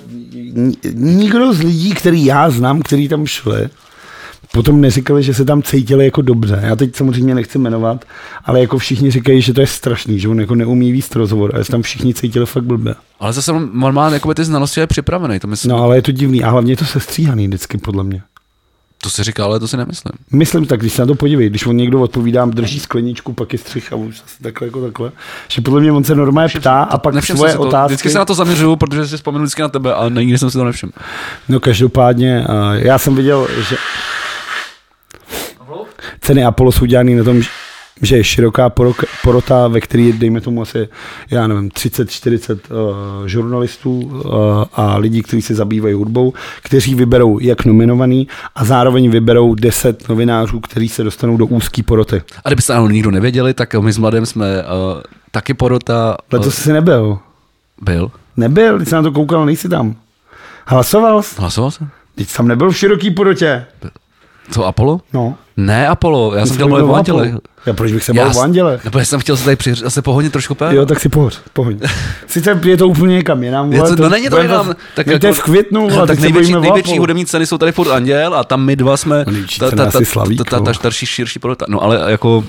ni- nikdo z lidí, který já znám, který tam šli, potom neříkali, že se tam cítili jako dobře. Já teď samozřejmě nechci jmenovat, ale jako všichni říkají, že to je strašný, že on jako neumí víc rozhovor a že se tam všichni cítili fakt blbě. Ale zase on má jakoby ty znalosti je připravený, to, myslím, No ale je to divný a hlavně je to sestříhaný vždycky podle mě. to si říká, ale to si nemyslím. Myslím tak, když se na to podívej, když on někdo odpovídá, drží skleničku, pak je střih a už zase takhle jako takhle, že podle mě on se normálně ptá a pak svoje to. otázky. Vždycky se na to zaměřuju, protože si vzpomenu vždycky na tebe, ale nikdy jsem si to nevšiml. No každopádně, uh, já jsem viděl, že ceny Apollo jsou dělaný na tom, že je široká porok- porota, ve které je, dejme tomu asi, já nevím, 30-40 uh, žurnalistů uh, a lidí, kteří se zabývají hudbou, kteří vyberou jak nominovaný a zároveň vyberou 10 novinářů, kteří se dostanou do úzký poroty. A kdybyste náhodou nikdo nevěděli, tak my s Mladem jsme uh, taky porota. Uh, Letos jsi nebyl. byl. Nebyl, když jsi na to koukal, nejsi tam. Hlasoval jsi? Hlasoval jsem? Teď jsi tam nebyl v široký porotě. Co, Apollo? No. Ne, Apollo, já jsem chtěl mluvit o. Apollo. Já proč bych se bavil o Andělech? Nebo já jsem chtěl se tady při, zase pohodně trošku pát. Jo, tak si pohoď, pohoď. Sice je to úplně někam jinam. Je vole, to, no není to jinam. Tak je to je v květnu, vole, tak se největší, největší hudební ceny jsou tady furt Anděl a tam my dva jsme No ta, ta, ta, ta, ta, ta starší, širší porota. No ale jako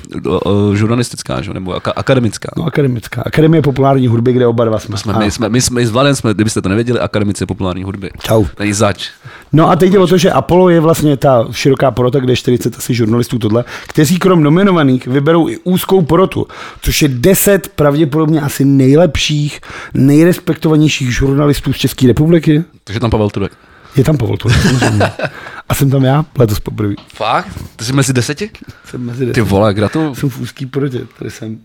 uh, žurnalistická, že? nebo aka, akademická. No, akademická. Akademie populární hudby, kde oba dva jsme. Jsme, my, jsme, my, jsme, my s Vladem jsme, kdybyste to nevěděli, akademici populární hudby. Čau. Není zač. No a teď jde o to, že Apollo je vlastně ta široká porota, kde je 40 asi žurnalistů tohle, kteří krom nominovaných vyberou i úzkou porotu, což je 10 pravděpodobně asi nejlepších, nejrespektovanějších žurnalistů z České republiky. Takže tam Pavel Turek. Je tam Pavel Turek, samozřejmě. A jsem tam já, letos poprvé. Fakt? Ty jsi mezi deseti? Jsem mezi Ty deset. vole, gratuluju. Jsem v úzký porotě, tady jsem.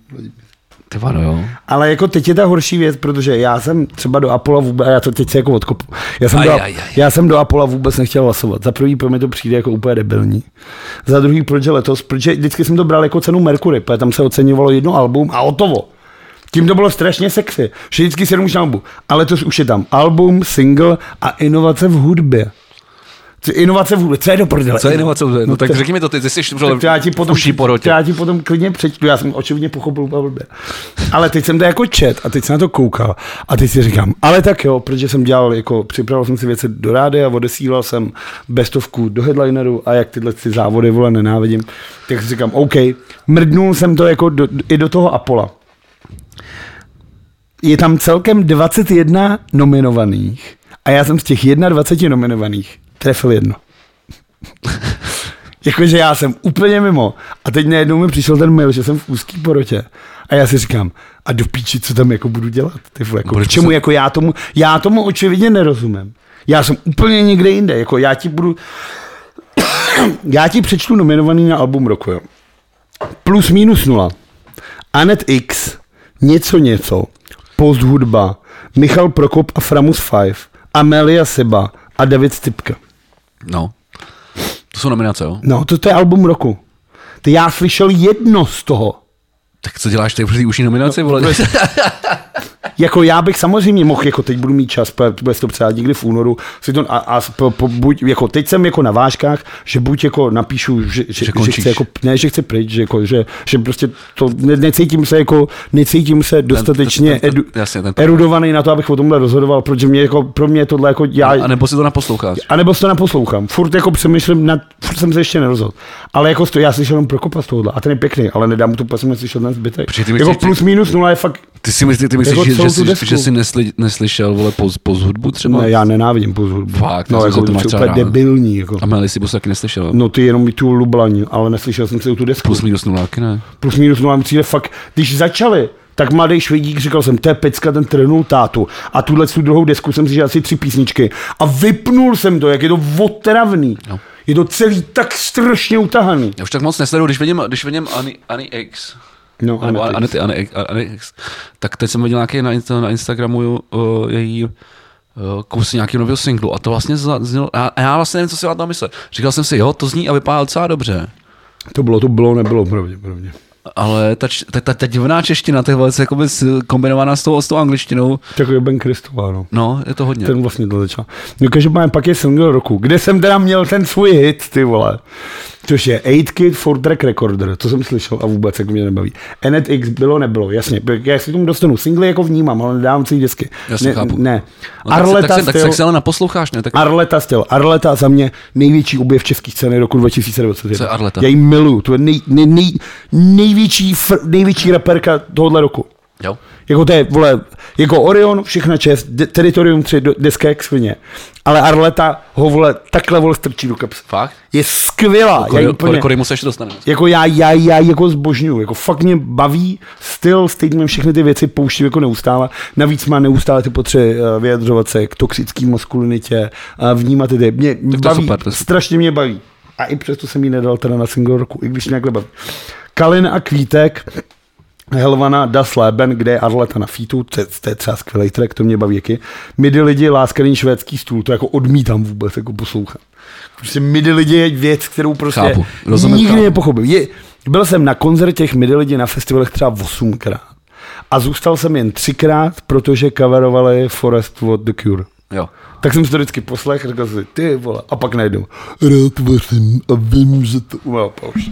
Ty vado, jo. Ale jako teď je ta horší věc, protože já jsem třeba do Apollo vůbec, já to teď se jako odkopu, já jsem, Aj, do, aj, aj. já jsem do Apollo vůbec nechtěl hlasovat. Za prvý, pro mě to přijde jako úplně debilní. Za druhý, protože letos, protože vždycky jsem to bral jako cenu Mercury, protože tam se oceňovalo jedno album a hotovo. Tím to bylo strašně sexy, vždycky na album. Ale letos už je tam album, single a inovace v hudbě. Inovace v hudbě, co je do prdele? Co je inovace? No, tak to- řekni mi to, ty, ty jsi tak já ti potom, uší porotě. já ti potom klidně přečtu, já jsem očividně pochopil úplně blbě. Ale teď jsem to jako čet a teď jsem na to koukal a teď si říkám, ale tak jo, protože jsem dělal, jako připravil jsem si věci do rády a odesílal jsem bestovku do headlineru a jak tyhle ty závody, vole, nenávidím, tak si říkám, OK, mrdnul jsem to jako do, i do toho Apola. Je tam celkem 21 nominovaných a já jsem z těch 21 nominovaných trefil jedno. Jakože já jsem úplně mimo. A teď najednou mi přišel ten mail, že jsem v úzký porotě. A já si říkám, a do píči, co tam jako budu dělat? Ty vole, jako, k čemu, se- jako já tomu, já tomu očividně nerozumím. Já jsem úplně někde jinde, jako já ti budu, já ti přečtu nominovaný na album roku, jo. Plus minus nula. Anet X, něco něco, Post hudba, Michal Prokop a Framus 5, Amelia Seba a David Stipka. No. To jsou nominace, jo? No, to, to je album roku. Ty já slyšel jedno z toho. Tak co děláš tady pro ty nominaci, vole? Jako já bych samozřejmě mohl, jako teď budu mít čas, bude to třeba někdy v únoru, si to, a, a po, po, buď, jako teď jsem jako na vážkách, že buď jako napíšu, že, že, Že že, chci jako, ne, že chci pryč, že, jako, že, že prostě to, ne, necítím se jako, necítím se dostatečně ten- ten- edu, jasně, ten- erudovaný na to, abych o tomhle rozhodoval, protože mě jako, pro mě je tohle jako, já, A nebo si to naposloucháš. a nebo si to naposlouchám. Furt jako přemýšlím, nad, furt jsem se ještě nerozhodl. Ale jako to, já slyšel jenom Prokopa z tohohle a ten je pěkný, ale nedám mu to, protože jsem neslyšel ten zbytek. Jako plus minus nula je fakt, Ty si myslíš, ty myslíš Jako že, že, jsi, že jsi nesli, neslyšel, vole, poz, poz hudbu třeba? ne, já nenávidím post hudbu. Fakt, no, jako to máš úplně debilní. Jako. A Meli si taky neslyšel. No ty jenom mi tu lublaní, ale neslyšel jsem si tu desku. Plus minus nuláky, ne? plus minus nula mi přijde fakt, když začali, tak mladý švejdík říkal jsem, to je pecka, ten trhnul tátu. A tuhle tu druhou desku jsem si asi tři písničky. A vypnul jsem to, jak je to otravný. No. Je to celý tak strašně utahaný. Já už tak moc nesleduju, když vidím, když vidím Ani, Ani X, No, nebo Anety. Anety, X, tak teď jsem viděl nějaký na, na Instagramu uh, její uh, kus nějakého nového singlu a to vlastně znělo, a, já vlastně nevím, co si o tom myslet. Říkal jsem si, jo, to zní a vypadá docela dobře. To bylo, to bylo, nebylo pravděpodobně. Ale ta, ta, ta, ta divná čeština, ta je velice jakoby kombinovaná s tou, s tou angličtinou, Takový Ben Kristová, no. no, je to hodně. Ten vlastně to začal. No každopádně pak je single roku, kde jsem teda měl ten svůj hit, ty vole. Což je 8 Kid for Track Recorder, to jsem slyšel a vůbec jak mě nebaví. NetX bylo, nebylo, jasně. Já si k tomu dostanu. Single jako vnímám, ale nedávám si disky. Já ne, chápu. ne. No, Arleta tak, se, tak, styl, tak se ale naposloucháš, ne? Tak, Arleta styl. Arleta za mě největší objev české scény roku 2021. Co je Arleta? Já ji miluju. To je nej, nej, nej, největší, fr, největší raperka tohohle roku. jo. Jako to je, vole, jako Orion, všechna čest, de, Teritorium 3, do- deska jak svině. Ale Arleta ho, vole, takhle, vole, strčí do kapsy. Fakt? Je skvělá. úplně, kory mu se ještě dostane. jako já, já, já jako zbožňuju. Jako fakt mě baví styl, statement, všechny ty věci pouštím jako neustále. Navíc má neustále ty potřeby eh, vyjadřovat se k toxický maskulinitě, a vnímat ty. Mě to je baví, super, super. strašně mě baví. A i přesto jsem ji nedal teda na single roku, i když mě baví. Kalin a Kvítek, Helvana Das Leben, kde je Arleta na featu, to, je- to je třeba skvělý track, to mě baví jaký. Midi lidi, láskaný švédský stůl, to jako odmítám vůbec, jako poslouchat. Prostě midi lidi je věc, kterou prostě Chápu, rozumím, nikdy chápu. nepochopil. Je, byl jsem na koncertech midi lidi na festivalech třeba osmkrát. A zůstal jsem jen třikrát, protože coverovali Forest od The Cure. Jo. Tak jsem si to vždycky poslech, říkal si, ty vole, a pak najednou, rád vařím a vím, že to pauš.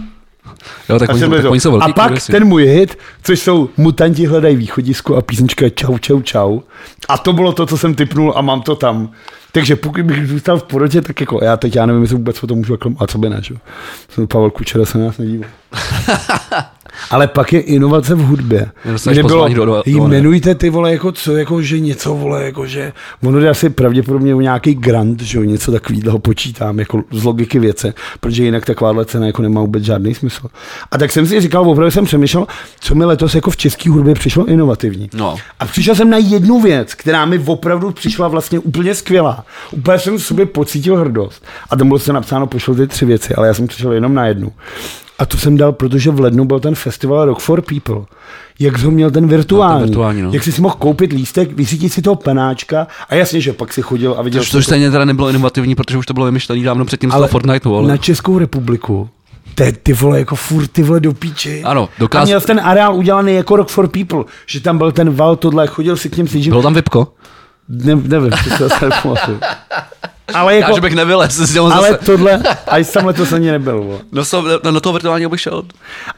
Jo, tak, A, oni, tak oni jsou a velký pak progresy. ten můj hit, což jsou Mutanti hledají východisko a písnička Čau, čau, čau. A to bylo to, co jsem typnul a mám to tam. Takže pokud bych zůstal v porotě, tak jako já teď já nevím, jestli vůbec o tom můžu reklam- a co by ne, že? Pavel Kučera se na nás nedíval. Ale pak je inovace v hudbě. Kde bylo, do- do- jmenujte ty vole, jako co, jako že něco, vole, jako že, ono jde asi pravděpodobně o nějaký grant, že jo, něco takového počítám, jako z logiky věce, protože jinak takováhle cena jako nemá vůbec žádný smysl. A tak jsem si říkal, opravdu jsem přemýšlel, co mi letos jako v české hudbě přišlo inovativní. No. A přišel jsem na jednu věc, která mi opravdu přišla vlastně úplně skvělá. Úplně jsem v sobě pocítil hrdost. A tam bylo se napsáno, pošlo ty tři věci, ale já jsem přišel jenom na jednu. A to jsem dal, protože v lednu byl ten festival Rock for People. Jak jsi ho měl ten virtuální. No, ten virtuální, no. Jak jsi si mohl koupit lístek, vysítit si toho penáčka a jasně, že pak si chodil a viděl Což, což stejně teda nebylo inovativní, protože už to bylo vymyšlené dávno předtím z toho Fortniteu, ale... na Českou republiku to je ty vole, jako furt ty vole do píči. Ano, dokáz... dokáz- A měl ten areál udělaný jako Rock for People, že tam byl ten val, tohle, chodil si k něm si Bylo tam Vipko? ne, nevím, to se asi nepamatuju. Ale Já, jako, že bych nevylez z něho ale zase. tohle, a jsem letos ani nebyl. Vole. No, so, no, no toho virtuálního bych šel.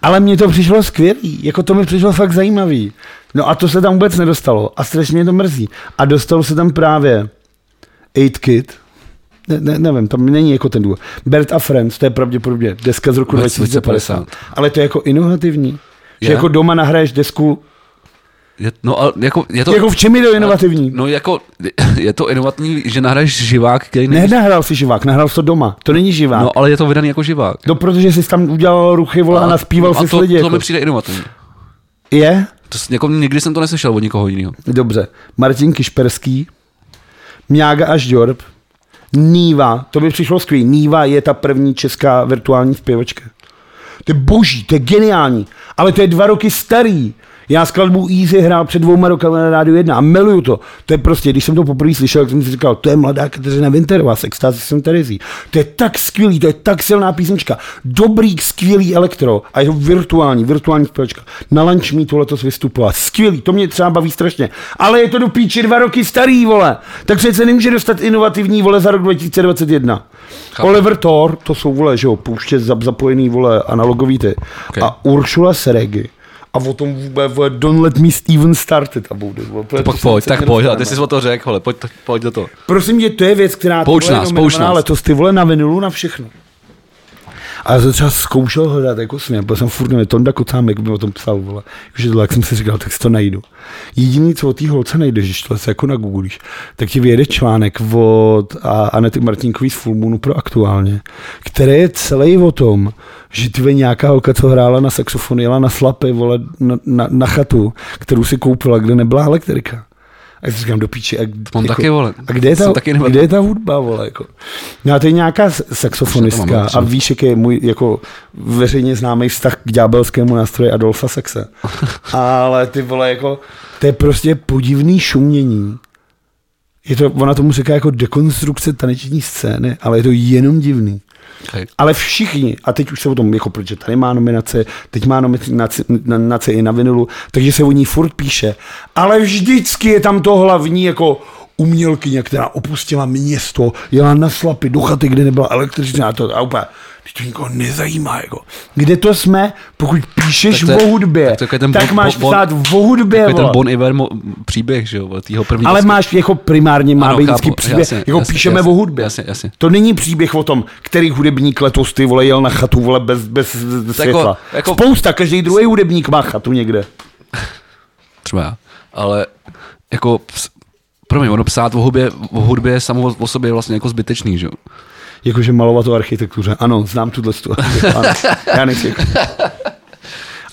Ale mně to přišlo skvělý, jako to mi přišlo fakt zajímavý. No a to se tam vůbec nedostalo a strašně mě to mrzí. A dostalo se tam právě 8 Kid, ne, ne, nevím, tam není jako ten duo. Bert a Friends, to je pravděpodobně deska z roku 2050. 2050. Ale to je jako inovativní. Že Je? jako doma nahraješ desku, Je, no, ale jako, je to... jako v čem je to inovativní? No jako, je to inovativní, že nahraješ živák, který není... Nenahrál si živák, nahrál to doma, to není živák. No, ale je to vydaný jako živák. no protože jsi tam udělal ruchy, vole, a naspíval no, si to, lidi. to jako. mi přijde inovativní. Je? To, jako, nikdy jsem to neslyšel od nikoho jiného. Dobře. Martin Kišperský, Mňága až Jorb, Níva, to by přišlo skvělý. Níva je ta první česká virtuální zpěvačka. To je boží, to je geniální, ale to je dva roky starý. Já skladbu Easy hrál před dvouma rokama na Rádiu 1 a miluju to. To je prostě, když jsem to poprvé slyšel, tak jsem si říkal, to je mladá Kateřina Winterová s extázy jsem Terezí. To je tak skvělý, to je tak silná písnička. Dobrý, skvělý elektro a je to virtuální, virtuální zpěvačka. Na Lunch Me to letos vystupovala. Skvělý, to mě třeba baví strašně. Ale je to do píči dva roky starý, vole. Tak přece nemůže dostat inovativní, vole, za rok 2021. Chápu. Oliver Thor, to jsou, vole, že jo, pouště zap- zapojený, vole, analogový ty. Okay. A Uršula Seregi. A o tom vůbec, vole, don't let me Steven started a bude. Vole, To pak pojď, tak pojď, a ty jsi o to řekl, pojď, pojď do toho. Prosím tě, to je věc, která Pouč nás, pouč nás. letos, ty vole na vinilu na všechno. A jsem třeba zkoušel hledat jako směr, byl jsem furt nevím, Tonda Kocámek mi o tom psal, vole. Že tohle, jak jsem si říkal, tak si to najdu. Jediný, co od té holce najdeš, když tohle se jako nagooglíš, tak ti vyjede článek od a Anety Martinkový z Full Moonu pro aktuálně, který je celý o tom, že ty nějaká holka, co hrála na saxofon, jela na slapy, vole, na, na, na chatu, kterou si koupila, kde nebyla elektrika. A já si říkám do píči. A, Mám taky, vole. A kde je ta, taky kde je ta hudba, vole, jako? No a to je nějaká saxofonistka a víš, jak je můj jako veřejně známý vztah k ďábelskému nástroji Adolfa Sexe. Ale ty vole, jako, to je prostě podivný šumění. Je to, ona tomu říká jako dekonstrukce taneční scény, ale je to jenom divný. Okay. Ale všichni, a teď už se o tom, jako protože tady má nominace, teď má nominace, nominace i na vinilu, takže se o ní furt píše, ale vždycky je tam to hlavní, jako umělkyně, která opustila město, jela na slapy do chaty, kde nebyla elektricita a to a úplně, když to nikoho nezajímá. Jako. Kde to jsme, pokud píšeš Tak to je- o hudbě, tak to ten tak bon- máš bon- psát o hudbě. Ten. Bon Iver mo- příběh, že jo, týho první Ale máš jako primárně má Ano, být vždycky příběh, jasně, jako jasně, píšeme jasně, o hudbě. jasně, jasně. To není příběh o tom, který hudebník letos ty vole jel na chatu vole bez, bez, bez světla. jako- Spousta, každý druhý hudebník má chatu někde. třeba já. Ale jako, promiň, ono psát o hudbě, o hudbě je samo o sobě vlastně jako zbytečný, že jo. Jakože malovat o architektuře. Ano, znám tuhle tu. Já nechci.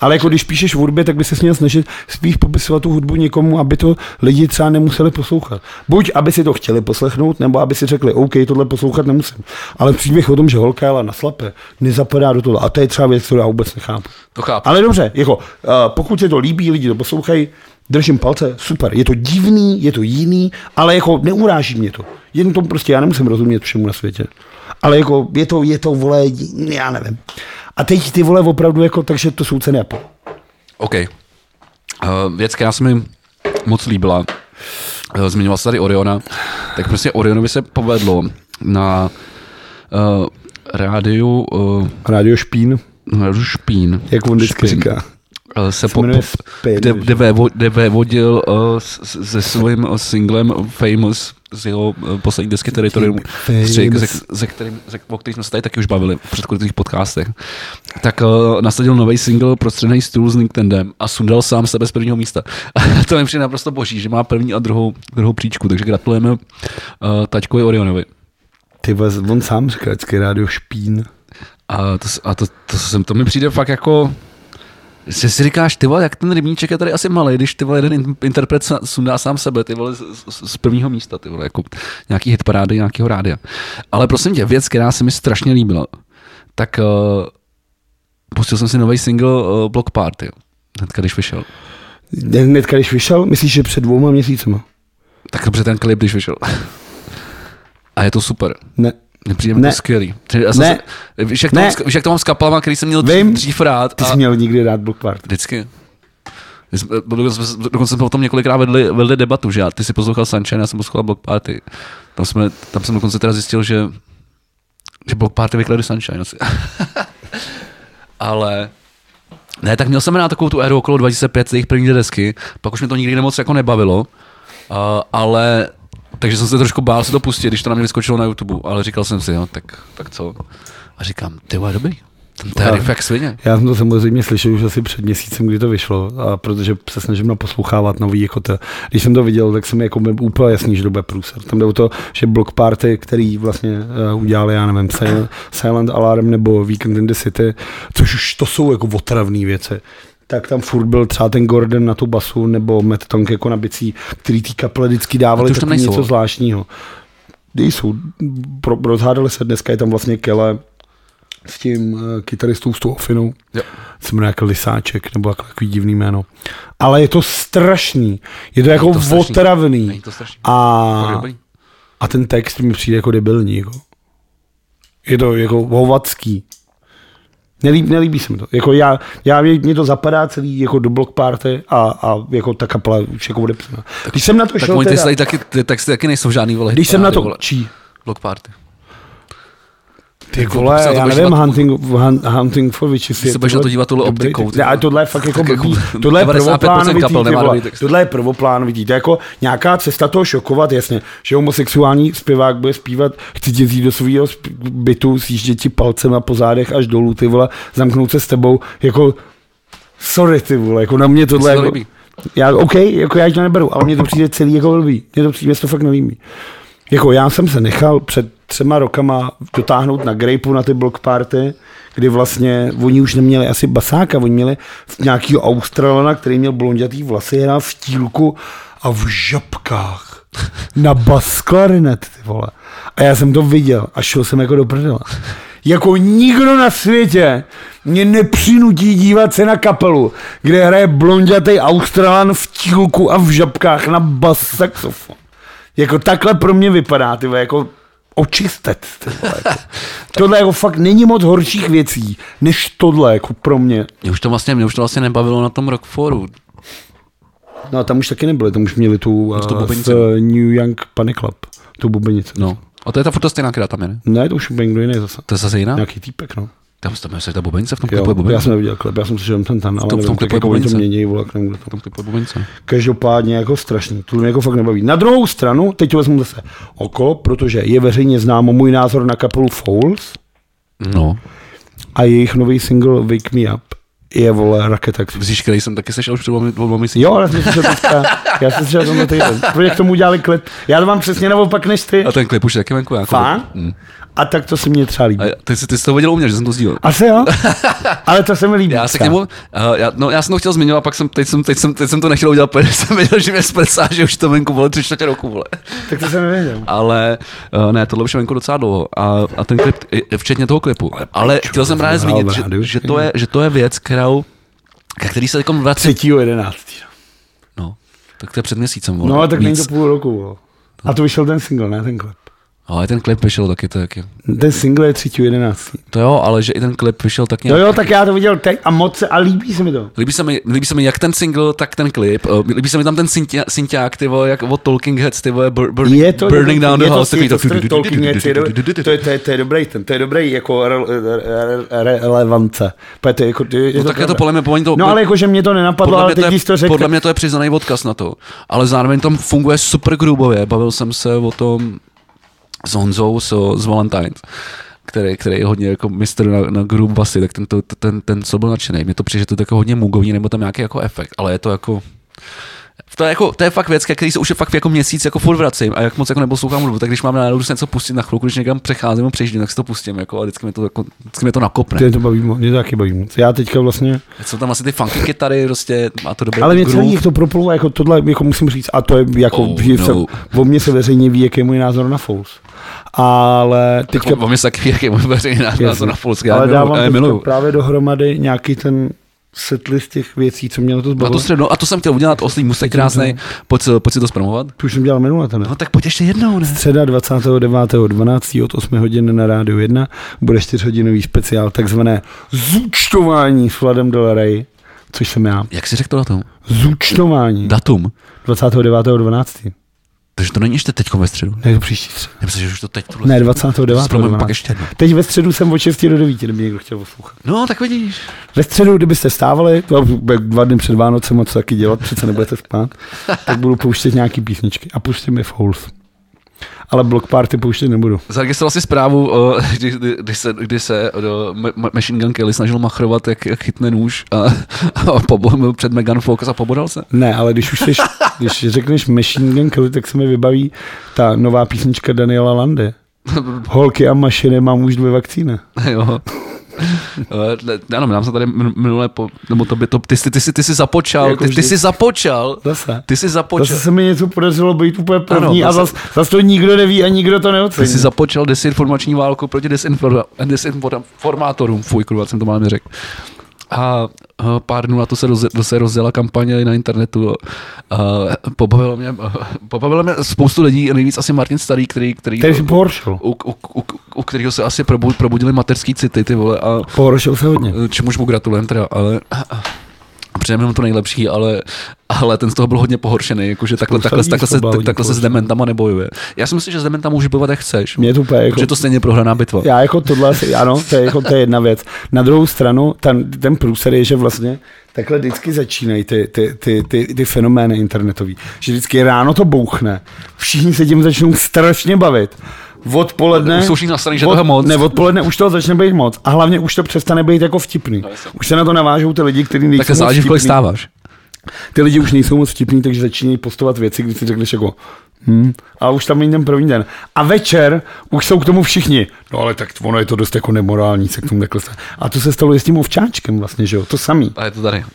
Ale jako když píšeš v hudbě, tak by se měl snažit spíš popisovat tu hudbu někomu, aby to lidi třeba nemuseli poslouchat. Buď aby si to chtěli poslechnout, nebo aby si řekli, OK, tohle poslouchat nemusím. Ale příběh o tom, že holka jela na slape, nezapadá do toho. A to je třeba věc, kterou já vůbec nechápu. To chápu. Ale dobře, jako, uh, pokud se to líbí, lidi to poslouchají, držím palce, super. Je to divný, je to jiný, ale jako neuráží mě to. Jen to prostě, já nemusím rozumět všemu na světě. Ale jako je to, je to, vole, já nevím. A teď ty vole opravdu jako, takže to jsou ceny Apple. OK. Uh, věc, která se mi moc líbila, uh, zmiňoval se tady Oriona, tak prostě Orionovi se povedlo na uh, rádiu uh, Radio Špín, rádiu Špín, jak on vždycky říká. Uh, se po, po, kde, kde, vévo, kde vévodil uh, se svým uh, singlem Famous z jeho poslední desky Territorium, ze, ze, kterým, ze, o kterých jsme se tady taky už bavili v předchozích podcastech, tak uh, nasadil nový single Prostředný stůl s Nintendem a sundal sám sebe z prvního místa. to mi přijde naprosto boží, že má první a druhou, druhou příčku, takže gratulujeme uh, taťkovi Orionovi. Ty on sám říká Radio Špín. A to, a to, to, to, to mi přijde fakt jako, že si říkáš, ty vole, jak ten rybníček je tady asi malý, když ty vole jeden in- interpret sundá sám sebe, ty vole, z, z, z prvního místa, ty vole, jako nějaký hitparády nějakého rádia. Ale prosím tě, věc, která se mi strašně líbila, tak uh, pustil jsem si nový single uh, Block Party, hnedka když vyšel. Hnedka, když vyšel, myslíš, že před dvouma měsícema? Tak dobře ten klip, když vyšel. A je to super. Ne. Mně přijde mi Ne. to skvělý. Já jsem Ne. Se, víš, jak to, Ne. mám, víš, jak to mám s kapelama, který jsem měl Vím. dřív rád. Ty a- jsi měl nikdy rád Block Party. Vždycky. Dokonce jsme, dokonce jsme o tom několikrát vedli, vedli debatu, že já, ty si poslouchal Sunshine, já jsem poslouchal Block Party. Tam, jsme, tam jsem dokonce teda zjistil, že, že Block Party vykladli Sunshine asi. Ale ne, tak měl jsem na takovou tu éru okolo 2005, jejich první desky, pak už mě to nikdy moc jako nebavilo, uh, ale takže jsem se trošku bál se to pustit, když to na mě vyskočilo na YouTube, ale říkal jsem si, jo, tak, tak co? A říkám, ty vole, dobrý, ten to je Ale- riff jak svině. Já jsem to samozřejmě slyšel už asi před měsícem, kdy to vyšlo, a protože se snažím naposlouchávat nový jako to. Když jsem to viděl, tak jsem jako byl úplně jasný, že to bude průser. Tam jde o to, že Block Party, který vlastně uh, udělali, já nevím, Silent, Silent Alarm nebo Weekend in the City, což už to jsou jako otravné věci tak tam furt byl třeba ten Gordon na tu basu nebo Matt Tonk jako na bicí, který tý kaple vždycky dávali ty nejsou. něco zvláštního. Nejsou. Pro, rozhádali se dneska, je tam vlastně Kele s tím uh, kytaristou s tou ofinou Jo. se jmenuje jako Lisáček, nebo jako takový divný jméno. Ale je to strašný. Je to jako to otravný. Není to strašný. A, a ten text mi přijde jako debilní. Jako. Je to jako hovadský. Nelíbí, nelíbí se mi to. Jako já, já, mě to zapadá celý jako do block party a, a jako ta kapela už jako odepsaná. Když jsem na to Tak šel ty teda, taky, texty taky nejsou žádný vole. když jsem na to, vole. čí, Block party. Ty Jako, vole, já nevím, hunting, hun- hunting for witches. Ty se budeš na to dívat tohle optikou, ty ale tohle je fakt jako jako blbý. Tohle je 95% prvoplánovitý, ty vole. Tohle je prvoplánovitý. To je jako nějaká cesta toho šokovat, jasně, že homosexuální zpěvák bude zpívat, chci tě vzít do svého bytu, sjíždět ti palcem po zádech až dolů, ty vole, zamknout se s tebou, jako sorry, ty vole, jako na mě tohle jako, já, OK, jako já to neberu, ale mně to přijde celý jako blbý. Mně to přijde, se to fakt nelíbí. Jako já jsem se nechal před třema rokama dotáhnout na Grapeu na ty block party, kdy vlastně oni už neměli asi basáka, oni měli nějakýho Australana, který měl blondětý vlasy, hrál v tílku a v žabkách na bas klarinet, ty vole. A já jsem to viděl a šel jsem jako do prdela. Jako nikdo na světě mě nepřinutí dívat se na kapelu, kde hraje blondětý Australan v tílku a v žabkách na bas saxofon. Jako takhle pro mě vypadá, ty jako vole, jako. tohle jako fakt není moc horších věcí, než tohle jako pro mě. Mě už to vlastně, mě už to vlastně nebavilo na tom Rockforu. No a tam už taky nebyli, tam už měli tu, tu uh, bubenici. z New Young Panic Club, tu bubenici. No. A to je ta furt stejná, která tam je, ne? Ne, to už úplně někdo jiný zase. To je zase jiná? Nějaký týpek, no. Tam tam je ta bubenice v tom klipu je Jo, já bubenice. jsem neviděl klip, já jsem slyšel ten ten, ale tom- v tom nevím, klipu tak je jako oni to bubenice. mění, vole, k tomu, kdo to. V tom klipu je bubenice. Každopádně jako strašný, to mě jako fakt nebaví. Na druhou stranu, teď to vezmu zase okolo, protože je veřejně známo můj názor na kapelu Fouls No. a jejich nový single Wake Me Up je vole raketa. Myslíš, který jsem taky slyšel už před dvouma měsíci? Jo, ale jsem slyšel teďka, já jsem slyšel tenhle týden, protože k tomu udělali klip. Já to mám přesně naopak než ty. A ten klip už je taky venku. Jako, Fakt? Mm. A tak to se mně třeba líbí. A ty, jsi, ty jsi to viděl u mě, že jsem to sdílel. Asi jo, ale to se mi líbí. Já se k němu, uh, já, no, já jsem to chtěl zmiňovat, pak jsem, teď jsem, teď jsem, teď jsem to nechtěl udělat, protože jsem věděl, že mě zpresá, že už to venku vole tři čtvrtě roku, vole. Tak to jsem nevěděl. Ale uh, ne, tohle už je venku docela dlouho. A, a ten klip, včetně toho klipu. Ale chtěl jsem právě zmínit, že, že, to je, že to je věc, kterou, ke který se jako vrací. 3. 11. No, tak to je před měsícem. Vole. No, tak není to půl roku. vole. A to vyšel ten single, ne ten klip. Ale ten klip vyšel taky, to taky. Ten single je 3. 11. To jo, ale že i ten klip vyšel tak nějak. jo, tak já to viděl teď a moc se, a líbí se mi to. Líbí se, mi, líbí se mi jak ten single, tak ten klip. Uh, Líbí se mi tam ten synťák, ty vole, jak od Talking Heads, ty vole, bur, burning, Je to burning down the house. je to, Talking Heads to, je, to, dobrý, ten, to je dobrý jako re, re, re, relevance. Protože to je, jako, je, No tak je to podle mě, podle mě to, No ale jakože mě to nenapadlo, ale teď to řekl, podle mě to je přiznaný odkaz na to. Ale zároveň tam funguje super grubově. Bavil jsem se o tom s Honzou z, z Valentines který, který je hodně jako mistr na, na groove basy, tak ten, to, ten, ten, co byl nadšený. Mně to přijde, že to je jako hodně mugový, nebo tam nějaký jako efekt, ale je to jako, to je, jako, to je fakt věc, který se už je fakt jako měsíc jako furt vracím a jak moc jako neposlouchám hudbu, tak když mám náladu si něco pustit na chvilku, když někam přecházím a přejíždím, tak si to pustím jako, a vždycky mě to, jako, vždycky mě to nakopne. Mě to baví, mě to taky baví. Já teďka vlastně, Jsou tam asi ty funky kytary, prostě má to dobrý ale mě celý to proplulo, jako tohle, jako musím říct, a to je jako, Oh, že no. se, o mně se veřejně ví, jaký je můj názor na Fouls. Ale teďka, Teďka... O mě se taky jak je můj veřejný názor Jasně. na Polsku, já ale dávám miluju. právě dohromady nějaký ten setlist těch věcí, co mě na to A zbavilo. to, středno, a to jsem chtěl udělat, oslý musek krásný, pojď, pojď si to zpromovat. To už jsem dělal minule ten. No tak pojď ještě jednou, ne? Středa 29.12. od 8 hodin na rádiu 1 bude 4-hodinový speciál, takzvané zúčtování s Vladem Del Rey, což jsem já. Jak jsi řekl to na tom? Zúčtování. Datum. 29.12. Takže to není ještě teď ve středu. Ne, to příští středa. Já myslím, že už to teď tuhle. Ne, 29. Zpromujeme pak ještě jednou. Teď ve středu jsem od 6 do 9, kdyby někdo chtěl poslouchat. No, tak vidíš. Ve středu, kdybyste stávali, to bude dva dny před Vánocem, co taky dělat, přece nebudete spát, tak budu pouštět nějaký písničky. A pustím mi Fouls. Ale Block Party pouštět nebudu. Zaregistroval si zprávu, o, kdy, kdy, kdy, se, kdy se do Ma- Ma- Machine Gun Kelly snažil machrovat, jak, jak chytne nůž a, a pobo, před Megan Fox a pobodal se. Ne, ale když už jsi, když řekneš Machine Gun Kelly, tak se mi vybaví ta nová písnička Daniela Landy. Holky a mašiny mám už dvě vakcíny. jo. Ne, Ano, nám se tady min- minule, po, nebo to by to, ty, jsi- ty, jsi, ty jsi započal, Jako ty, ty jsi započal, Zase. ty jsi započal, Zase se mi něco podařilo být úplně první Ano, a zase- zase zas to nikdo neví a nikdo to ty neocení. jsi započal desinformační válku proti desinformátorům, fuj, kurva, jsem to mám neřekl. A a pár dnů na to se, roze, to se rozjela kampaně na internetu. A pobavilo mě, pobavilo mě spoustu lidí, nejvíc asi Martin Starý, který, který, u, u, u, u, kterého se asi probu- probudili mateřský city, ty vole, a Pohoršil se hodně. čemuž mu gratulujem teda, ale přejeme mu to nejlepší, ale, ale ten z toho byl hodně pohoršený, jakože takhle, takhle, takhle, se, takhle se s dementama nebojuje. Já si myslím, že s dementama můžeš bojovat, jak chceš. Mě to úplně jako... Je to stejně prohraná bitva. Já jako tohle, ano, to je, jako, to je jedna věc. Na druhou stranu, ten, ten průser je, že vlastně takhle vždycky začínají ty, ty, ty, ty, ty fenomény internetový. Že vždycky ráno to bouchne, všichni se tím začnou strašně bavit. Odpoledne... Už jsou všichni nasraný, že od- toho moc. Ne, odpoledne už toho začne být moc. A hlavně už to přestane být jako vtipný. jasně. už se na to navážou ty lidi, kteří nejsou Tak záleží, kolik stáváš. Ty lidi už nejsou moc vtipní, takže začínají postovat věci, kdy si řekneš jako hm, a už tam není ten první den. A večer už jsou k tomu všichni. No ale tak ono je to dost jako nemorální se k tomu takhle. A to se stalo i s tím ovčáčkem vlastně, že jo, to samý. A je to tady.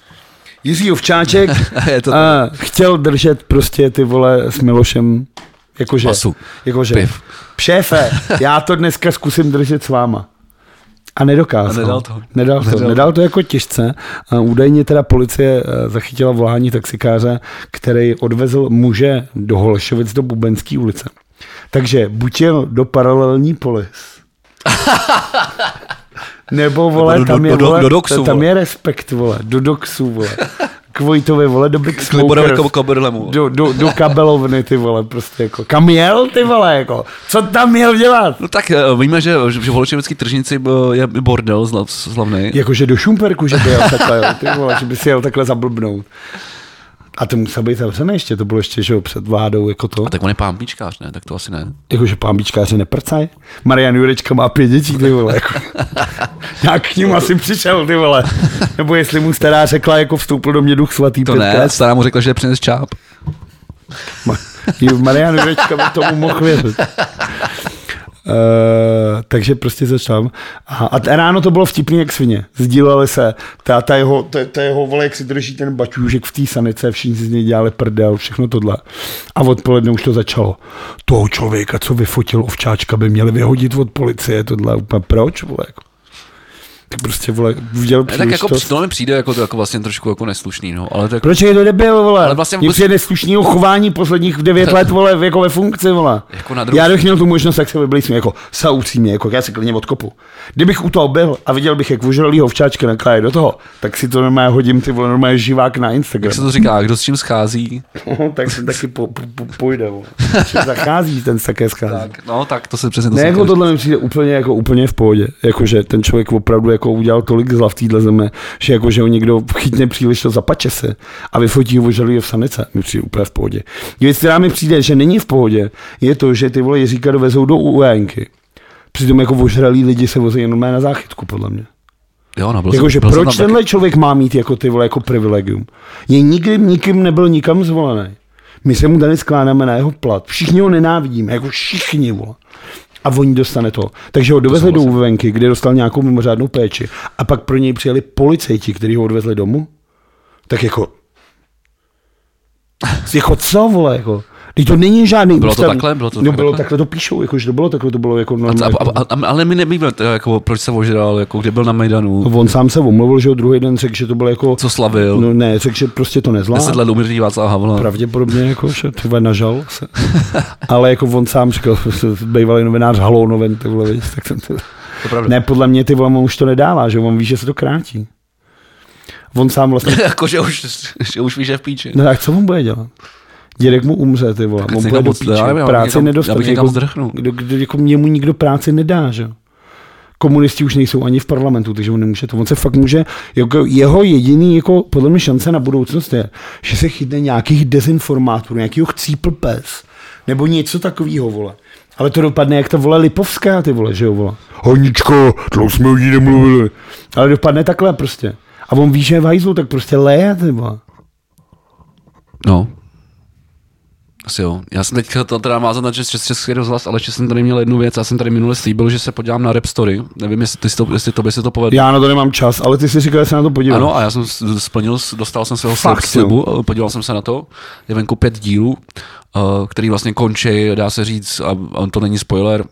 Jiří Ovčáček je to a chtěl držet prostě ty vole s Milošem jakože, Pasu. jakože Piv. šéfe, já to dneska zkusím držet s váma. A nedokázal. A nedal to. Nedal to. Nedal. Nedal to jako těžce. A údajně teda policie eh, zachytila volání taxikáře, který odvezl muže do Holešovic do Bubenské ulice. Takže buď jel do paralelní polis, nebo vole, do- tam je, do- do- vole, do Doxu, tam je respekt, vole, do doxu, vole. K Vojtovi, vole, do Big Koberlemu. do, do, do kabelovny, ty vole, prostě jako. Kam jel, ty vole, jako. Co tam měl dělat? No tak eh, víme, že, že v Holočevecký tržnici byl- je bordel zla- slavný. Jakože do Šumperku, že by jel takhle, jo, ty vole, že by si jel takhle zablbnout. A to musel být zavřené ještě, to bylo ještě, že jo, před vládou, jako to. A tak on je pámpičkář, ne? Tak to asi ne. Jakože pámbičkáři neprcaj. Marian Jurečka má pět dětí, ty vole. Jako. Jak k ním asi přišel, ty vole. Nebo jestli mu stará řekla, jako vstoupil do mě duch svatý To ne, stará mu řekla, že je přines čáp. Marian Jurečka by tomu mohl věřit. Uh, takže prostě začal. A, a ráno to bylo vtipný jak svině. Sdíleli se. Ta, ta, jeho, ta, ta jeho vole, jak si drží ten bačůžek v té sanice, všichni si z něj dělali prdel, všechno tohle. A odpoledne už to začalo. Toho člověka, co vyfotil ovčáčka, by měli vyhodit od policie, tohle. Proč, vole? Jako? Tak prostě, vole, viděl Ne, tak jako to mi přijde jako, to jako vlastně trošku jako neslušný, no. Ale tak, Proč je to debil, vole? Ale vlastně vůbec- přijde slušného chování posledních devět let, vole, jako ve funkci, vole. Jako na druhou- Já bych měl tu možnost, jak se vyblísím, jako sa upřímně, jako já se klidně odkopu. Kdybych u toho byl a viděl bych, jak ožralýho včáčka nakláje do toho, tak si to normálně hodím, ty vole, normálně živák na Instagram. jak se to říká, kdo s čím schází, tak se taky po, po, po, půjde, zachází, ten se také schází. tak, no tak to se přesně to Ne, jako tohle mi přijde úplně, jako úplně v pohodě. Jakože ten člověk opravdu jako udělal tolik zla v téhle zemi, že jako, že ho někdo chytne příliš to zapače se a vyfotí ho ožralý v sanice. Mi přijde úplně v pohodě. Věc, která mi přijde, že není v pohodě, je to, že ty vole Jiříka dovezou do UNky. Přitom jako ožralí lidi se vozí jenom na záchytku, podle mě. Jo, no, byl Jakože jsem, byl jsem proč tenhle člověk má mít jako ty vole jako privilegium? Je nikdy nikým nebyl nikam zvolený. My se mu tady skládáme na jeho plat. Všichni ho nenávidíme, jako všichni, vole. A oni dostane to. Takže ho dovezli do. Uvenky, kde dostal nějakou mimořádnou péči. A pak pro něj přijeli policajti, kteří ho odvezli domů. Tak jako... jako co, vole, jako... Teď to není žádný Bylo to takhle? Bylo to no, bylo takhle? takhle to píšou, jako, že to bylo takhle, to bylo jako normálně. a, a, a, ale my nevíme, teda, jako, proč se ožral, jako, kde byl na Majdanu, On sám se omluvil, že ho druhý den řekl, že to bylo jako... co slavil, No ne, řekl, že prostě to nezvládl. deset let umření Václava Havla. Pravděpodobně, jako, že ty vole nažal se. Ale jako on sám říkal, bývalý novinář Halou novin, ty vole, vidíš, tak ten. To pravda. Ne, podle mě ty vole, on už to nedává, že on ví, že se to krátí. On sám vlastně, jako, že už, že už víš, že v píči. no tak co on bude dělat? Dědek mu umře, ty vole, Tak on bude já nevím, práci někam- nedostane. já bych někam jako, zdrhnul. kdo, kdo, jako němu nikdo práci nedá, že jo. Komunisti už nejsou ani v parlamentu, takže on nemůže to. On se fakt může, jako jeho jediný, jako podle mě šance na budoucnost je, že se chytne nějakých dezinformátorů, nějakého chcípl pes, nebo něco takového, vole. Ale to dopadne jak ta vole Lipovská, ty vole, že jo, vole. Honičko, dlouho jsme o ní nemluvili. Ale dopadne takhle prostě. A on ví, že je v hajzlu, tak prostě leje, ty vole. No. Asi jo. Já jsem teď to teda mázat na čes, český rozhlas, ale ještě jsem tady měl jednu věc. Já jsem tady minule slíbil, že se podívám na Rap Story. Nevím, jestli, ty to, jestli to by se to povedlo. Já na to nemám čas, ale ty si říkal, že se na to podívám. Ano, a já jsem splnil, dostal jsem svého Fakt, slib- slibu, podíval jsem se na to. Je venku pět dílů, eh, který vlastně končí, dá se říct, a to není spoiler,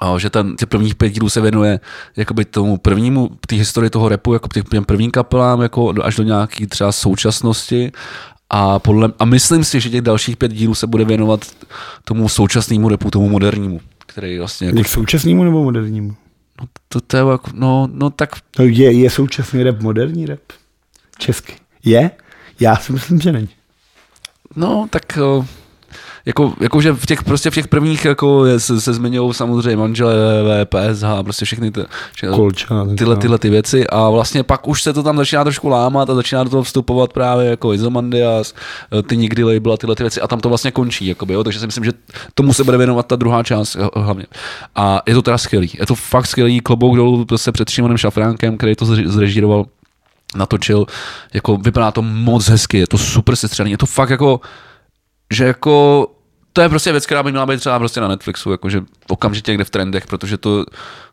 a že ten, těch prvních pět dílů se věnuje jakoby tomu prvnímu, té historii toho repu, jako těch těm prvním kapelám, jako až do nějaký třeba současnosti. A, podle, a myslím si, že těch dalších pět dílů se bude věnovat tomu současnému repu, tomu modernímu, který vlastně jako, K současnému nebo modernímu? no, to, to je jako, no, no tak No je, je současný rap moderní rap? Český. Je? Já si myslím, že není. No, tak eh, jako, jako že v těch, prostě v těch prvních jako je, se, se zmiňují samozřejmě manželé, PSH, prostě všechny ty, Kolča. tyhle, tyhle ty věci a vlastně pak už se to tam začíná trošku lámat a začíná do toho vstupovat právě jako Izomandias, eh, ty nikdy label a tyhle ty věci a tam to vlastně končí, jakoby, jo? takže si myslím, že tomu se bude věnovat ta druhá část eh, hlavně. A je to teda skvělý, je to fakt skvělý klobouk dolů prostě před Šimonem Šafránkem, který to zre- zrežíroval natočil, jako vypadá to moc hezky, je to super sestřelený, je to fakt jako, že jako, to je prostě věc, která by měla být třeba prostě na Netflixu, jakože okamžitě někde v trendech, protože to,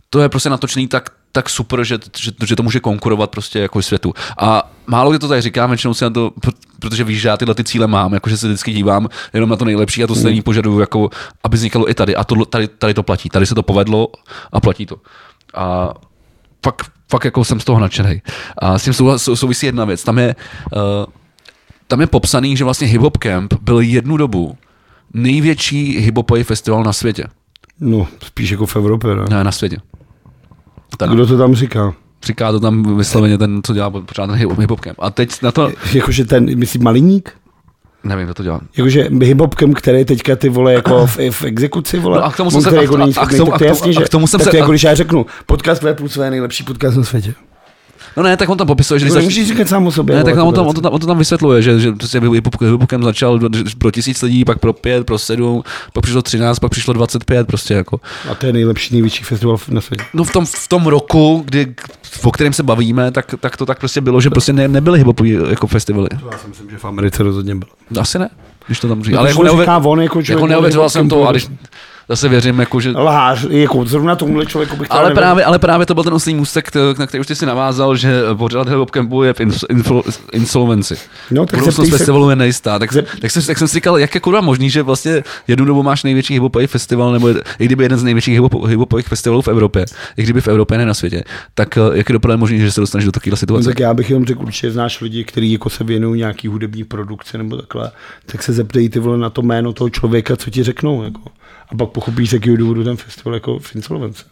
to je prostě natočený tak, tak super, že, že, že, to může konkurovat prostě jako světu. A málo kdy to tady říkám, většinou si na to, pr- protože víš, že já tyhle ty cíle mám, jakože se vždycky dívám jenom na to nejlepší a to stejný požaduju, jako aby vznikalo i tady. A to, tady, tady to platí. Tady se to povedlo a platí to. A fakt, fakt jako jsem z toho nadšený. A s tím sou, sou, souvisí jedna věc. Tam je, uh, tam je popsaný, že vlastně Hip Hop Camp byl jednu dobu největší hiphopový festival na světě. No, spíš jako v Evropě, ne? Ne, na světě. Tak, Kdo to tam říká? říká to tam vysloveně ten, co dělá pořád ten hip- hip-hopkem. A teď na to, Jakože ten, myslím, Maliník? nevím, kdo to dělá. Jakože hip-hopkem, který teďka ty vole jako v, v exekuci, vole. No a k tomu jsem se- a- jako a- k tomu- tak a to k tomu- a k tomu jsem tak se- to jako když já řeknu, podcast V plus V je nejlepší podcast na světě. No ne, tak on tam popisuje, že když To nemůžeš říkat sám o sobě. Ne, tak on, tam, on, to tam, on to tam vysvětluje, že, že prostě hip-hopem začal pro tisíc lidí, pak pro pět, pro sedm, pak přišlo 13, pak přišlo 25, prostě jako. A to je nejlepší, největší festival na světě. No v tom, v tom roku, kdy, o kterém se bavíme, tak, tak to tak prostě bylo, že prostě ne, nebyly hiphopový jako festivaly. Já si myslím, že v Americe rozhodně byl. Asi ne, když to tam říká. Ale Ale jako, neuvěř, on, jako, jako neuvěřoval jsem to, a když zase věřím, jako, že... Lhář, jako zrovna tomuhle člověku bych Ale právě, ale právě to byl ten oslý můstek, na který už ty si navázal, že pořád hip campu je v insolvenci. No, tak Budoucnost se- festivalu je nejistá. Tak, Zep- tak, jsem, tak jsem si říkal, jak je kurva možný, že vlastně jednu dobu máš největší hiphopový festival, nebo je- i kdyby jeden z největších hip- festivalů v Evropě, i kdyby v Evropě, ne na světě, tak eh, jak je dopadne možný, že se dostaneš do takovéhle No, situace? tak já bych jenom řekl, určitě znáš lidi, kteří jako se věnují nějaký hudební produkci nebo takhle, tak se zeptej ty vole na to jméno toho člověka, co ti řeknou. Jako. A pak pochopíš, z jakého důvodu ten festival jako v insolvenci.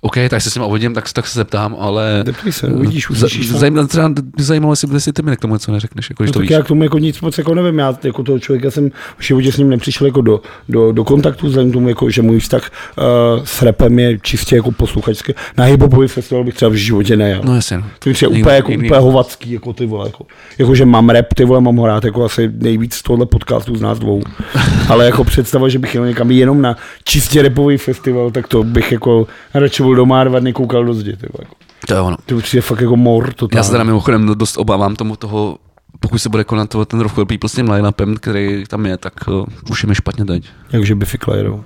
OK, tak se s ním uvidím, tak, tak se zeptám, ale... Zeptej se, uvidíš, Za- uslyšíš. sám. Zajímalo, třeba by zajímalo, jestli, jestli ty mi k tomu něco neřekneš, jako, když No, to tak víš. já k tomu jako nic moc jako nevím, já jako toho člověka jsem v životě s ním nepřišel jako do, do, do kontaktu, vzhledem tomu, jako, že můj vztah uh, s rapem je čistě jako posluchačský. Na hiphopový festival bych třeba v životě nejel. No jasně. no. To je Nikdy- úplně, jako, nikdy- úplně hovacký, jako ty vole, jako, jako, že mám rap, ty vole, mám ho rád, jako asi nejvíc z tohle podcastu z nás dvou. Ale jako představa, že bych jel někam jenom na čistě repový festival, tak to bych jako radši byl doma dva dny koukal do zdi, ty jako. To je ono. Už je fakt jako mor, to Já se teda mimochodem dost obávám tomu toho, pokud se bude konat to, ten People s tím line-upem, který tam je, tak uh, už je mi špatně teď. Jakže Biffy Clyro.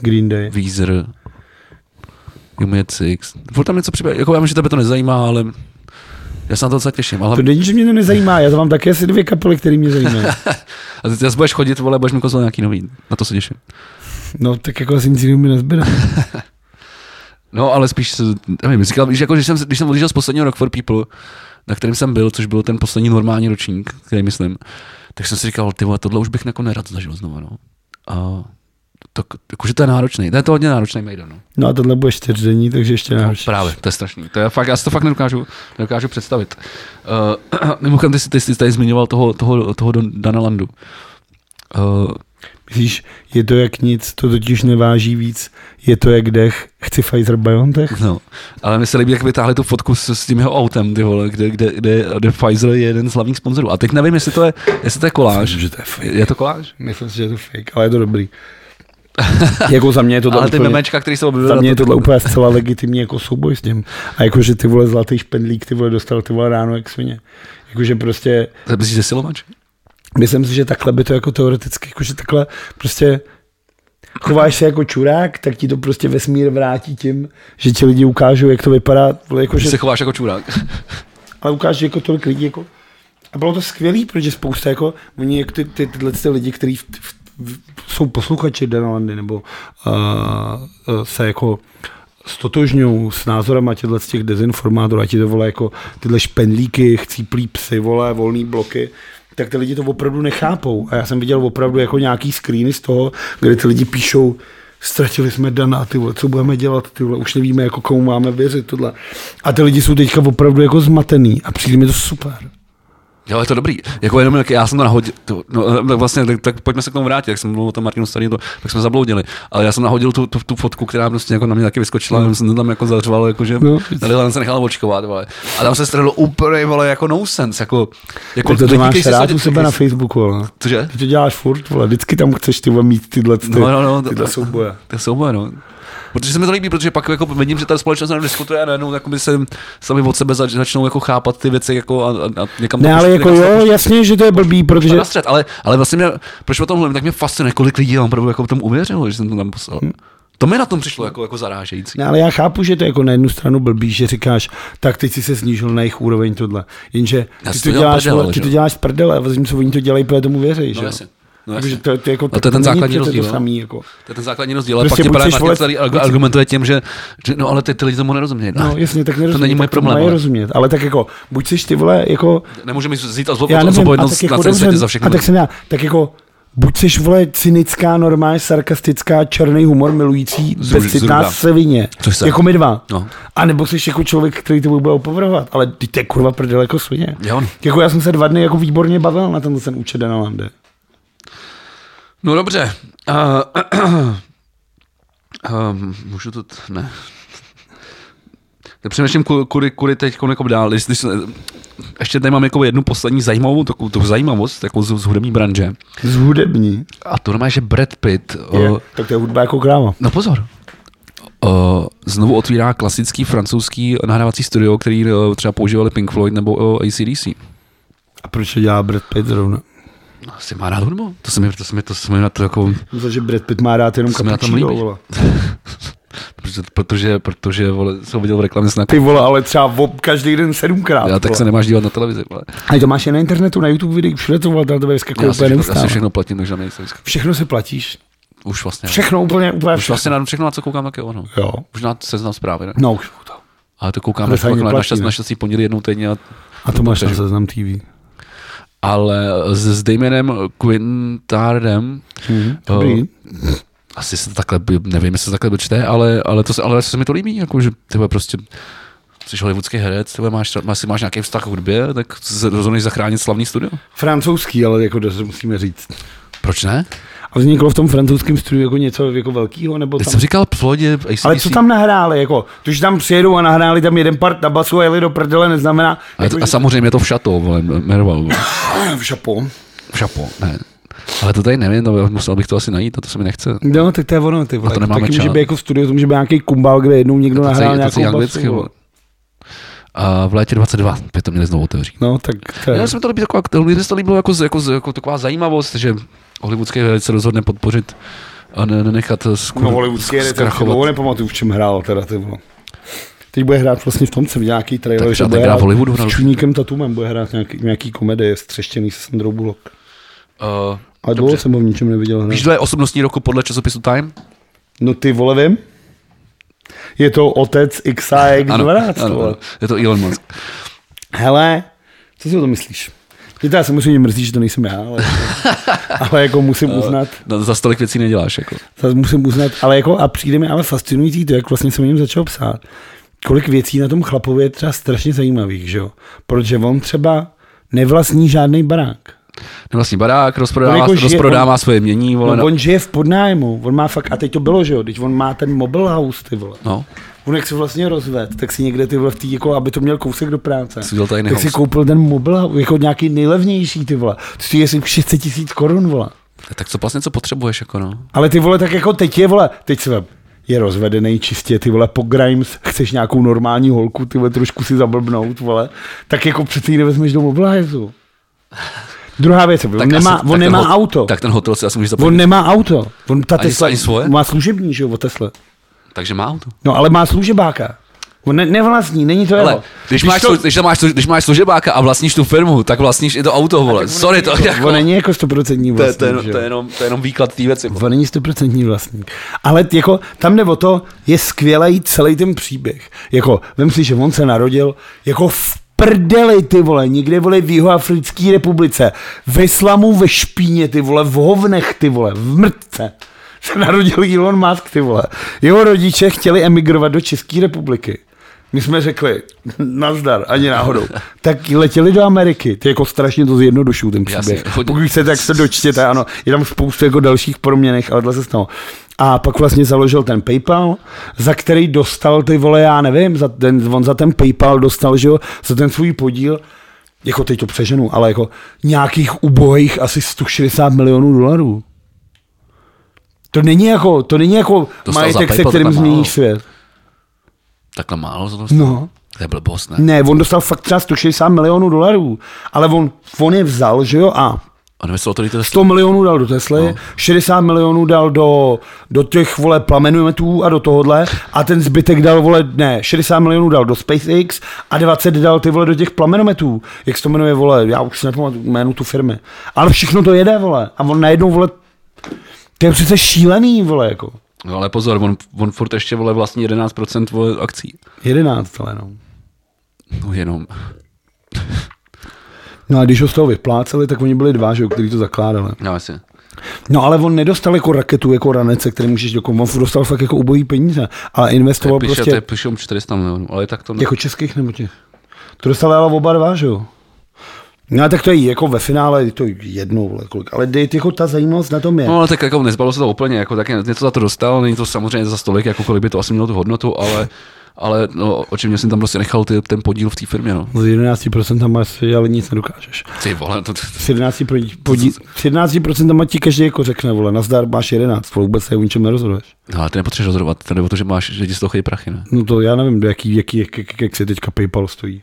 Green Day. Weezer, Human Six. Furt tam něco připadá, jako já vím, že tebe to nezajímá, ale já se na to docela těším. Ale To není, že mě to nezajímá, já mám také asi dvě kapely, které mě zajímají. a ty zase budeš chodit, vole, budeš mi kozovat nějaký nový. Na to se těším. No tak jako asi nic jiného mi nezbyde. No, ale spíš, nevím, říkal, víš, jako, když jsem, když jsem odjížděl z posledního Rock for People, na kterém jsem byl, což byl ten poslední normální ročník, který myslím, tak jsem si říkal, ty vole, tohle už bych jako nerad zažil znovu, no. A tak, jakože to je náročný, to je to hodně náročný Maiden, no. No a tohle bude čtyřdenní, takže ještě no náročnější. právě, to je strašný. To je fakt, já si to fakt nedokážu, nedokážu představit. Uh, mimochodem, ty jsi, ty jsi tady zmiňoval toho, toho, toho Dana Landu. Uh, Myslíš, je to jak nic, to totiž neváží víc, je to jak dech, chci Pfizer BioNTech? No, ale mi se líbí, jak vytáhli tu fotku s, s tím jeho autem, ty vole, kde, kde, kde, kde Pfizer je jeden z hlavních sponzorů. A teď nevím, jestli to je, jestli to je koláž. Myslím, že to je fake. Je to koláž? Myslím si, že je to fake, ale je to dobrý. jako za mě je to Ale ty úplně, memečka, který se objevily za mě je to- tohle úplně zcela legitimní jako souboj s tím. A jakože ty vole zlatý špendlík, ty vole dostal ty vole ráno jak svině. Jakože prostě To je silovač? Myslím si, že takhle by to jako teoreticky, jako že takhle prostě chováš se jako čurák, tak ti to prostě vesmír vrátí tím, že ti lidi ukážou, jak to vypadá, jako, Že se chováš jako čurák. ale ukážeš jako tolik lidí, jako, a bylo to skvělý, protože spousta, jako, oni, jak ty, ty, tyhle ty lidi, kteří jsou posluchači Dana Landy, nebo uh, uh, se jako stotožňují s názorama těchto z těch dezinformátorů, a ti to vole jako tyhle špendlíky, chcíplý psy, vole, volný bloky, tak ty lidi to opravdu nechápou. A já jsem viděl opravdu jako nějaký screeny z toho, kde ty lidi píšou, ztratili jsme Dana, ty vole, co budeme dělat, ty vole, už nevíme, jako komu máme věřit, tohle. A ty lidi jsou teďka opravdu jako zmatený a přijde mi to super. Jo, je to dobrý. Jako jenom, jak já jsem to nahodil, to, no, tak vlastně, tak, tak, pojďme se k tomu vrátit, jak jsem mluvil o tom Martinu Starý, to, tak jsme zabloudili. Ale já jsem nahodil tu, tu, tu fotku, která prostě jako na mě taky vyskočila, no. jsem tam jako zařval, jako že No. no. tady se nechal očkovat, vole. A tam se strhlo úplně, vole, jako no sense, jako, jako to, to máš rád u sebe na Facebooku, ale Cože? ty to děláš furt, vole, vždycky tam chceš ty vole, mít tyhle, ty, No, no, no, tyhle to- souboje. Je souboje, no. Protože se mi to líbí, protože pak jako vidím, že ta společnost jenom diskutuje a najednou jakoby se sami od sebe zač, začnou jako chápat ty věci jako a, a, a někam Ne, ale pošle- jako jo, pošle- jasně, že to je blbý, protože na střed, ale, ale vlastně mě, proč o tom mluvím, tak mě fascinuje, kolik lidí tam opravdu jako tomu uvěřilo, že jsem to tam poslal. Hm. To mi na tom přišlo jako, jako zarážející. Ne, ale já chápu, že to je jako na jednu stranu blbý, že říkáš, tak teď si se snížil na jejich úroveň tohle. Jenže ty to, děláš, prdele, ty že to děláš prdele, a zatímco oni to dělají, protože tomu věří, že No jo? jasně. No, Takže to, to, jako, No to je ten základní rozdíl, To no. samý, jako. To je ten základní rozdíl, ale Prostě pak tě právě Martin buď- argumentuje tím, že, že, no ale ty, ty lidi tomu nerozumějí. No jasně, tak nerozumím. to není můj to problém. Ale rozumět, ale tak jako, buď jsi ty vole, jako, Nemůže mi vzít a odpovědnost tak na jako celém světě za všechno. a tak jsem já, tak jako, Buď jsi, vole, cynická, normálně sarkastická, černý humor milující, bezcitná sevině. Což jsem. Jako my dva. No. A nebo jsi jako člověk, který to bude opovrhovat. Ale ty to je kurva prdel jako svině. Jo. Jako já jsem se dva dny jako výborně bavil na tenhle ten účet na Lande. No dobře. Uh, um, můžu to... T- ne. Tak přemýšlím, ku- kudy, kudy teď jako dál. Se- ještě tady mám jako jednu poslední zajímavou takovou tu zajímavost jako z, z hudební branže. Z hudební. A to normálně, že Brad Pitt... Je, Uh, tak to je hudba jako kráva. no pozor. Uh, znovu otvírá klasický francouzský nahrávací studio, který uh, třeba používali Pink Floyd nebo uh, ACDC. A proč to dělá Brad Pitt zrovna? Asi má rád hudbu. To se mi, to se mi, to se mi na to jako... Myslím, že Brad Pitt má rád jenom na vole. Protože, protože, protože vole, jsem viděl v reklamě s Ty vole, ale třeba ob, každý den sedmkrát. Já tak vole. se nemáš dívat na televizi. Vole. A to máš i na internetu, na YouTube videí, všude to vole, to vyskakuje Já, si úplně všechno, já si neustále. všechno platím, takže na vyskakuje. Všechno si platíš. Už vlastně. Všechno úplně, úplně Už vlastně na všechno, na co koukám, tak jo. No. Jo. Už na seznam zprávy, ne? No už to. Ale to koukám Ale na, na, na, ne? na štěstí pondělí jednou týdně. A, A to máš na seznam TV. Ale s, s Damienem Quintardem, Mhm, dobrý. asi se to takhle, by- nevím, jestli se to takhle dočte, ale, ale, to se, ale se mi to líbí, jako, že ty vole, prostě jsi hollywoodský herec, ty vole, máš, máš, máš nějaký vztah k hudbě, tak se rozhodneš zachránit slavný studio. Francouzský, ale jako to musíme říct. Proč ne? A vzniklo v tom francouzském studiu jako něco jako velkého, nebo tam... jsem říkal ACDC. Ale co tam nahráli, jako, to, že tam přijedou a nahráli tam jeden part na basu a jeli do prdele, neznamená, A, jako, a samozřejmě je to v šatou, vole, že... v šapo. V šapo, ne. Ale to tady nevím, no, musel bych to asi najít, a to se mi nechce. No, tak to je ono, ty vole. to nemáme Taky může být jako v studiu, to může být nějaký kumbal, kde jednou někdo To nahrál nějakou basu. anglicky, vole. A v létě 22 by to měli znovu otevřít. No, tak to je... Já se mi to mně se to líbilo jako, jako, jako, taková zajímavost, že hollywoodský herec se rozhodne podpořit a ne, nenechat skur, No, hollywoodský herec, dlouho nepamatuju, v čem hrál teda, ty vole. Teď bude hrát vlastně v tom, co viděl nějaký trailer, Tak že bude hrát Hollywoodu, s no. Čuníkem Tatumem, bude hrát nějaký, nějaký komedie střeštěný se Sandrou Bullock. Uh, Ale dlouho jsem ho v ničem neviděl hrát. víš, kdo je osobnostní roku podle časopisu Time? No ty vole, vím. Je to otec XAX12, ano, ano, je to Elon Musk. Hele, co si o to myslíš? Mě já samozřejmě mrzí, že to nejsem já, ale, ale jako musím uznat, No, za stolik věcí neděláš. Jako. musím uznat, ale jako a přijde mi ale fascinující to, jak vlastně jsem o něm začal psát. Kolik věcí na tom chlapově je třeba strašně zajímavých, že jo? Protože on třeba nevlastní žádný barák. Nevlastní barák, rozprodává, On jako rozprodává svoje mění, vole, no, on žije v podnájmu, on má fakt, a teď to bylo, že jo, teď on má ten mobile house, ty vole. no. On jak se vlastně rozved, tak si někde ty vole v tý, jako aby to měl kousek do práce. Si tak si house. koupil ten mobil jako nějaký nejlevnější, ty vole. To stojí asi 600 tisíc korun, vole. Tak co vlastně, co potřebuješ, jako no. Ale ty vole, tak jako teď je, vole, teď se vem, je rozvedený čistě, ty vole, po Grimes, chceš nějakou normální holku, ty vole, trošku si zablbnout, vole, tak jako přece ji nevezmeš do mobilázu. Druhá věc, on Tak nemá, asi- on tak nemá hot- auto. Tak ten hotel si asi může zaplatit. On nemá auto. On ta Ani- Tesla ani svoje? má služební, že jo, od Tesla. Takže má auto. No ale má služebáka. On ne, nevlastní, není to Ale jeho. když, Víš máš, to, to... když, máš, když máš služebáka a vlastníš tu firmu, tak vlastníš i to auto, vole. Sorry, to, jako, On není jako stoprocentní to, je, vlastník. to, je, jenom- že jo. to, je jenom, to je jenom výklad té věci. On není stoprocentní vlastník. Ale jako, tam jde o to, je skvělý celý ten příběh. Jako, vem si, že on se narodil jako v prdeli, ty vole, někde, vole, v Jihoafrické republice, ve slamu, ve špíně, ty vole, v hovnech, ty vole, v mrtce se narodil Elon Musk, ty vole. Jeho rodiče chtěli emigrovat do České republiky. My jsme řekli, nazdar, ani náhodou. Tak letěli do Ameriky. Ty jako strašně to zjednodušuju, ten příběh. Jasně. Pokud chcete, tak se dočtěte, ano. Je tam spoustu jako dalších proměných, ale se stalo. A pak vlastně založil ten PayPal, za který dostal ty vole, já nevím, za ten, on za ten PayPal dostal, že jo, za ten svůj podíl, jako teď to přeženu, ale jako nějakých ubohých asi 160 milionů dolarů. To není jako, to není jako Dostal majetek, se kterým změníš svět. Takhle málo za to. No. To je blbost, ne? Ne, on dostal fakt třeba 160 milionů dolarů, ale on, on je vzal, že jo, a A nemyslel to lidi 100 milionů dal do Tesly, no. 60 milionů dal do, do těch, vole, plamenometů a do tohohle a ten zbytek dal, vole, ne, 60 milionů dal do SpaceX a 20 dal ty, vole, do těch plamenometů. Jak se to jmenuje, vole, já už si nepamatuju jménu tu firmy. Ale všechno to jede, vole, a on najednou, vole, to je přece šílený, vole, jako. No ale pozor, on, on furt ještě vole vlastní 11% vole akcí. 11, ale no. No jenom. No a když ho z toho vypláceli, tak oni byli dva, že jo, kteří to zakládali. No asi. No ale on nedostal jako raketu, jako ranece, který můžeš do on dostal fakt jako ubojí peníze, ale investoval Píše, prostě to je píšou 400 milionů, ale tak to ne. jako českých nebo těch. To dostali ale oba dva, že jo? No tak to je jako ve finále, je to jednou, kolik. ale dej, jako ta zajímavost na tom je. No, tak jako nezbalo se to úplně, jako tak něco za to dostal, není to samozřejmě za stolik, jako kolik by to asi mělo tu hodnotu, ale ale no, očividně jsem tam prostě nechal ty, ten podíl v té firmě. No. Z 11% tam asi ale nic nedokážeš. Ty vole, to, S 11%, podíl, s 11% ti každý jako řekne, vole, nazdar máš 11, vole, vůbec se o ničem nerozhoduješ. no, ale ty nepotřebuješ rozhodovat, to nebo to, že máš, že ti z toho prachy, ne? No to já nevím, do jaký, jaký, jak, jak, jak se teďka PayPal stojí.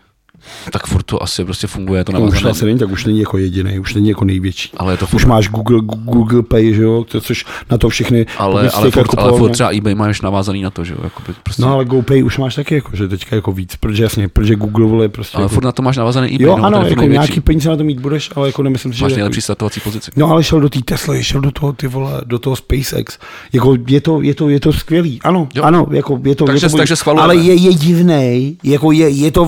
Tak furt to asi prostě funguje, to už to navazané. asi není, tak už není jako jediný, už není jako největší. Ale to Už furt, máš Google, Google Pay, že jo, to, což na to všechny... ale, ale, furt, ale kupoval, furt no. třeba eBay máš navázaný na to, že jo? Jakoby prostě, No ale GoPay už máš taky jako, že teďka jako víc, protože jasně, protože Google vole prostě ale jako, furt na to máš navázaný eBay, Jo, no, ano, furt jako nějaký peníze na to mít budeš, ale jako nemyslím si, Máš že... nejlepší startovací pozici. No ale šel do té Tesly, šel do toho ty vole, do toho SpaceX. Jako je to, je to, je to skvělý. Ano, Jo. ano, jako je to, Takže- je to takže. Ale je, je divnej, jako je, je to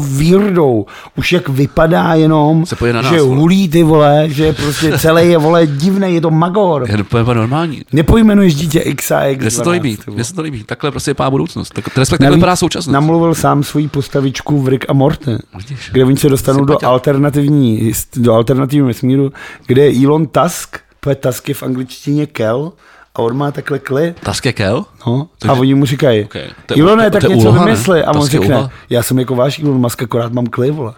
Už jak vypadá jenom, Se na že nás, vole. hulí ty vole, že prostě celý je vole divnej, je to magor. Je to úplně normální. Nepojmenuješ dítě X a X. Mně se to 12, líbí, mně se to líbí. Takhle prostě vypadá budoucnost. Tak, respektive Navíc vypadá současnost. Namluvil sám svoji postavičku v Rick a Morty, kde oni se dostanou do alternativní, do alternativního vesmíru, kde je Elon Tusk, protože Tusk je v angličtině Kel, a on má takhle kli, Task je kel? no, Takže- a oni mu říkají, Ok, to je- Ilone, tak něco úloha, ne? vymysli, a on řekne, úloha. já jsem jako váš Elon Musk, akorát mám kli, vole.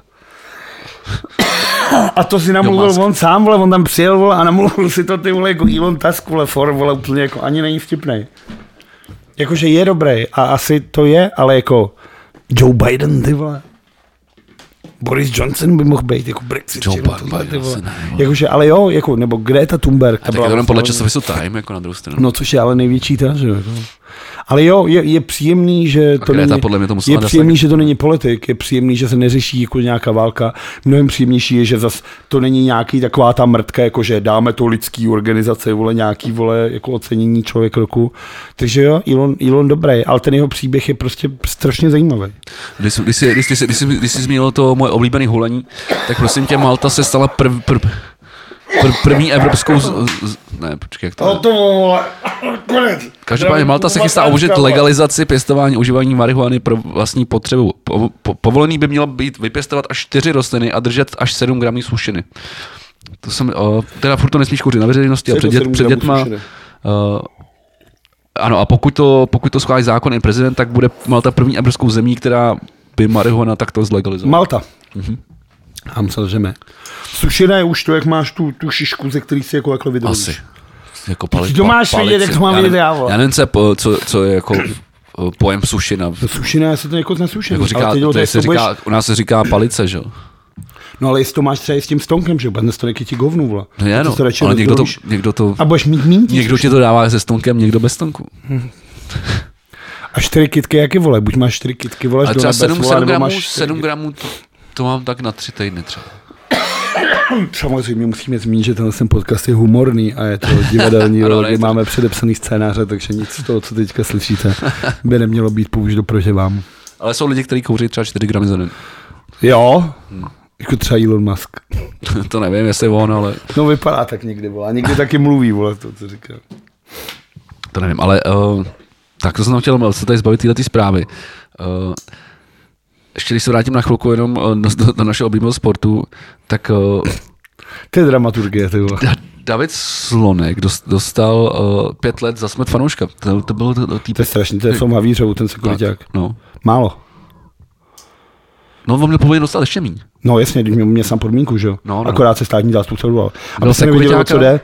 A to si namluvil on sám, vole, on tam přijel, vole, a namluvil si to ty, vole, jako Elon Tusk, vole, for, vole, úplně jako ani není vtipnej. Jakože je dobrý a asi to je, ale jako Joe Biden, ty vole. Boris Johnson by mohl být jako Brexit. Joe Biden. Jakože, ale jo, jako, nebo Greta Thunberg. ta Tak je to jenom podle vlastně- časopisu Time, jako na druhou stranu. No, což je ale největší teda, že jo. Ale jo, je, je příjemný, že to Greta není, podle mě to je příjemný, že to není politik, je příjemný, že se neřeší jako nějaká válka. Mnohem příjemnější je, že zas to není nějaký taková ta mrtka, jako že dáme to lidský organizace, vole, nějaký, vole, jako ocenění člověk roku. Takže jo, Elon, Elon dobrý, ale ten jeho příběh je prostě strašně zajímavý. Když, jsi- když, jsi, když, jsi, když, jsi, když jsi zmínil to moje oblíbené hulení, tak prosím tě, Malta se stala prv, prv, prv, první evropskou... Z, z, ne, počkej, jak to je? konec. Každopádně Malta se chystá uložit legalizaci pěstování užívání marihuany pro vlastní potřebu. Po, po, povolený by mělo být vypěstovat až 4 rostliny a držet až 7 gramů sušiny. To jsem, uh, teda furt to nesmíš kouřit na veřejnosti a před, dět, 7 před dětma. sušiny? Uh, ano, a pokud to, pokud to schválí zákon i prezident, tak bude Malta první evropskou zemí, která by marihuana takto zlegalizovala. Malta. Mhm. A musel, že Sušina je už to, jak máš tu, tu šišku, ze který si jako takhle vydržíš. Asi. Jako pali, to máš vědět, jak to mám vidět já, vole. Já nevím, co, je co, co je jako eh, pojem sušina. Sušina, já se to jako nesuším. Jako říká, ale teď, to je, se budeš, říká, u nás se říká palice, že jo? No ale jestli to máš třeba i s tím stonkem, že jo, dnes to nekyti govnu, vole. No je, no, ale někdo to, někdo to, A budeš mít míň někdo ti to dává se stonkem, někdo bez stonku. A čtyři kitky, jaký vole? Buď máš čtyři kitky, voleš do třeba nebe, 7, vole, 7 nebo gramů, máš čtyři 7 gramů to, mám tak na tři týdny třeba. Samozřejmě musíme zmínit, že tenhle ten podcast je humorný a je to divadelní Ano, rol, ne, kde to- máme předepsaný scénáře, takže nic z toho, co teďka slyšíte, by nemělo být použito proti vám. Ale jsou lidi, kteří kouří třeba 4 gramy za den. Jo, jako třeba Elon Musk. to nevím, jestli on, ale No vypadá tak někdy, vole. A někdy taky mluví, vole, to, co říká. to nevím. Ale uh, tak to jsem chtěl se tady zbavit této zprávy. Uh, ještě když se vrátím na chvilku jenom uh, do, do, našeho oblíbeného sportu, tak uh, To je dramaturgie, ty vole. Da- David Slonek dost- dostal uh, pět let za smrt fanouška. To, to bylo to, to To je strašný, to je v tom Havířovu, ten sekuriták. No. Málo. no, on měl povinně dostat ještě míň. No jasně, když měl, měl sám podmínku, že jo. No, no. Akorát se státní zástupce odvolal. A Byl my se nevěděli, o sekuriťák, co jde.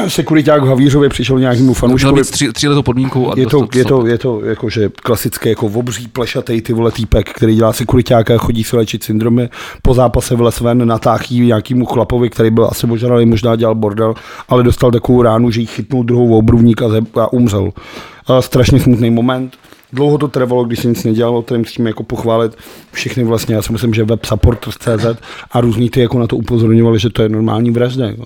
Sekuriták v Havířově přišel nějakému fanouškovi. tři, tři letou podmínku. A Je to, je to, je to jako, že klasické jako obří plešatej ty vole týpek, který dělá sekuritáka, chodí se léčit syndromy, po zápase vylez ven, natáhý nějakýmu chlapovi, který byl asi ožralý, možná dělal bordel, ale dostal takovou ránu, že jí chytnul druhou obruvník a, a umřel. A strašně smutný moment. Dlouho to trvalo, když se nic nedělalo, tady musíme jako pochválit všechny vlastně, já si myslím, že web support.cz a různý ty jako na to upozorňovali, že to je normální vražda. Jako.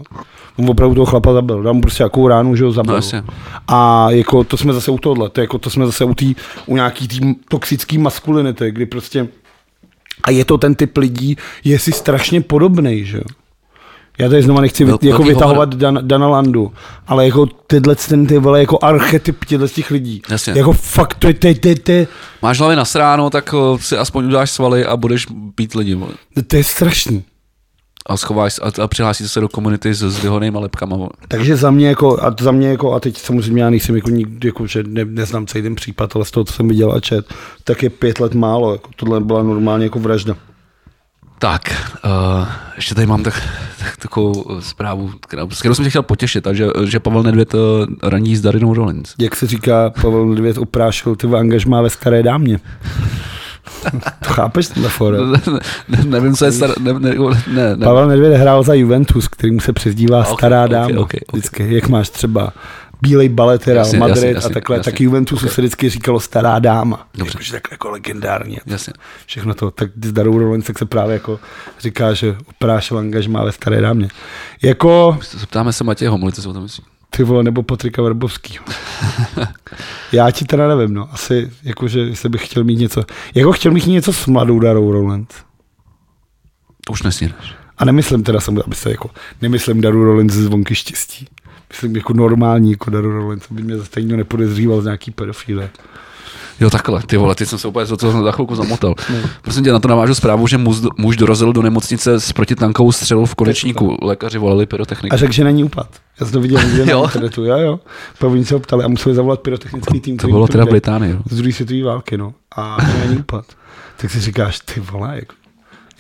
On opravdu toho chlapa zabil, dal mu prostě jakou ránu, že ho zabil. No, jasně. A jako to jsme zase u tohle, to, jako, to jsme zase u, tý, u nějaký tý toxický maskulinity, kdy prostě a je to ten typ lidí, je si strašně podobný, že jo. Já tady znova nechci Vel- jako vytahovat Dan, Dana Landu, ale jako tyhle ten ty vole jako archetyp těchto těch lidí. Jasně. Jako fakt, to je, to je, to je, to je, Máš hlavě nasráno, tak eh, si aspoň udáš svaly a budeš být lidi. vole. to je strašný. A schováš a, a přihlásíš se do komunity s, s vyhodenýma lepkama. Takže za mě jako, a za mě jako, a teď samozřejmě já nejsem jako nikdy, jako, že ne, neznám celý ten případ, ale z toho, co jsem viděl a čet, tak je pět let málo, jako tohle byla normálně jako vražda. Tak, uh, ještě tady mám tak, tak, takovou eh, zprávu, s kterou jsem tě chtěl potěšit, takže, že Pavel Nedvěd uh, raní s Darinou Rollins. Jak se říká, Pavel Nedvěd oprášil ty angažmá ve staré dámě. To chápeš ten for? ne, ne, nevím, co je star... Ne, ne, ne, ne. Pavel Nedvěd hrál za Juventus, kterým se přezdívá Ok, stará dáma. ok, ok. Vždycky, jak máš třeba bílej balet Real Jasně, Madrid jasně, a jasně, takhle, jasně. tak Juventusu Ok. se vždycky říkalo stará dáma. Dobře. Jakože tak jako legendárně. Jasně. Všechno to. Tak s Darou Rollins tak se právě jako říká, že oprášil angažmá ve staré dámě. Jako Zeptáme se Matěje Homoli, co o tom myslí. Ty vole, nebo Patrika Verbovskýho. Já ti teda nevím, no. Asi, jakože, jestli bych chtěl mít něco. Jako chtěl bych mít něco s mladou Darou Rollins. To už nesnědeš. A nemyslím teda, samozřejmě, aby se jako, nemyslím Daru Rollins ze zvonky štěstí. Myslím jako normální, jako Daru Rollins, aby mě zase nikdo nepodezříval z nějaký pedofíle. Jo, takhle, ty vole, ty jsem se úplně za to za chvilku zamotal. Prosím tě, na to navážu zprávu, že muž, muž dorazil do nemocnice s protitankovou střelou v konečníku. Lékaři volali pyrotechniku. A řekl, že není upad. Já jsem to viděl někde na internetu, jo, jo. Pak oni se ho ptali a museli zavolat pyrotechnický tým. To bylo teda jo. Z druhé světové války, no. A není upad. Tak si říkáš, ty vole, jako,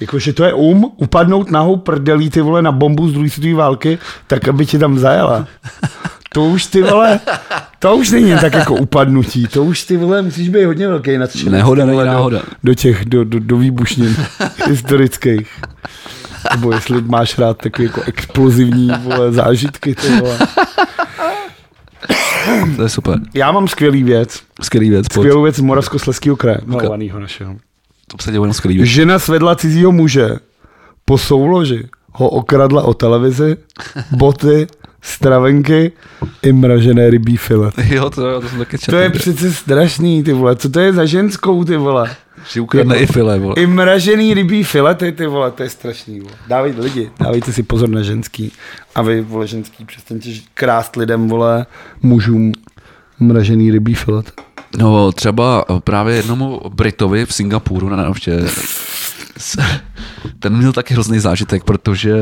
jako že to je um upadnout nahou prdelí ty vole na bombu z druhé světové války, tak aby ti tam zajela. To už ty vole, to už není tak jako upadnutí, to už ty vole musíš být hodně velký nadšenec. Nehoda vole, do- náhoda. Do těch, do, do, do výbušnin historických. Nebo jestli máš rád takový jako explozivní vole, zážitky. Ty vole. To je super. Já mám skvělý věc. Skvělý věc. pojď. Skvělou věc z Moravskoslezského kraje. Milovanýho našeho. To se dělo skvělý věc. Žena svedla cizího muže. Po souloži ho okradla o televizi, boty, stravenky i mražené rybí filet. Jo, to, to jsem taky četl. To je přece strašný, ty vole. Co to je za ženskou, ty vole? Že ukradne i file, vole. I mražený rybí filety, ty vole, to je strašný, vole. Dávejte lidi, dávejte si pozor na ženský. A vy, vole, ženský, přestaňte krást lidem, vole, mužům mražený rybí filet. No třeba právě jednomu Britovi v Singapuru na návštěvě ten měl taky hrozný zážitek, protože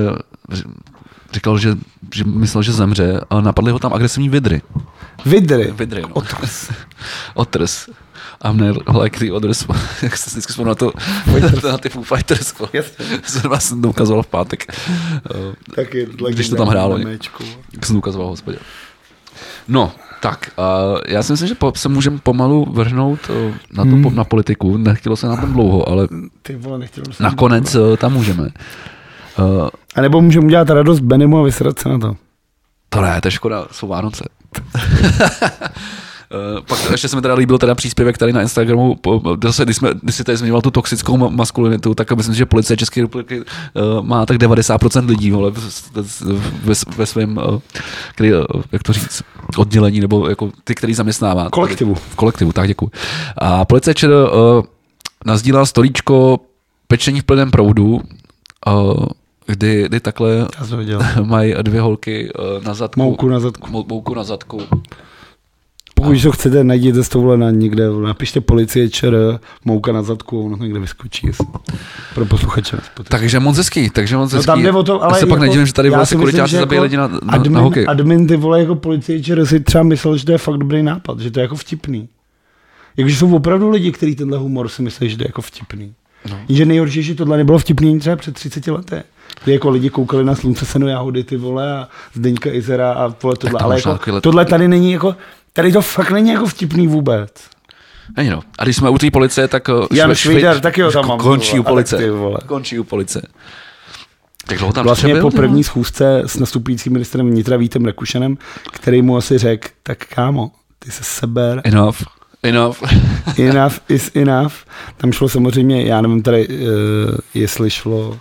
říkal, že, že myslel, že zemře a napadly ho tam agresivní vidry. Vidry. Vidry, no. Otrs. Otrs. A mne like the others, jak se vždycky na to, na ty Foo Fighters, jsem vás to ukazoval v pátek. Eh, Tak je Když to tam hrálo. Jak jsem to ukazoval, hospodě. No, tak, uh, já si myslím, že po, se můžeme pomalu vrhnout uh, na, tu, hmm. na politiku. Nechtělo se nám tam dlouho, ale Ty vole, nechtěl jsem. nakonec uh, tam můžeme. Uh, A nebo můžeme udělat radost Benimu a vysrat se na to. to ne, to je škoda, jsou Vánoce. Uh, pak ještě se mi teda líbil teda příspěvek tady na Instagramu, zase, když, jsme, když jsi tady zmiňoval tu toxickou ma- maskulinitu, tak myslím, že policie České republiky uh, má tak 90% lidí vole, ve, ve svém, uh, který, uh, jak to říct, oddělení, nebo jako ty, který zaměstnává. Kolektivu. V kolektivu, tak děkuji. A policie ČR uh, nazdílala storíčko pečení v plném proudu, uh, kdy, kdy takhle mají dvě holky uh, na zadku. Mouku na zadku. Mou, mouku na zadku. Pokud to chcete, najděte to vole na někde, napište policie ČR, mouka na zadku, ono to někde vyskočí. Pro posluchače. Takže moc hezký, takže moc No hezký. tam jde o to, ale Já se pak jako, nedivím, že tady já vole že zabíjí jako lidi na, na, admin, na hokej. Admin ty vole jako policie ČR si třeba myslel, že to je fakt dobrý nápad, že to je jako vtipný. Jakože jsou opravdu lidi, kteří tenhle humor si myslí, že to je jako vtipný. No. Jenže nejhorší, že tohle nebylo vtipný třeba před 30 lety. Kdy jako lidi koukali na slunce senu jahody ty vole a Zdeňka Izera a vole tohle. to Ale jako, let- tohle tady není jako, tady to fakt není jako vtipný vůbec. Není no. A když jsme u té policie, tak uh, Jan Šve- Švejdar Švejd- taky ho tam mám, končí vole, u policie. tak ty vole. Končí u policie. Tak dlouho tam Vlastně po první schůzce s nastupujícím ministrem vnitra Vítem Rakušanem, který mu asi řekl, tak kámo, ty se seber, Enough. Enough. enough is enough. Tam šlo samozřejmě, já nevím tady, uh, jestli šlo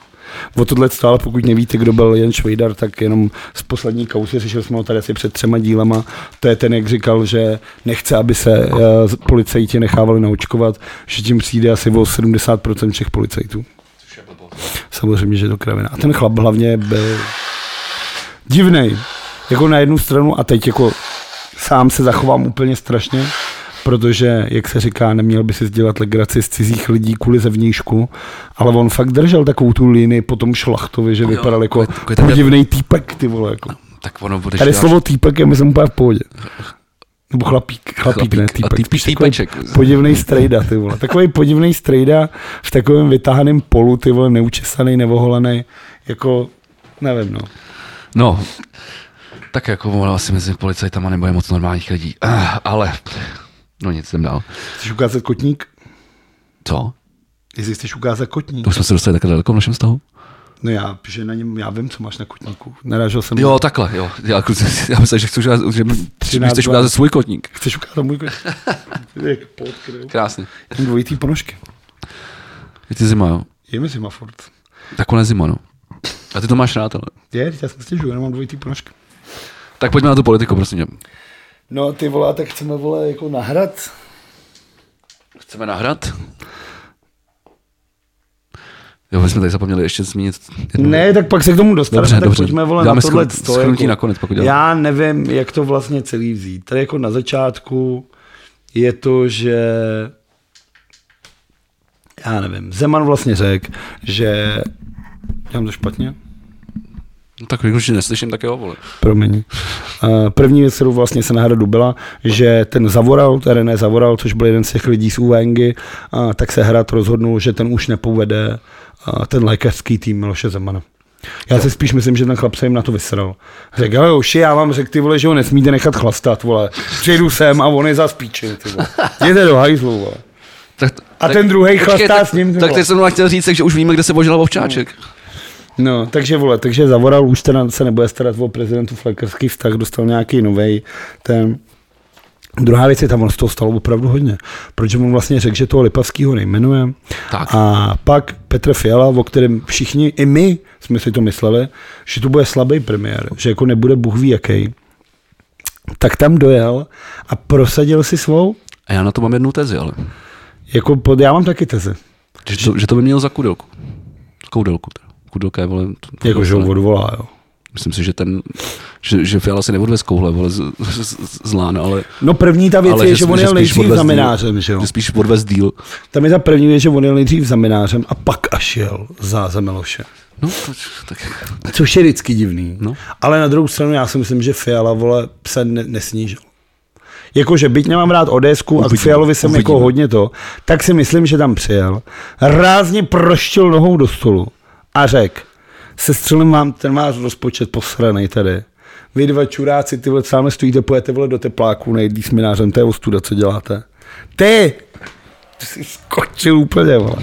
o tohle ale pokud nevíte, kdo byl Jan Švejdar, tak jenom z poslední kauzy, řešili jsme ho tady asi před třema dílama, to je ten, jak říkal, že nechce, aby se uh, policajti nechávali naočkovat, že tím přijde asi o 70% všech policajtů. Samozřejmě, že je to kravina. A ten chlap hlavně byl divnej. Jako na jednu stranu a teď jako sám se zachovám úplně strašně, protože, jak se říká, neměl by si dělat legraci z cizích lidí kvůli zevnějšku, ale on fakt držel takovou tu linii po tom šlachtovi, že vypadal jako takový ten- podivný týpek, ty vole. Jako. Tak ono bude Tady slovo týpek je myslím úplně v pohodě. Nebo chlapík, chlapík, Chlapík ne týpek. spíš takový týpeček. Podivný strejda, ty vole. Takový podivný strejda v takovém vytáhaném polu, ty vole, neučesaný, nevoholený, jako, nevím, no. No, tak jako asi mezi policajtama nebo je moc normálních lidí. Ah, ale, no nic, jdem dál. Chceš ukázat kotník? Co? Jestli chceš ukázat kotník. To už jsme se dostali takhle daleko v našem vztahu? No já, že na něm, já vím, co máš na kotníku. Narážel jsem. Jo, takhle, jo. Já, kluci, já myslím, že chci že mi 13, chceš ukázat svůj kotník. Chceš ukázat můj kotník? Krásně. Mám dvojitý ponožky. Je ty zima, jo. Je mi zima furt. Tak ona je zima, no. A ty to máš rád, ale. Je, já jsem stěžuji, jenom mám dvojitý ponožky. Tak pojďme na tu politiku, prosím tě. No ty vole, tak chceme vole jako nahrad. Chceme nahrát? Jo, my jsme tady zapomněli ještě zmínit. jednu Ne, tak pak se k tomu dostaneme, Dobře, tak dobře. pojďme vole Dáme na tohle. schrn- schrnutí nakonec, pokud. Já nevím, jak to vlastně celý vzít. Tady jako na začátku je to, že já nevím, Zeman vlastně řekl, že dělám to špatně? No, tak když neslyším, tak jo, vole. Promiň. Uh, První věc, kterou vlastně se na hradu byla, že ten Zavoral, ten René Zavoral, což byl jeden z těch lidí z UVNG, uh, tak se hrad rozhodnul, že ten už nepovede uh, ten lékařský tým Miloše Zemana. Já si spíš myslím, že ten chlap se jim na to vysral. Řekl, ale už já vám řekl, ty vole, že ho nesmíte nechat chlastat, vole. Přijdu sem a on je za spíči, ty vole. Jděte do hajzlu, vole. Tak, A ten druhej chlastá tak, s ním, Tak teď jsem chtěl říct, že už víme, kde se božila ovčáček. No, takže vole, takže Zavoral už teda se nebude starat o prezidentu flekerský vztah, dostal nějaký nový ten. Druhá věc je, tam on z toho stalo opravdu hodně. Protože on vlastně řekl, že toho Lipavského nejmenuje. Tak. A pak Petr Fiala, o kterém všichni, i my jsme si to mysleli, že to bude slabý premiér, že jako nebude Bůh ví jaký. Tak tam dojel a prosadil si svou, A já na to mám jednu tezi, ale. jako pod, já mám taky teze. Že to, že to by měl za kudelku. Koudelku. teda. Je, vole, Jako, že ho odvolá, jo. Myslím si, že ten, že, že Fiala si neodvez kouhle, vole, z, z, z, z lána, ale, No první ta věc ale je, že, on jel nejdřív odvez znamenářem, že jo. že spíš odvez díl. Tam je ta první věc, že on jel nejdřív za minářem a pak až jel za Zemeloše. No, to, tak, Což je vždycky divný. No. Ale na druhou stranu já si myslím, že Fiala vole se ne, nesnížil. Jakože byť nemám rád Odesku a k Fialovi jsem uvidíme. jako hodně to, tak si myslím, že tam přijel, rázně proštil nohou do stolu a řekl, sestřelím vám ten váš rozpočet posranej tady. Vy dva čuráci, ty vole, sám stojíte, pojete vole do tepláků, nejdí s minářem, to je ostuda, co děláte. Ty! Ty jsi skočil úplně, vole.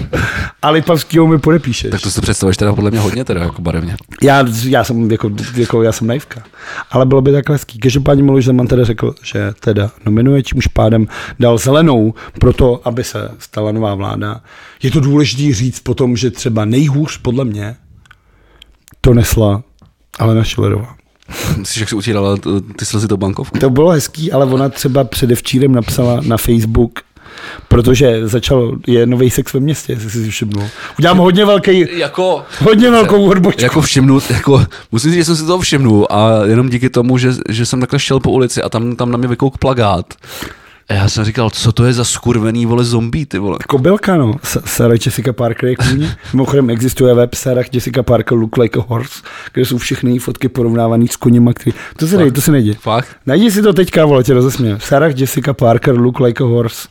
A Lipavskýho mi podepíšeš. tak to si představuješ teda podle mě hodně teda jako barevně. Já, já jsem jako, jako, já jsem naivka. Ale bylo by tak hezký. Každopádně Miloš Zeman teda řekl, že teda nominuje, čímž pádem dal zelenou pro to, aby se stala nová vláda. Je to důležité říct potom, že třeba nejhůř podle mě to nesla Alena Šilerová. Myslíš, jak si utírala t- ty slzy do bankovku? To bylo hezký, ale ona třeba předevčírem napsala na Facebook, protože začal, je nový sex ve městě, jestli jsi si všimnul. Udělám hodně velký, Jako, hodně velkou odbočku. jako všimnu, jako, musím říct, že jsem si to všimnul a jenom díky tomu, že, že jsem takhle šel po ulici a tam, tam na mě vykouk plagát. A já jsem říkal, co to je za skurvený, vole, zombie, ty vole. Kobylka, no. S- Sarah Jessica Parker je kůně. Mimochodem existuje web Sarah Jessica Parker Look Like a Horse, kde jsou všechny její fotky porovnávané s koněma, který... To se nejde, to se nejde. Fakt? Najdi si to teďka, vole, tě rozesměju. Sarah Jessica Parker Look Like a Horse.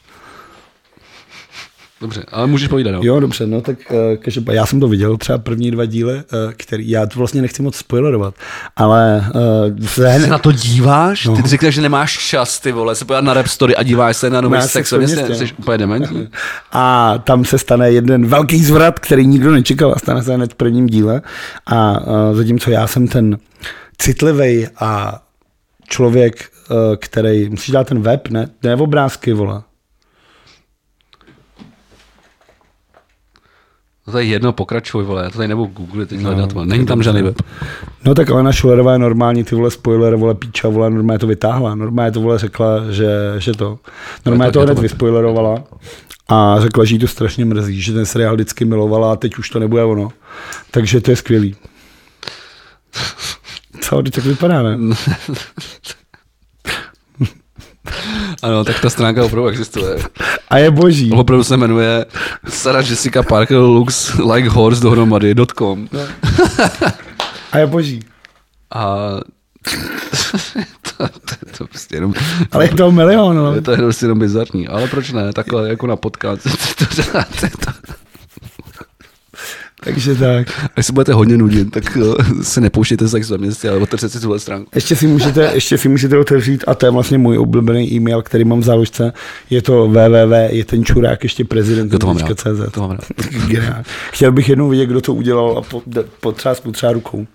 Dobře, ale můžeš povídat, no. Jo, dobře, no tak uh, každopádně, já jsem to viděl, třeba první dva díly, uh, který, já to vlastně nechci moc spoilerovat, ale uh, Ty se na to díváš? No. Ty říkáš, že nemáš čas, ty vole, se podívat na rap story a díváš se na nový sex, jsi úplně dementní. A tam se stane jeden velký zvrat, který nikdo nečekal a stane se hned v prvním díle. A uh, zatímco já jsem ten citlivý a člověk, uh, který, musíš dát ten web, ne, ne obrázky, vole. To je jedno, pokračuj, vole, já to tady nebudu googlit, teď hledat, vole. Není tam žádný web. No tak Alena Šulerová je normální, ty vole spoiler, vole píča, vole, normálně to vytáhla, normálně to vole řekla, že, že to, normálně to hned vyspoilerovala a řekla, že jí to strašně mrzí, že ten seriál vždycky milovala a teď už to nebude ono. Takže to je skvělý. Co? teď tak vypadá, ne? Ano, tak ta stránka opravdu existuje. A je boží. Opravdu se jmenuje Sarah Jessica Parker looks like horse dohromady.com No. A je boží. a to, to, to, prostě jenom, Ale je to milion, no. je to jenom, jenom bizarní, ale proč ne, takhle jako na podcast. to, to, to, to, Takže tak. Až se budete hodně nudit, tak uh, se nepouštějte se za městě, ale otevřete si tuhle stránku. Ještě si můžete, ještě si můžete otevřít, a to je vlastně můj oblíbený e-mail, který mám v záložce, je to www, je ten čurák ještě prezident. Jo, to mám rád. CZ. To mám rád. Chtěl bych jednou vidět, kdo to udělal a potřás potřeba rukou,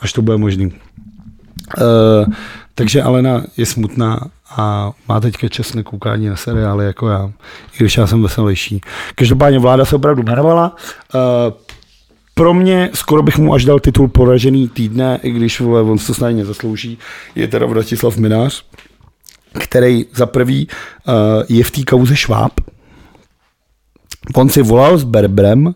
až to bude možný. Uh, takže Alena je smutná a má teďka čas na koukání na seriály jako já, i když já jsem veselější. Každopádně vláda se opravdu jmenovala. Uh, pro mě skoro bych mu až dal titul poražený týdne, i když vole, on se to snad nezaslouží, je teda Vratislav Minář, který za prvý uh, je v té kauze Šváb. On si volal s Berbrem,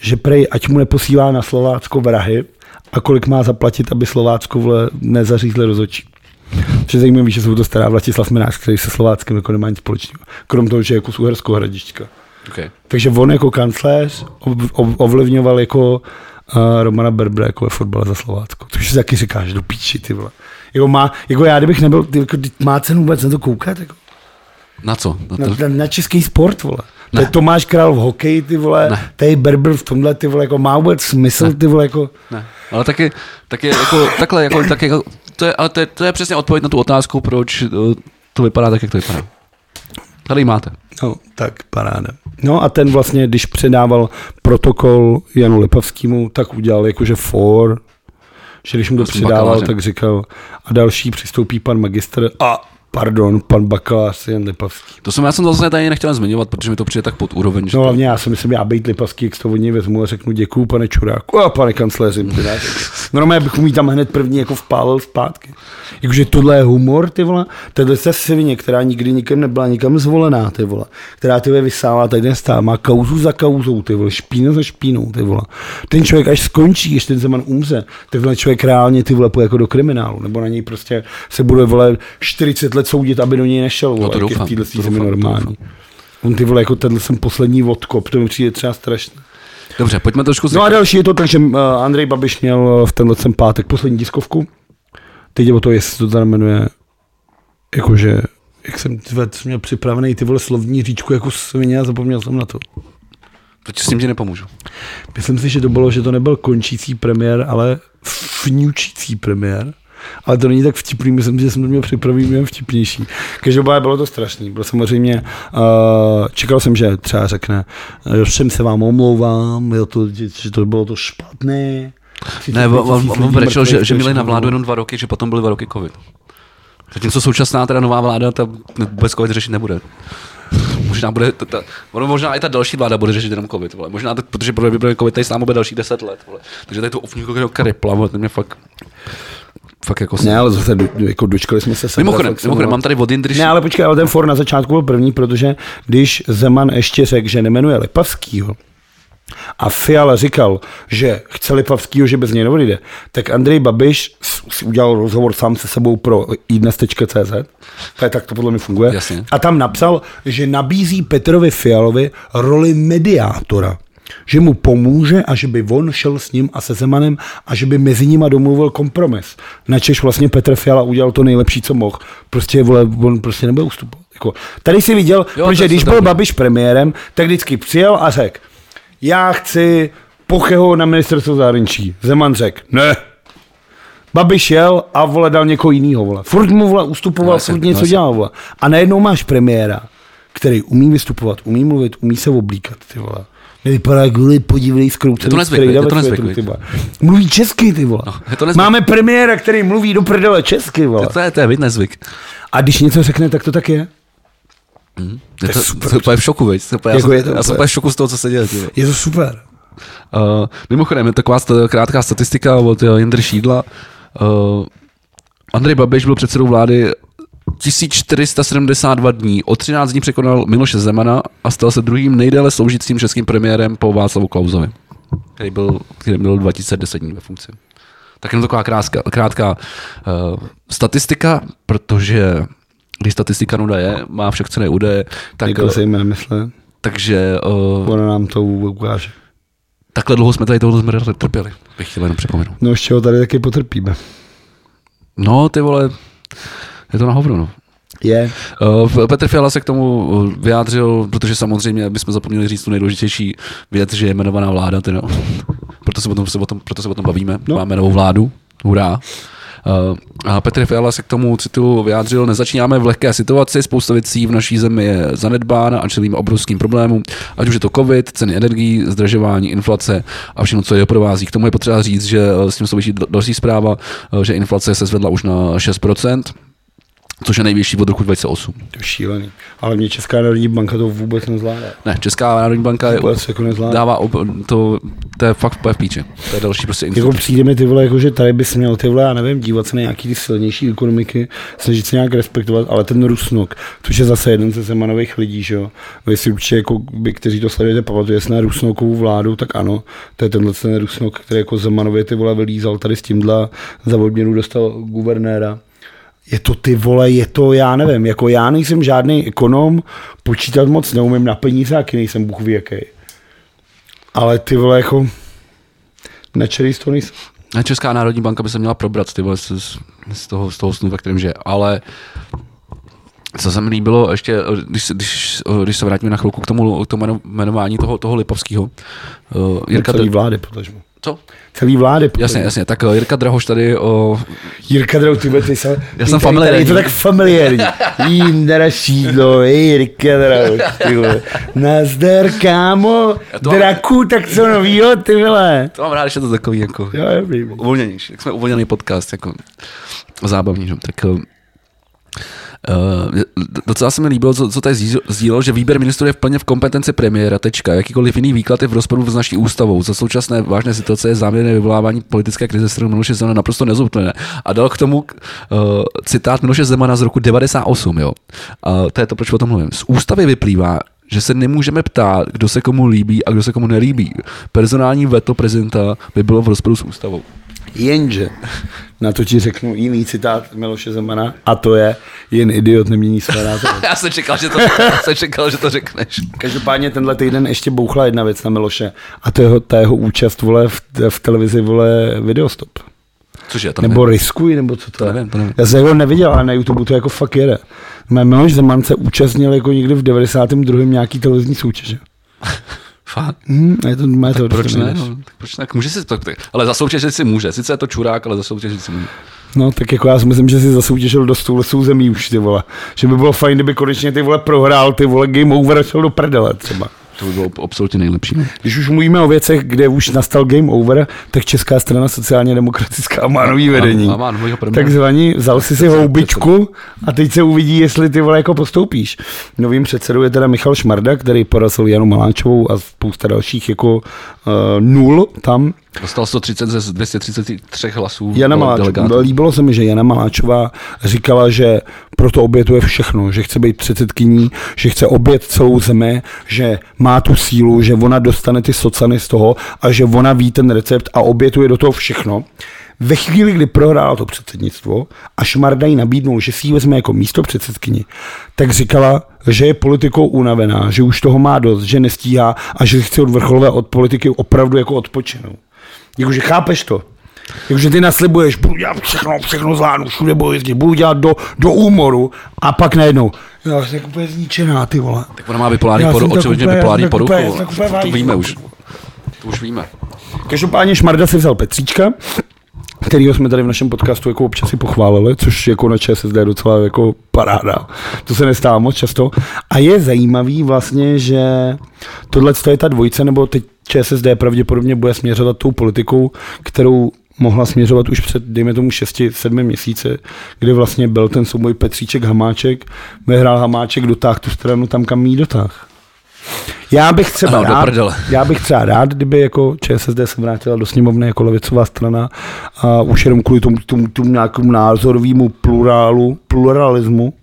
že prej, ať mu neposílá na Slovácko vrahy a kolik má zaplatit, aby Slovácko vole, nezařízli rozhodčí. Což je zajímavé, že jsou to stará Vlastislav Minář, který se Slováckem jako nemá nic společného. Krom toho, že je jako z Uherského hradišťka. Okay. Takže on jako kancléř ov- ov- ovlivňoval jako uh, Romana Berbera jako ve fotbale za Slovácko. Což si taky říkáš, do píči, ty vole. Jako, má, jako já, kdybych nebyl, ty, jako, má cenu vůbec na to koukat, jako, Na co? Na na, to? na, na český sport, vole. To je Ne. Tomáš Král v hokeji, ty vole, Ne. tady Berber v tomhle, ty vole, jako má vůbec smysl, ty vole, jako, Ne. Ale taky, taky jako, takhle, jako, tak jako, to je, ale to je, to je přesně odpověď na tu otázku, proč eh, to vypadá tak, jak to vypadá. Tady máte. no, tak paráda. No a ten vlastně, když předával protokol Janu Lepavskému, tak udělal jakože for, že když mu to předával, bakaláře. tak říkal, a další přistoupí pan magistr a pardon, pan bakalář Jan Lipavský. To jsem, já jsem to zase tady nechtěl zmiňovat, protože mi to přijde tak pod úroveň. No to, hlavně já si myslím, já být Lipavský, jak to od něj vezmu a řeknu děkuju, pane Čuráku a pane kancléři. Normálně bych mu tam hned první jako vpálil zpátky. Jakože tohle je humor, ty vole, tohle se svině, která nikdy nikým nebyla nikam zvolená, ty vole, která ty vysává, tady stál, má kauzu za kauzou, ty vole, špínu za špínou, ty vole. Ten člověk až skončí, když ten Zeman umře, tak tenhle člověk reálně ty vole jako do kriminálu, nebo na něj prostě se bude vole 40 let soudit, aby do něj nešel, No to doufám, v to doufám, to normální. doufám. On ty vole, jako tenhle jsem poslední odkop, to mi přijde třeba strašné. Dobře, pojďme trošku No a další je to tak, že uh, Andrej Babiš měl v tenhle ten pátek poslední tiskovku. Teď je o to, jestli to tam jmenuje, jakože, jak jsem jsem měl připravený ty vole slovní říčku jako svině a zapomněl jsem na to. Proč s tím ti nepomůžu? Myslím si, že to bylo, že to nebyl končící premiér, ale fňučící premiér. Ale to není tak vtipný, myslím, že jsem to měl připravený mnohem vtipnější. Každopádně bylo to strašný. Bylo samozřejmě, uh, čekal jsem, že třeba řekne, že všem se vám omlouvám, jo, to, že, to bylo to špatné. Ne, on, on, brečel, že, že měli na vládu jenom dva roky, že potom byly dva roky covid. Zatímco současná teda nová vláda ta vůbec covid řešit nebude. Možná bude, ta, ta, ono možná i ta další vláda bude řešit jenom covid, vole. Možná, to, protože bude, bude covid tady s námi bude další 10 let, vole. Takže tady to ovníko jako rypla, vole, to mě fakt, fakt jako... Ne, ale zase do, jako dočkali jsme se Mimochodem, mimochodem, mám tady od Ne, ale počkej, ale ten for na začátku byl první, protože když Zeman ještě řekl, že nemenuje Lipavskýho, a Fiala říkal, že chce Lipavskýho, že bez něj neodejde, tak Andrej Babiš si udělal rozhovor sám se sebou pro idnes.cz, tak to podle mě funguje, Jasně. a tam napsal, že nabízí Petrovi Fialovi roli mediátora, že mu pomůže a že by on šel s ním a se Zemanem a že by mezi nima domluvil kompromis. Načež vlastně Petr Fiala udělal to nejlepší, co mohl. Prostě vole, on prostě nebude ustupovat. Jako, tady si viděl, Jo, protože to když byl. Babiš premiérem, tak vždycky přijel a řekl, já chci Pocheho na ministerstvo zahraničí. Zeman řekl, ne. Babiš jel a vole dal někoho jiného, vole. Furt mu vole ustupoval, No no, furt no něco jasně. dělal, vole. A najednou máš premiéra, který umí vystupovat, umí mluvit, umí se oblíkat, ty vole. Nevypadá jak vole, podívej skroucený Je to nezvyk, strejda je to ve nezvyk, světu, viď? ty vole. Mluví česky, ty vole. No, je to nezvyk. Máme premiéra, který mluví do prdele česky, vole. To je, to je nezvyk. A když něco řekne, tak to tak je. Je je to, super. to, to je v šoku, veď? To, já, Jako jsem, je to já jsem úplně v šoku z toho, co se děje. Je to super. Uh, mimochodem, je taková krátká statistika od uh, Jindry Šídla. Uh, Andrej Babiš byl předsedou vlády 1472 dní. O 13 dní překonal Miloše Zemana a stal se druhým nejdéle sloužícím českým premiérem po Václavu Klausovi, který byl, který byl 2010 dní ve funkci. Tak jenom taková krátká, krátká uh, statistika, protože když statistika nuda je, má však cené údaje, tak, Nikdo si jim nemysle. takže uh, Ona nám to ukáže. takhle dlouho jsme tady tohle jsme trpěli, bych chtěl jenom připomenout. No ještě ho tady taky potrpíme. No, ty vole, je to na hovno, no. Je. Uh, Petr Fiala se k tomu eh, vyjádřil, protože samozřejmě bychom zapomněli říct tu nejdůležitější věc, že je jmenovaná vláda, teda. proto, se o tom, se o tom, proto se o tom bavíme. No. No. Máme novou vládu, hurá. Uh, a Petr Fiala se k tomu citu vyjádřil, nezačínáme v lehké situaci, spousta věcí v naší zemi je zanedbána a čelíme obrovským problémům, ať už je to covid, ceny energií, zdražování, inflace a všechno, co je doprovází. K tomu je potřeba říct, že eh, s tím souvisí dal- další zpráva, eh, že inflace se zvedla už na 6%, což je nejvyšší od roku 2008. To je šílený. Ale mě Česká národní banka to vůbec nezvládá. Ne, Česká národní banka je, Vůbec jako nezvládá. dává, ob, to, to je fakt v píči. To je další prostě Jako přijde mi ty vole, jako že tady bys měl ty vole, já nevím, dívat se na nějaký ty silnější ekonomiky, snažit se nějak respektovat, ale ten Rusnok, což je zase jeden ze Zemanových lidí, že jo. Vy si určitě, jako by, kteří to sledujete, pamatuje na Rusnokovou vládu, tak ano, to je tenhle ten Rusnok, který jako Zemanově ty vole vylízal tady s tímhle, za odměnu dostal guvernéra. Je to ty vole, je to, já nevím, jako já nejsem žádný ekonom, počítat moc neumím na peníze, jaký nejsem bůh ví jaký. Ale ty vole, jako, nečerý z toho nejsem. Ne, Česká národní banka by se měla probrat ty vole, z, z, toho, z toho snu, ve kterém žije. Ale co se mi líbilo, ještě, když, se- když, když se vrátíme na chvilku k tomu, k tomu jmeno- jmenování toho, toho Lipovského. Uh, Jirka, Dr- vlády, potažmo. Co? Celý vlády. potažmo. Jasně, jasně. Tak eh, Jirka Drahoš tady o, Jirka Drou, ty ty se... Já jsem familiární. Je to tak familiární. Jindra šídlo, Jirka Drou, ty vole. Nazdar, kámo. Draku, tak co novýho, ty vole. to mám rád, že je to takový jako Jo, uvolněnější. Jak jsme uvolněný podcast, jako zábavní, že? tak uh, Uh, docela se mi líbilo, co, co tady sdíl- sdílel, že výběr ministrů je v plně v kompetenci premiéra, tečka. Jakýkoliv jiný výklad je v rozporu s naší ústavou. Za současné vážné situace je záměrné vyvolávání politické krize strany Miloše Zemana naprosto nezbytné. A dal k tomu uh, citát Miloše Zemana z roku 98, jo. A to je to, proč o tom mluvím. Z ústavy vyplývá, že se nemůžeme ptát, kdo se komu líbí a kdo se komu nelíbí. Personální veto prezidenta by bylo v rozporu s ústavou. Jenže, na to ti řeknu jiný citát Miloše Zemana, a to je, jen idiot nemění své názory. Já jsem čekal, že to, jsem čekal, že to řekneš. Každopádně tenhle týden ještě bouchla jedna věc na Miloše a to je jeho, ta jeho účast vole, v, v televizi vole Videostop. Cože, to Nebo riskuj, nebo co to, To je. nevím, to nevím. Já jsem ho neviděl, ale na YouTube to jako fakt jede. Mé Miloš Zeman se účastnil jako někdy v 92. nějaký televizní soutěže. Fakt. Hm, je to, má to Proč ne? No, tak proč ne? Může si to, tak- ale zasoutěžit si může. Sice je to čurák, ale zasoutěžit si může. No, tak jako já si myslím, že si zasoutěžil do stůle zemí už, ty vole. Že by bylo fajn, kdyby konečně ty vole prohrál, ty vole game over a šel do prdele třeba. To by bylo absolutně nejlepší. no. Když už mluvíme o věcech, kde už nastal game over, tak Česká strana sociálně demokratická má nový vedení. A má novýho premiéra. Takzvaný, vzal si si houbičku a teď se uvidí, jestli ty vole jako postoupíš. Novým předsedou je teda Michal Šmarda, který porazil Janu Maláčovou a spousta dalších jako uh, nul tam. Dostal 130 ze 233 hlasů Jana Maláčová, líbilo se mi, že Jana Maláčová říkala, že proto obětuje všechno, že chce být předsedkyní, že chce obět celou zemi, že má tu sílu, že ona dostane ty socany z toho a že ona ví ten recept a obětuje do toho všechno. Ve chvíli, kdy prohrála to předsednictvo a Šmarda jí nabídnul, že si ji vezme jako místo předsedkyni, tak říkala, že je politikou unavená, že už toho má dost, že nestíhá a že chce od vrcholové od politiky opravdu jako odpočinout. Jakože chápeš to? Jakože ty naslibuješ, budu dělat všechno, všechno zvládnu, všude budu jezdit, budu dělat do, do úmoru a pak najednou, já jsem tak úplně zničená, ty vole. Tak ona má bipolární poruchu, očividně bipolární poruchu. úplně To víme už. To už víme. Každopádně Šmarda si vzal Petříčka, kterýho jsme tady v našem podcastu jako občas si pochválili, což jako na ČSSD je docela jako paráda. To se nestává moc často. A je zajímavý vlastně, že tohle je ta dvojice, nebo teď ČSSD pravděpodobně bude směřovat tou politikou, kterou mohla směřovat už před, dejme tomu, 6-7 měsíce, kdy vlastně byl ten souboj Petříček Hamáček, vyhrál Hamáček, dotáhl tu stranu tam, kam jí dotáh. Já bych třeba Ano, rád, já bych třeba rád, kdyby jako ČSSD se vrátila do sněmovny jako levicová strana a už jenom kvůli tomu, tomu, tomu nějakému názorovému plurálu, pluralismu,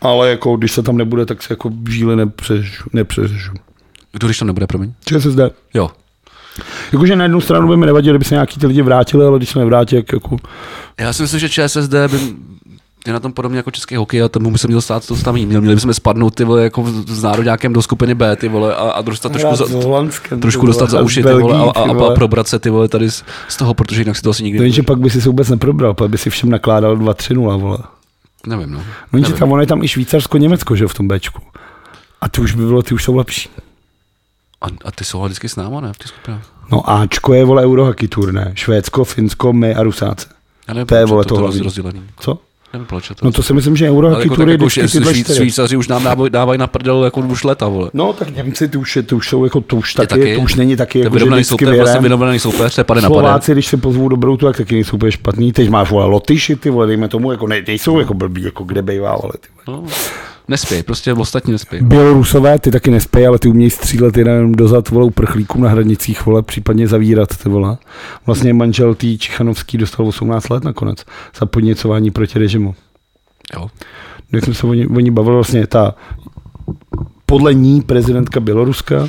ale jako když se tam nebude, tak se jako žíly nepřežu. nepřežu. Kdo když to nebude, promiň? ČSSD. Jo. Jakože na jednu stranu by mi nevadilo, kdyby se nějaký ty lidi vrátili, ale když se nevrátí, jak jako... Já si myslím, že ČSSD by je na tom podobně jako český hokej a tomu by se měl stát to samý. Měli, měli bychom spadnout ty vole, jako z národňákem do skupiny B ty vole a, a dostat trošku, za, trošku dostat za uši ty vole, a, a, a, a, probrat se ty vole tady z, z, toho, protože jinak si to asi nikdy že pak by si se vůbec neprobral, pak by si všem nakládal 2-3-0 vole. Nevím, no. No že tam ono je tam i Švýcarsko, Německo, že v tom Bčku. A ty už by bylo, ty už jsou lepší. A, a ty jsou vždycky s náma, ne? V těch skupinách. No Ačko je, vole, Eurohockey Tour, ne? Švédsko, Finsko, my a Rusáce. Já nevím, to je, vole, to, to, rozdělený. Co? Nevím, proč to. No to si myslím, že Eurohockey jako, Tour je jako vždycky tyhle čtyři. Švýcaři už nám dávají, na prdel jako už leta, vole. No tak Němci, ty už, je, to už jsou jako, to už, taky, taky. to už není taky, jako, že vždycky soupeř, vlastně vyrovnaný soupeř, pade na. Slováci, když se pozvou dobrou tu, tak taky nejsou úplně špatný. Teď máš vole Lotyši, ty vole, dejme tomu, jako ne, nejsou jako blbý, jako kde bývá, ale ty vole. No, nespěj, prostě ostatní nespěj. Bělorusové, ty taky nespějí, ale ty umějí střílet jenom dozad vole uprchlíkům na hranicích, vole, případně zavírat, ty vole. Vlastně manžel tý Čichanovský dostal 18 let nakonec za podněcování proti režimu. Jo. Jak jsme se o ní, o ní bavili, vlastně ta podle ní prezidentka Běloruska,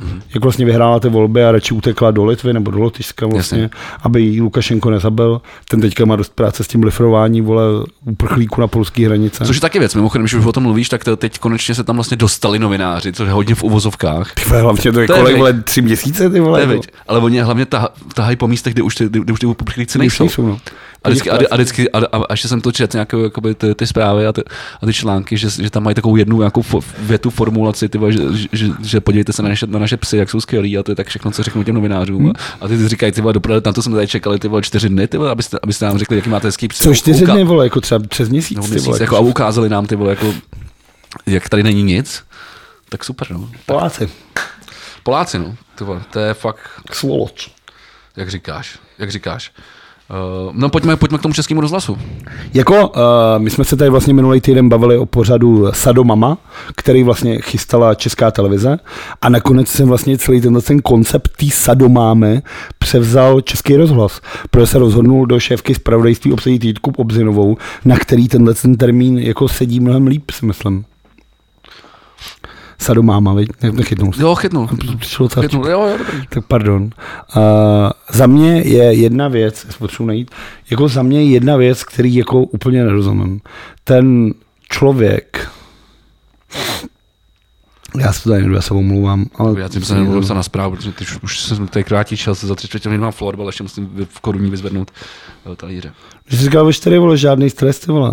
Mhm. jak vlastně vyhrála ty volby a radši utekla do Litvy nebo do Lotyšska vlastně, Jasně. aby jí Lukašenko nezabil. Ten teďka má dost práce s tím blifrováním, vole, uprchlíků na polské hranice. Což je taky věc, mimochodem, když už o tom mluvíš, tak to teď konečně se tam vlastně dostali novináři, což je hodně v uvozovkách. Ty vole, hlavně to je To kolik, vole, tři měsíce, ty To vole. je jako. Ale oni hlavně tah, tahají po místech, kde už ty, kde už ty uprchlíci nejsou. nejsou, no. A vždycky, a, a, vždycky, a, a, a ještě jsem to četl nějaké jakoby, ty, ty, zprávy a ty, a ty články, že, že tam mají takovou jednu nějakou fo, větu formulaci, ty, že, že, že, podívejte se na naše, na naše psy, jak jsou skvělí a to je tak všechno, co řeknu těm novinářům. Hmm. A ty, ty říkají, ty vole, dopravdu, tam to jsme tady čekali, ty vole, čtyři dny, ty vole, abyste, abyste nám řekli, jaký máte hezký psy. Co čtyři Uka- dny, vole, jako třeba přes měsíc, ty měsíc, vole. jako, a ukázali nám ty vole, jako, jak tady není nic. Tak super, no. Poláci. Poláci, no. Ty vole, to je fakt, Svoloč. jak říkáš, jak říkáš. Uh, no pojďme, pojďme k tomu českému rozhlasu. Jako, uh, my jsme se tady vlastně minulý týden bavili o pořadu Sadomama, který vlastně chystala česká televize a nakonec jsem vlastně celý tenhle ten koncept té Sadomámy převzal český rozhlas, protože se rozhodnul do šéfky zpravodajství obsadit Jítku Obzinovou, na který tenhle ten termín jako sedí mnohem líp, si myslím. Sadomáma, veď? Ne- Nechytnul jsem. Jo, chytnul. Přišlo chytnul. Jo, jo, dobrý. tak pardon. Uh, za mě je jedna věc, potřebuji najít, jako za mě je jedna věc, který jako úplně nerozumím. Ten člověk, já se to tady nedu, já se omlouvám, ale... Já jsem se nebudu se na zprávu, protože ty už, jsem tady krátí čas, za tři čtvrtě minut mám florbal, ještě musím v koruní vyzvednout eh, talíře. Že jsi říkal ve čtyři, vole, žádný stres, ty vole.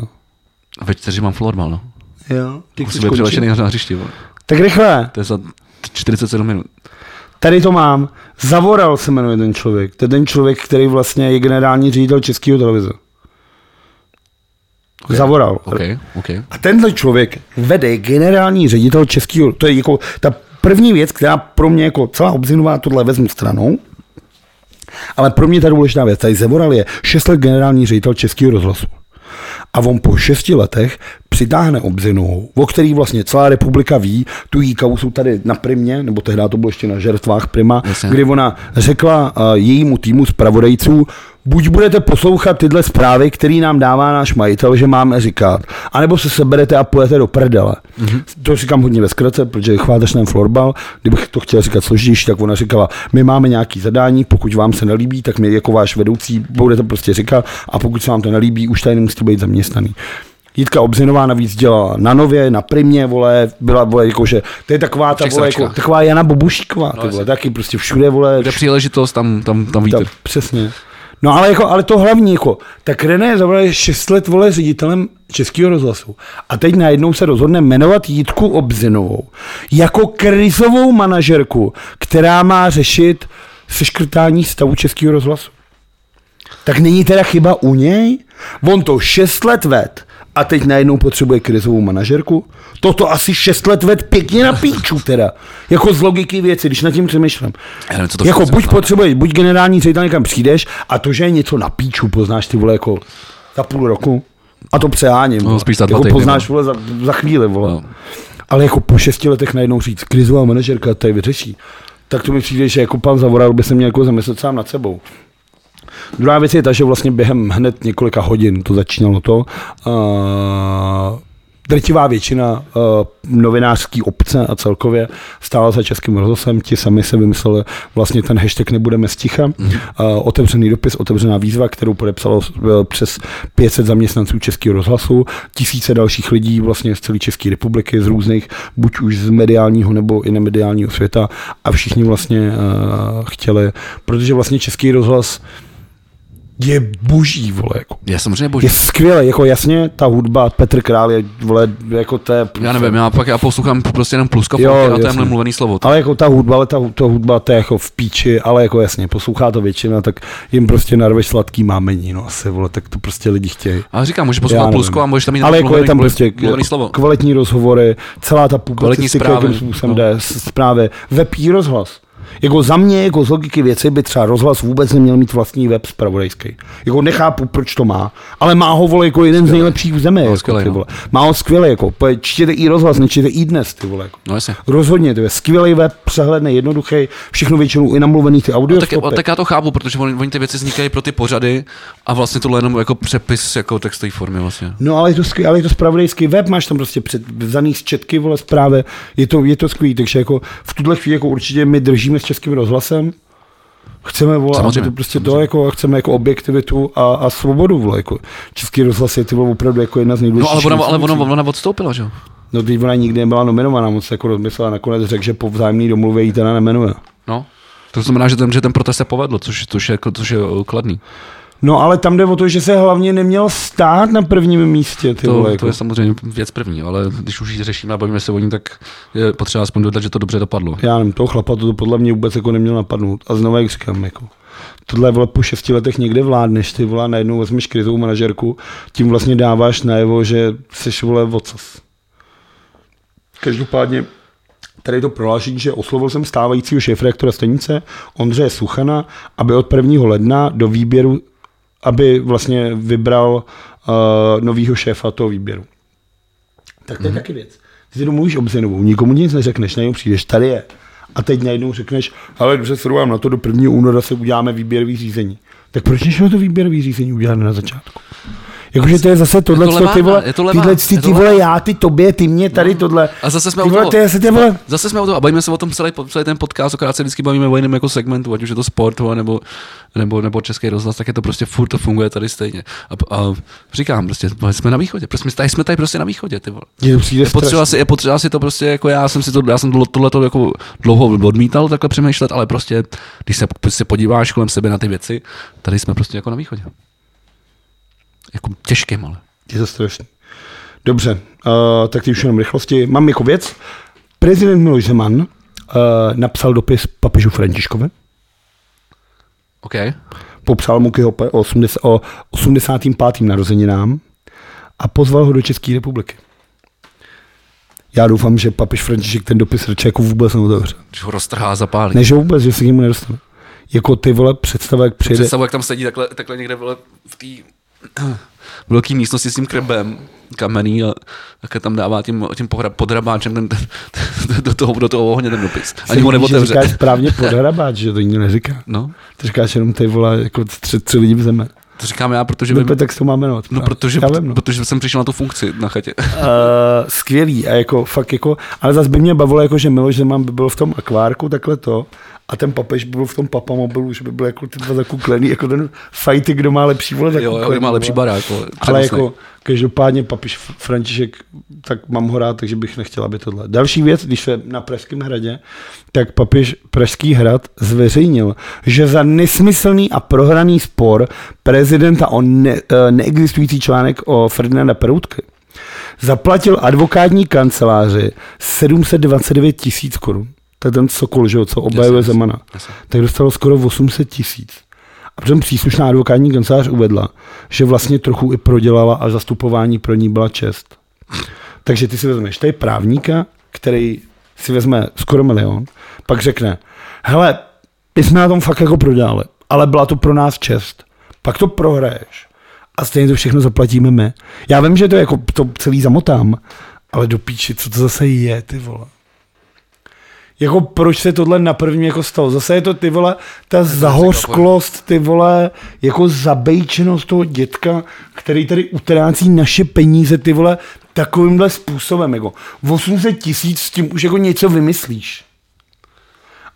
Ve čtyři mám florbal, no. Jo, ty Musím být převlečený na hřišti, vole. Tak rychle, To je za 47 minut. tady to mám. Zavoral se jmenuje ten člověk. To je ten člověk, který vlastně je generální ředitel Českého televize. Ok. Zavoral. OK, OK. A tenhle člověk vede generální ředitel českého, to je jako ta první věc, která pro mě jako celá obzinová tohle vezmu stranou, ale pro mě ta důležitá věc, tady Zevoral je 6 let generální ředitel českého rozhlasu. A on po šesti letech přitáhne obzinou, o který vlastně celá republika ví, tu jí kausu tady na Primě, nebo tehdy to bylo ještě na žertvách Prima, Jasně. kdy ona řekla uh, jejímu týmu zpravodajců, buď budete poslouchat tyhle zprávy, který nám dává náš majitel, že máme říkat, anebo se seberete a půjdete do prdele. Mm-hmm. To říkám hodně ve zkratce, protože chvátáš ten florbal, kdybych to chtěl říkat složitější, tak ona říkala, my máme nějaký zadání, pokud vám se nelíbí, tak my jako váš vedoucí budete prostě říkat a pokud se vám to nelíbí, už tady nemusíte být zaměstnaný. Jitka Obzinová navíc dělala na Nově, na Primě, vole, byla, vole, jakože, to je taková ta, vole, jako, taková Jana Bobušíková, ty vole, taky prostě všude, vole, Kde příležitost, tam, tam, tam vítr. tak, přesně. No ale, jako, ale to hlavní, jako, tak René Zavala je 6 let vole ředitelem Českého rozhlasu. A teď najednou se rozhodne jmenovat Jítku Obzinovou jako krizovou manažerku, která má řešit seškrtání stavu Českého rozhlasu. Tak není teda chyba u něj? On to 6 let ved a teď najednou potřebuje krizovou manažerku? Toto asi 6 let ved pěkně na píču teda. Jako z logiky věci, když nad tím přemýšlím. Nevím, co to jako buď znamená. potřebuješ, buď generální ředitel někam přijdeš a to, že je něco na píču, poznáš ty vole jako za půl roku. A to přeháním. No, spíš za jako týdny, poznáš vole za, za chvíli, vole. No. Ale jako po šesti letech najednou říct, krizová manažerka tady vyřeší. Tak to mi přijde, že jako pan Zavoral by se měl jako zamyslet sám nad sebou. Druhá věc je ta, že vlastně během hned několika hodin to začínalo to, uh, drtivá většina uh, novinářský obce a celkově stála za českým rozhlasem, ti sami se vymysleli vlastně ten hashtag nebudeme sticha, mm-hmm. uh, otevřený dopis, otevřená výzva, kterou podepsalo uh, přes 500 zaměstnanců českého rozhlasu, tisíce dalších lidí vlastně z celé České republiky, z různých, buď už z mediálního nebo i nemediálního světa a všichni vlastně uh, chtěli, protože vlastně český rozhlas je boží, vole, jako. Je samozřejmě boží. Je skvělé, jako jasně, ta hudba, Petr Král je, vole, jako to je... Já nevím, já pak já poslouchám prostě jenom pluska Jo, a to je mluvený slovo. Ale jako ta hudba, ale ta, ta hudba, to je jako v píči, ale jako jasně, poslouchá to většina, tak jim prostě narveš sladký mámení, no asi, vole, tak to prostě lidi chtějí. Ale říkám, můžeš poslouchat plusko a můžeš tam mít Ale jako je tam prostě mluvený slovo. kvalitní rozhovory, celá ta Kvalitní publicistika, jakým způsobem no. jde, zprávy, i rozhlas. Jako za mě, jako z logiky věci, by třeba rozhlas vůbec neměl mít vlastní web spravodajský. Jako nechápu, proč to má, ale má ho vole jako jeden z nejlepších v zemi. Jako, skvělej, ty no. vole. Má ho skvěle, jako, čtěte i rozhlas, nečtěte i dnes, ty vole. Jako. No jasně. Rozhodně, to je skvělý web, přehledný, jednoduchý, všechno většinou i namluvený ty audio. No, tak, tak, já to chápu, protože oni, oni ty věci vznikají pro ty pořady a vlastně tohle je jenom jako přepis jako textové formy vlastně. No ale je to skvělý, ale je to spravodajský web, máš tam prostě před, vzaný z četky, vole, zprávy, je to, je to skvělý, takže jako v tuhle chvíli jako určitě my držíme s českým rozhlasem, chceme, vole, aby Samozřejmě, to prostě to samozřejmě. jako, chceme jako objektivitu a, a svobodu, vole, jako český rozhlas je ty vole opravdu jako jedna z No nejdůležitějších. ale ona, ale ona, ona odstoupila, že jo? No teď ona nikdy nebyla nominovaná, moc se jako rozmyslela, nakonec řekl, že po vzájemný domluvě jí teda nemenuje. No. To znamená, že ten, že ten protest se povedl, což, což, je, jako- což je eh, kladný. No ale tam jde o to, že se hlavně neměl stát na prvním místě, ty To, vole, to jako. je samozřejmě věc první, ale když už ji řešíme a bavíme se o ní, tak je potřeba aspoň dodat, že to dobře dopadlo. já nevím, toho chlapa to podle mě vůbec jako neměl napadnout. A znovu jak říkám, jako, tohle vole po šesti letech někde vládneš, ty vole, najednou vezmeš krizovou manažerku, tím vlastně dáváš najevo, že jsi vole vocas. Každopádně tady to prohlášení, že oslovil jsem stávajícího šéfredaktora stanice Ondřeje Suchana, aby od 1. ledna do výběru, aby vlastně vybral uh, novýho šéfa toho výběru. Tak to je mm-hmm. taky věc. Ty si domluvíš obzinovou, nikomu nic neřekneš, najednou přijdeš, tady je. A teď najednou řekneš, ale dobře, se na to, do 1. února se uděláme výběrový řízení. Tak proč nešlo to výběrový řízení udělat na začátku? Jakože to je zase tohle, to co ty levá- vole, je to levá- tyhle, ty, je ty vole, levá. já, ty tobě, ty mě, tady tohle. A zase jsme ty vole, toho. je zase ty vole, Zase jsme o tom a bavíme se o tom celý, celý ten podcast, akorát se vždycky bavíme o jiném jako segmentu, ať už je to sport nebo, nebo, nebo český rozhlas, tak je to prostě furt to funguje tady stejně. A, a říkám prostě, jsme na východě, prostě, tady jsme tady prostě na východě, ty vole. Přijde Je potřeba, si, je potřeba si to prostě, jako já jsem si to, já jsem tohle to jako dlouho odmítal takhle přemýšlet, ale prostě, když se, se podíváš kolem sebe na ty věci, tady jsme prostě jako na východě. Jako těžkým, ale. Je to strašný. Dobře, uh, tak ty už jenom rychlosti. Mám jako věc. Prezident Miloš Zeman uh, napsal dopis papežu Františkovi. OK. Popsal mu k jeho pe- 80, o 85. narozeninám a pozval ho do České republiky. Já doufám, že papež František ten dopis radši jako vůbec neotevře. Když ho roztrhá a zapálí. Ne, že vůbec, že se k němu nedostane. Jako ty vole představa, jak přijde. Představu, jak tam sedí takhle, takhle někde vole, v té velké místnosti s tím krebem kamenný a také tam dává tím, tím podrabáčem ten, ten, ten, do, toho, do toho ohně ten dopis. Ani ho Že říkáš neotevře. správně podhrabáč, že to nikdo neříká. No, Ty říkáš jenom ty vole, jako tři, tři lidi v zemi. to říkám já, protože, No, tak to máme jmenovat. no, protože, Já vím, no. protože jsem přišel na tu funkci na chatě. Uh, skvělý a jako fakt jako, ale zase by mě bavilo jako, že Miloš Zeman by byl v tom akvárku takhle to a ten papež by byl v tom papamobilu, že by byl jako ty dva zakuklený, jako ten fighty, kdo má lepší vole Jo, jo, zakuklený, má lepší barák. vole, Ale jako, každopádně papiš František, tak mám ho rád, takže bych nechtěl, aby tohle. Další věc, když se na Pražském hradě, tak papiž Pražský hrad zveřejnil, že za nesmyslný a prohraný spor prezidenta o ne, eh, neexistující článek o Ferdinanda Peroutky zaplatil advokátní kanceláři 729 tisíc korun. To je ten Sokol, že jo, co obhajuje Zemana. jasně. Tak dostalo skoro 800 tisíc. A přitom příslušná advokátní kancelář uvedla, že vlastně trochu i prodělala a zastupování pro ní byla čest. Takže ty si vezmeš tady právníka, který si vezme skoro milion, pak řekne, hele, my jsme na tom fakt jako prodělali, ale byla to pro nás čest. Pak to prohraješ a stejně to všechno zaplatíme my. Já vím, že to jako to celý zamotám, ale do píči, co to zase je, ty vole. Jako proč se tohle na prvním jako stalo? Zase je to ty vole, ta zahořklost, ty vole, jako zabejčenost toho dětka, který tady utrácí naše peníze, ty vole, takovýmhle způsobem, jako 800 tisíc s tím už jako něco vymyslíš.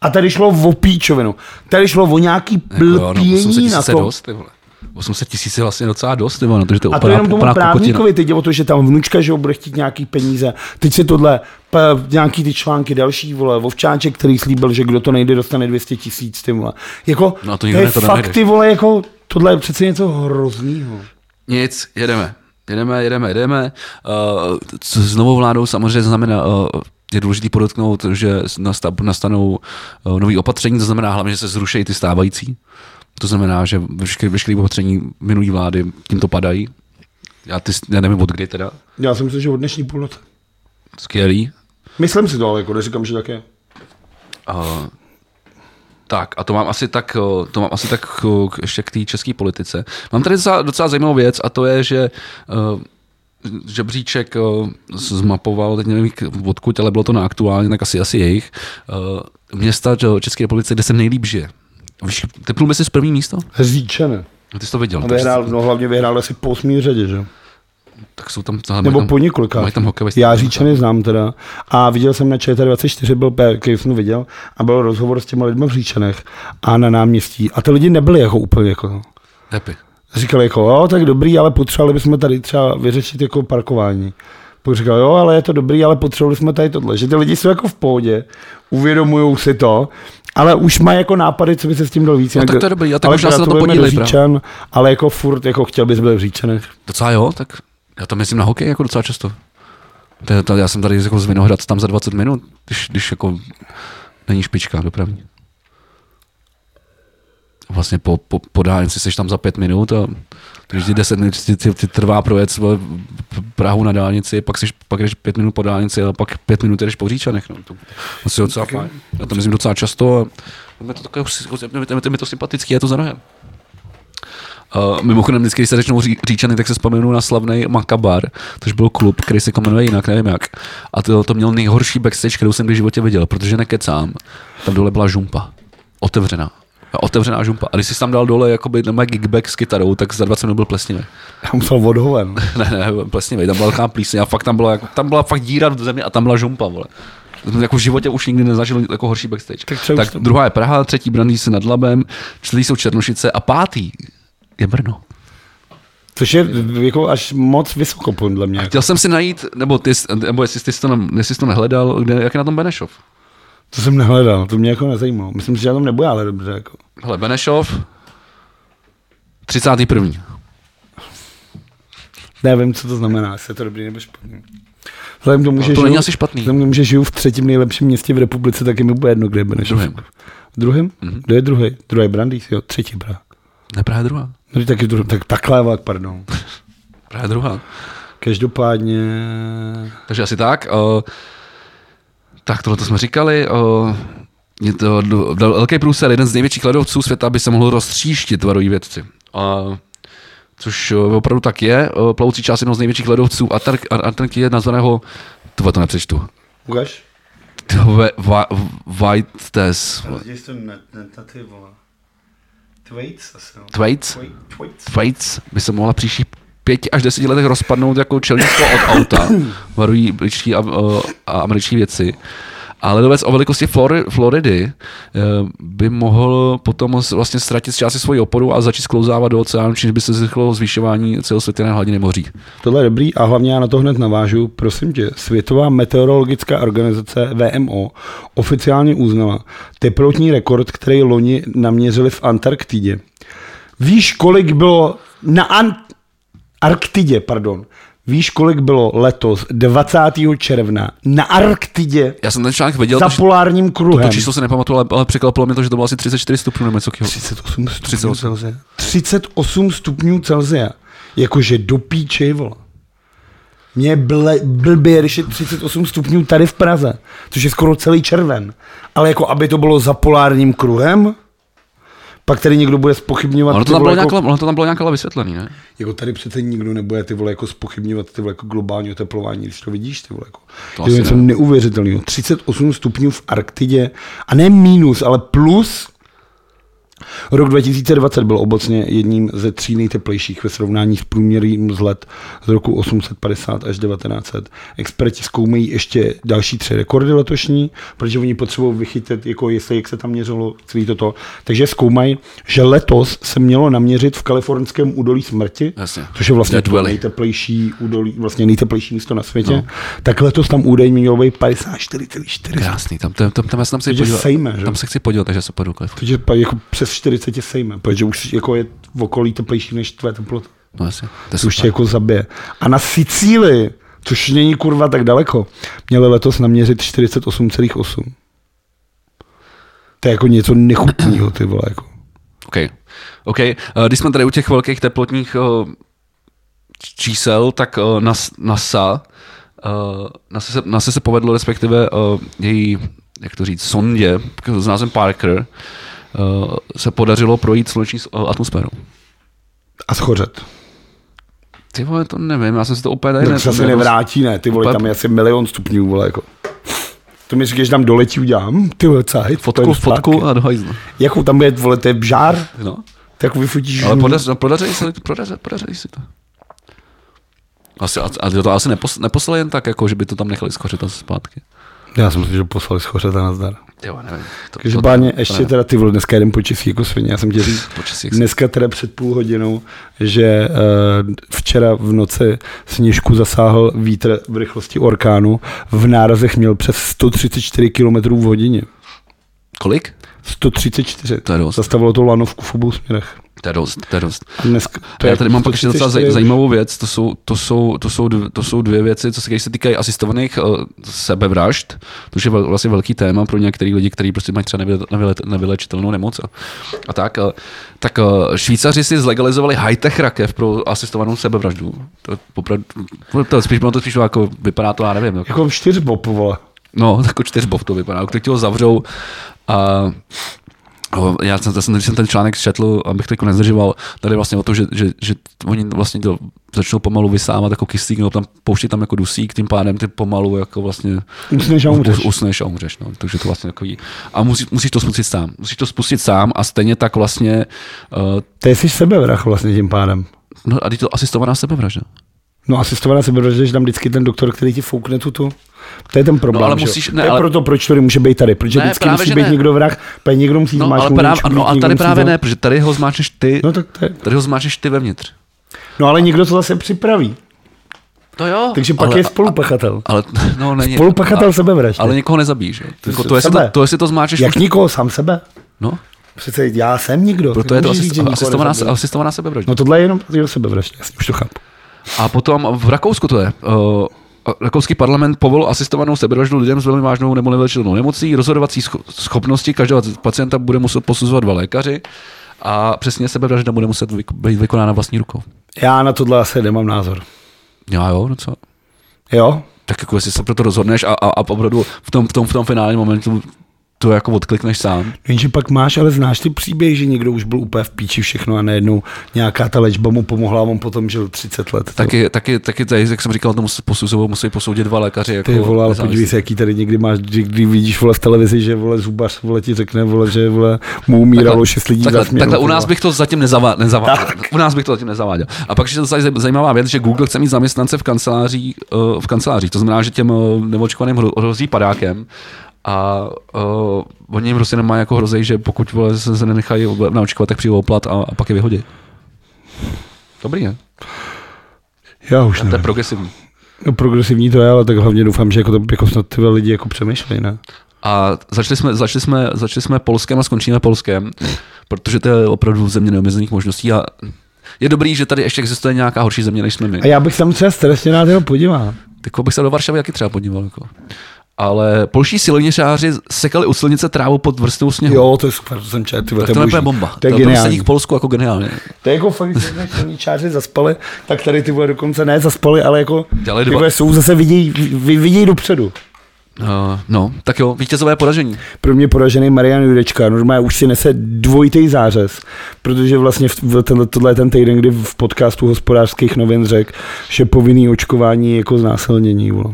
A tady šlo o píčovinu. Tady šlo o nějaký Jako, jo, no, 800 blpění tisíc na to. dost, ty vole. 800 tisíc je vlastně docela dost, vole, no, to, že to je A to jenom tomu právníkovi, teď je o to, že tam vnučka, že ho bude chtít nějaký peníze. Teď se tohle, p, nějaký ty články další, vole, Vovčáček, který slíbil, že kdo to nejde, dostane 200 tisíc, ty vole. Jako, No to to, je to fakt, ty vole, jako, tohle je přece něco hroznýho. Nic, jedeme. Jedeme, jedeme, jedeme. Uh, co s novou vládou samozřejmě znamená, uh, je důležité podotknout, že nasta- nastanou uh, nový opatření, to znamená hlavně, že se zrušejí ty stávající. To znamená, že veškeré, opatření minulý vlády tímto padají. Já, ty, já nevím od kdy teda. Já si myslím, že od dnešní půlnoci. Skvělý. Myslím si to, ale jako neříkám, že tak je. Uh, tak a to mám asi tak, uh, to mám asi tak k- ještě k té české politice. Mám tady docela, docela zajímavou věc a to je, že uh, žebříček uh, zmapoval, teď nevím odkud, ale bylo to na aktuálně, tak asi, asi jejich, uh, města České republice, kde se nejlíp žije. Víš, typnul bys si z první místo? Říčené. Ty jsi to viděl. A vyhrál, no hlavně vyhrál asi po osmý řadě, že? tak jsou tam, hele, Nebo mají po tam, několika. Mají tam hokejisti. Já Říčany znám teda. A viděl jsem na ČT24, byl, který jsem viděl, a byl rozhovor s těma lidmi v Říčanech a na náměstí. A ty lidi nebyli jako úplně jako, Happy. říkali jako, jo, tak dobrý, ale potřebovali bychom tady třeba vyřešit jako parkování. Pak říkal, jo, ale je to dobrý, ale potřebovali jsme tady tohle. Že ty lidi jsou jako v pohodě, uvědomují si to, ale už mají jako nápady, co by se s tím dalo víc. No tak to je dobrý, a tak ale možná se na to podílej, Říčan, ale jako furt, jako chtěl bys být v Říčanech. Docela jo, tak já tam myslím na hokej jako docela často. To, to, já jsem tady jako z Vinohrad tam za 20 minut, když, když jako není špička dopravní. Vlastně po, po, po dálnici jsi tam za pět minut a když ti 10 minut ti, ti, ti trvá projet Prahu na dálnici, pak, jsi, pak jdeš pět minut po dálnici a pak pět minut jdeš po Říčanech. No. To, to je docela fajn. Já to myslím docela často a je to, takové, je to, je to sympatický, je to za rohem. Uh, mimochodem, vždycky, když se začnou ří, říčany, tak se vzpomenu na slavný Makabar, což byl klub, který se jmenuje jinak, nevím jak. A to, to měl nejhorší backstage, kterou jsem kdy v životě viděl, protože nekecám. Tam dole byla žumpa. Otevřená. A Otevřená žumpa. A když jsi tam dal dole jakoby na gigback s kytarou, tak za 20 minut byl plesnivý. Já musel odhoven. ne, ne, plesnivý. Tam byla velká plíseň a fakt tam byla, jako, tam byla fakt díra v zemi a tam byla žumpa, vole. Jako v životě už nikdy nezažil jako horší backstage. Tak tak druhá je Praha, třetí Brandýs nad Labem, čtvrtý jsou Černošice a pátý je Brno. Což je jako až moc vysoko podle mě. Chtěl jsem si najít, nebo, ty, nebo jestli, jsi to, jestli jsi to nehledal, kde, jak je na tom Benešov. To jsem nehledal, to mě jako nezajímalo. Myslím si, že já tam nebudu, ale dobře. Jako. Hele, Benešov, 31. Nevím, co to znamená, jestli je to dobrý nebo špatný. Vzhledem tomu, No, že to není žiju, asi špatný. Vzhledem tomu, že žiju v třetím nejlepším městě v republice, tak je mi bude jedno, kde je Benešov. Druhým. Mhm. Mm-hmm. Kdo je druhý? Druhý Brandýs, jo, třetí Praha. Ne, Praha je druhá. No taky v druhém, tak takhle, vak, pardon. Praha je druhá. Každopádně, Takže asi tak. Uh, tak tohle to jsme říkali. Uh, je to velký průser, jeden z největších ledovců světa by se mohl roztříštit, varují vědci. Uh, což opravdu tak je. Plovoucí část jednoho z největších ledovců Antark- Ar- Antarktidy nazvaného, to to nepřečtu. ukaž? White Tess. Thwaites asi, no. Thwaites. Thwaites by se mohla příští pěti až deseti letech rozpadnout jako čelísko od auta, varují britští a, a američtí věci. A ledovec o velikosti Flori, Floridy eh, by mohl potom vlastně ztratit části svoji oporu a začít sklouzávat do oceánu, čímž by se zrychlilo zvyšování celosvětové hladiny moří. Tohle je dobrý a hlavně já na to hned navážu. Prosím tě, Světová meteorologická organizace VMO oficiálně uznala teplotní rekord, který loni naměřili v Antarktidě. Víš, kolik bylo na An- Arktidě, pardon. Víš, kolik bylo letos 20. června na Arktidě Já jsem ten článek viděl, za to, polárním to, kruhem? to číslo se nepamatuju, ale, ale překvapilo mě to, že to bylo asi 34 stupňů nebo něco takového. 38 stupňů 38. Celsia. 38 stupňů Celsia. Jakože do píče, vole. Mě je ble, blbě, když je 38 stupňů tady v Praze, což je skoro celý červen. Ale jako, aby to bylo za polárním kruhem, pak tady někdo bude spochybňovat. Ono to, tam bylo jako, ono to tam bylo nějak ale vysvětlený, ne? jako, tady přece nikdo nebude ty vole jako spochybňovat ty vole jako globální oteplování, když to vidíš ty vole jako. To To, je něco ne. neuvěřitelného. 38 stupňů v Arktidě a ne minus, ale plus Rok 2020 byl obecně jedním ze tří nejteplejších ve srovnání s průměrným z let z roku 850 až 1900. Experti zkoumají ještě další tři rekordy letošní, protože oni potřebují vychytit, jako jestli jak se tam měřilo celý toto. Takže zkoumají, že letos se mělo naměřit v kalifornském údolí smrti, Jasně. což je vlastně to nejteplejší údolí, vlastně nejteplejší místo na světě. No. Tak letos tam údajně mělo být 54,4. Krásný, tam, tam, tam, tam, já se tam chci podívat. Tam se chci podívat, takže se půjdu Kalifornii. Takže jako přes 40 tě sejme, protože už jako je v okolí teplejší než tvé teplota. No jasně, to už tě jako zabije. A na Sicílii, což není kurva tak daleko, měli letos naměřit 48,8. To je jako něco nechutného, ty vole. Jako. OK. OK. Eh, Když jsme tady u těch velkých teplotních eh, čísel, tak eh, nas- NASA, NASA, se, NASA se povedlo, respektive její, jak to říct, sondě s názvem Parker, se podařilo projít sluneční eh, atmosférou. A schořet. Ty vole, to nevím, já jsem si to úplně tady Tak se asi nevrátí, ne, ty vole, Úplně- tam je asi milion stupňů, vole, jako. To mi říkáš, že tam doletí udělám, ty vole, cajt, Fotku, fotku zpátky. a do hajzlu. Jakou tam je, vole, to je žár, No. tak jako vyfotíš Ale podař, no, podaří se, podaří, podaří si to. Asi, a, a to asi nepos, neposlali jen tak, jako, že by to tam nechali skořit a zpátky. Já jsem si, že poslali schořet a nazdar. Jo, nevím. To, Každopádně to ještě nevím. teda ty vole, dneska jeden počasí jako svině. Já jsem tě říct, dneska teda před půl hodinou, že uh, včera v noci sněžku zasáhl vítr v rychlosti orkánu. V nárazech měl přes 134 km v hodině. Kolik? 134. To je dost. Zastavilo to lanovku v obou směrech. To je dost, to je dost. A dneska, To já tady mám pak ještě docela zaj, 134 zajímavou věc, to jsou, to, jsou, to, jsou, dv- to jsou dvě věci, co se, když se týkají asistovaných uh, sebevražd, což je vel, vlastně velký téma pro některý lidi, kteří prostě mají třeba nevyle- nevyle- nevylečitelnou nemoc. A, a tak, uh, tak uh, Švýcaři si zlegalizovali high-tech rakev pro asistovanou sebevraždu. To, popravdu, to je spíš, to spíš jako, vypadá to, já nevím, jako, Jako čtyřbob, vole. No, jako čtyřbov to vypadá. Když ho zavřou a já jsem, já jsem, když jsem ten článek četl, abych to jako nezdržoval, tady vlastně o to, že, že, že oni vlastně to začnou pomalu vysávat jako kyslík, nebo tam pouštět tam jako dusík, tím pádem ty pomalu jako vlastně Usneš a umřeš. us- usneš a umřeš. No. Takže to vlastně takový. A musí, musíš to spustit sám. Musíš to spustit sám a stejně tak vlastně, uh, je jsi sebevrach vlastně tím pádem. no a teď to asistovaná sebevražda. No asistovaná sebevražda, že tam vždycky ten doktor, který ti foukne tuto. To je ten problém. No, ale musíš- to ne, je ale- proto, proč to nemůže být tady. Protože Ne, vždycky právě, musí být ne. někdo vrah, pak někdo musí No, ale zmáčknout právě, ručku, no, a tady právě to- ne, protože tady ho zmáčneš ty, No, tak to je... tady ho zmáčneš ty vevnitř. no ale někdo to zase připraví. To jo. Takže pak ale, je spolupachatel. Ale, no, není. Spolupachatel a- sebevraždy. Ale někoho nezabíš. jo. Jako to, jestli to, to, jestli to zmáčeš, Jak nikoho, sám sebe? no, Přece já jsem nikdo. proto je to nikoho asistovaná, sebevražda. No tohle je jenom jeho sebevražda, už to chápu. A potom v Rakousku to je. Uh, Rakouský parlament povolil asistovanou sebevraždu lidem s velmi vážnou nebo nevylečitelnou nemocí. Rozhodovací scho- schopnosti každého pacienta bude muset posuzovat dva lékaři a přesně sebevražda bude muset být vykonána vlastní rukou. Já na tohle asi nemám názor. Já jo, no co? Jo? Tak jako jestli se pro to rozhodneš a, a, a opravdu v tom, v tom, v tom finálním momentu to jako odklikneš sám. Jenže pak máš, ale znáš ty příběhy, že někdo už byl úplně v píči všechno a najednou nějaká ta léčba mu pomohla a on potom žil 30 let. Taky, taky, taky tady, jak jsem říkal, to musí musí posoudit dva lékaři. Jako Ty vole, ale podívej se, jaký tady někdy máš, kdy, kdy vidíš vole v televizi, že vole zubař vole ti řekne, vole, že vole mu umíralo šest lidí takhle, za takhle u nás bych to zatím nezavá, nezaváděl. U nás bych to zatím nezaváděl. A pak ještě zase zajímavá věc, že Google chce mít zaměstnance v kanceláří, uh, v kanceláři. To znamená, že těm uh, neočkovaným hro- hrozí padákem a uh, oni jim prostě nemají jako hrozí, že pokud vole, se, se nenechají naočkovat, tak přijde oplat a, a pak je vyhodí. Dobrý, ne? Já už To je progresivní. No, progresivní to je, ale tak hlavně doufám, že jako, to, jako snad ty lidi jako přemýšlejí, ne? A začali jsme, začali, jsme, začali jsme Polskem a skončíme Polskem, protože to je opravdu země neomezených možností a je dobrý, že tady ještě existuje nějaká horší země, než jsme my. A já bych tam třeba strašně rád jeho podíval. Tak bych se do Varšavy taky třeba podíval. Jako. Ale polští silničáři sekali u silnice trávu pod vrstvou sněhu. Jo, to je super, to jsem četl, tak to to je bomba. To je to geniální. sedí v Polsku jako geniálně. To je jako fakt, jsme silničáři zaspali, tak tady ty vole dokonce ne zaspali, ale jako Dělali ty vole jsou zase vidějí, vy, vidějí dopředu. Uh, no, tak jo, vítězové poražení. Pro mě poražený Marian Jurečka, normálně už si nese dvojitý zářez, protože vlastně v, v tenhle, tohle je ten týden, kdy v podcastu hospodářských novin řekl, že povinný očkování je jako znásilnění. Vole.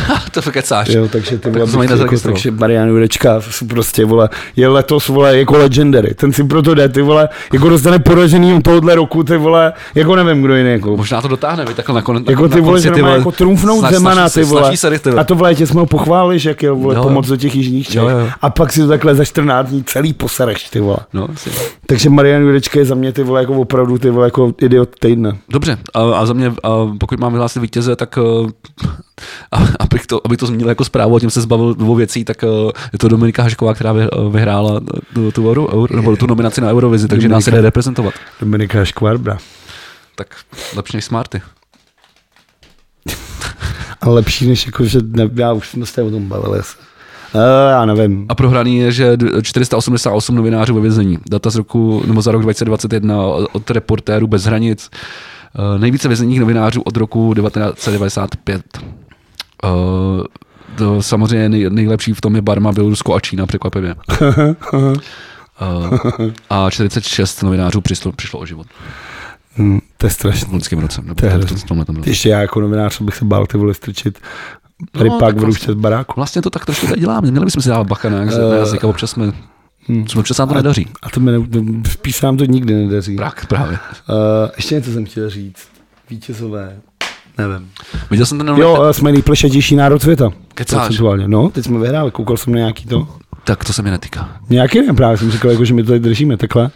to kecáš. Jo, takže ty vole, bych, jako, takže Marian Jurečka si prostě, vole, je letos, vole, jako legendary. Ten si proto jde, ty vole, jako dostane poražený tohohle roku, ty vole, jako nevím, kdo jiný, jako. Možná to dotáhne, vy takhle nakonec. Jako ty na vole, že ty normálně jako trumfnout snaž- Zemana, snaží ty vole. snaží se, ty vole. A to v létě jsme ho pochválili, že jak je, vole, Jo, jo. pomoc do těch jižních Čech. A pak si to takhle za 14 dní celý posereš, ty vole. No, asi. Takže Marian Jurečka je za mě, ty vole, jako opravdu, ty vole, jako idiot týdne. Dobře, a, a za mě, a pokud mám vyhlásit vítěze, tak uh, a, abych, to, abych to zmínil jako zprávu a tím se zbavil dvou věcí, tak uh, je to Dominika Hašková, která vy, uh, vyhrála tu, tu, euro, nebo tu nominaci na Eurovizi, takže nás Dominika. jde reprezentovat. Dominika Škvarbra. Tak lepší než Smarty. A lepší než jako, že ne, já už jsme se o tom bavili. asi. Uh, já nevím. A prohraný je, že d- 488 novinářů ve vězení. Data z roku, nebo za rok 2021 od reportérů bez hranic. Uh, nejvíce vězeních novinářů od roku 1995. Uh, to samozřejmě nej, nejlepší v tom je Barma, Bělorusko a Čína, překvapivě. Uh, a 46 novinářů přišlo, přišlo o život Hmm, to je strašné. v loňském roce. Nebo To je. Ještě já jako novinář bych se bál ty vole strčit rypák tak v růžce z baráku. Vlastně to tak trošku tady děláme. Měli bychom si dávat bacha na jazyk, na jazyk a občas jsme, Hmm. občas nám to nedaří. A to mi ne, v písám to nikdy nedaří. Prak, právě. Uh, ještě něco jsem chtěl říct. Vítězové. Nevím. Viděl jsem ten Jo, uh, jsme nejplešatější národ světa. Kecáš. No, teď jsme vyhráli, koukal jsem na nějaký to. Tak to se mi netýká. Nějaký ne, právě jsem říkal, jako, že my to tady držíme takhle.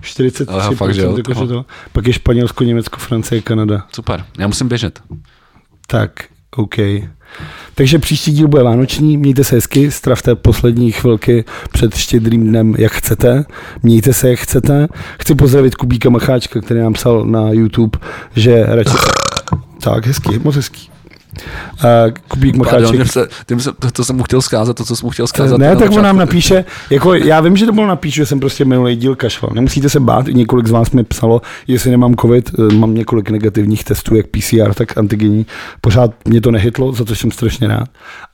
43 Aha, fakt, že jo? jako, že to. Pak je Španělsko, Německo, Francie, Kanada. Super, já musím běžet. Tak, OK. Takže příští díl bude vánoční, mějte se hezky, stravte poslední chvilky před štědrým dnem, jak chcete, mějte se, jak chcete. Chci pozdravit Kubíka Macháčka, který nám psal na YouTube, že radši... Tak, hezký, moc hezký. Uh, Kubík Pardon, Macháček... tím se, to, to, jsem mu chtěl zkázat, to, co jsem mu chtěl zkázat. Ne, tak on nám napíše, jako já vím, že to bylo napíše, že jsem prostě minulý díl kašlal. Nemusíte se bát, několik z vás mi psalo, jestli nemám covid, eh, mám několik negativních testů, jak PCR, tak antigenní. Pořád mě to nehytlo, za to jsem strašně rád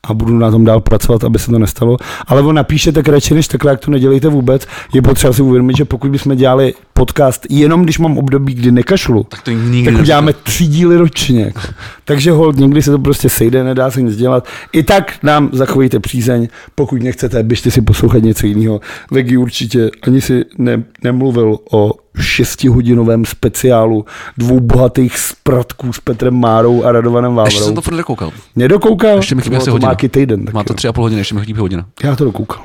a budu na tom dál pracovat, aby se to nestalo. Ale on napíše tak radši, než takhle, jak to nedělejte vůbec. Je potřeba si uvědomit, že pokud bychom dělali podcast jenom když mám období, kdy nekašlu, Tak to nikdy tak uděláme tři díly ročně. Jako. Takže hold, někdy se to prostě sejde, nedá se nic dělat. I tak nám zachovejte přízeň, pokud nechcete, běžte si poslouchat něco jiného. Vegi určitě ani si ne, nemluvil o šestihodinovém speciálu dvou bohatých spratků s Petrem Márou a Radovanem Ještě jsem Vávrou. to furt nedokoukal. Nedokoukal? Ještě mi chybí asi hodina. týden. Tak Má to tři a půl hodiny, ještě mi chybí hodina. Já to dokoukal.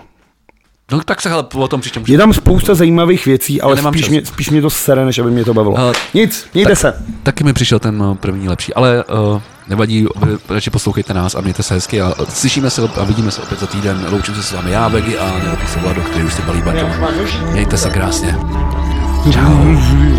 No tak se hele, o tom příště můžeme. Je tam spousta zajímavých věcí, ale nemám spíš čas. mě, spíš mě to sere, než aby mě to bavilo. Ale- Nic, mějte se. Taky mi přišel ten uh, první lepší, ale uh, nevadí, vy radši poslouchejte nás a mějte se hezky a slyšíme se a vidíme se opět za týden. Loučím se s vámi já, Vegy a nelepí se Vlado, který už si balí baťoch. Mějte se krásně. Čau.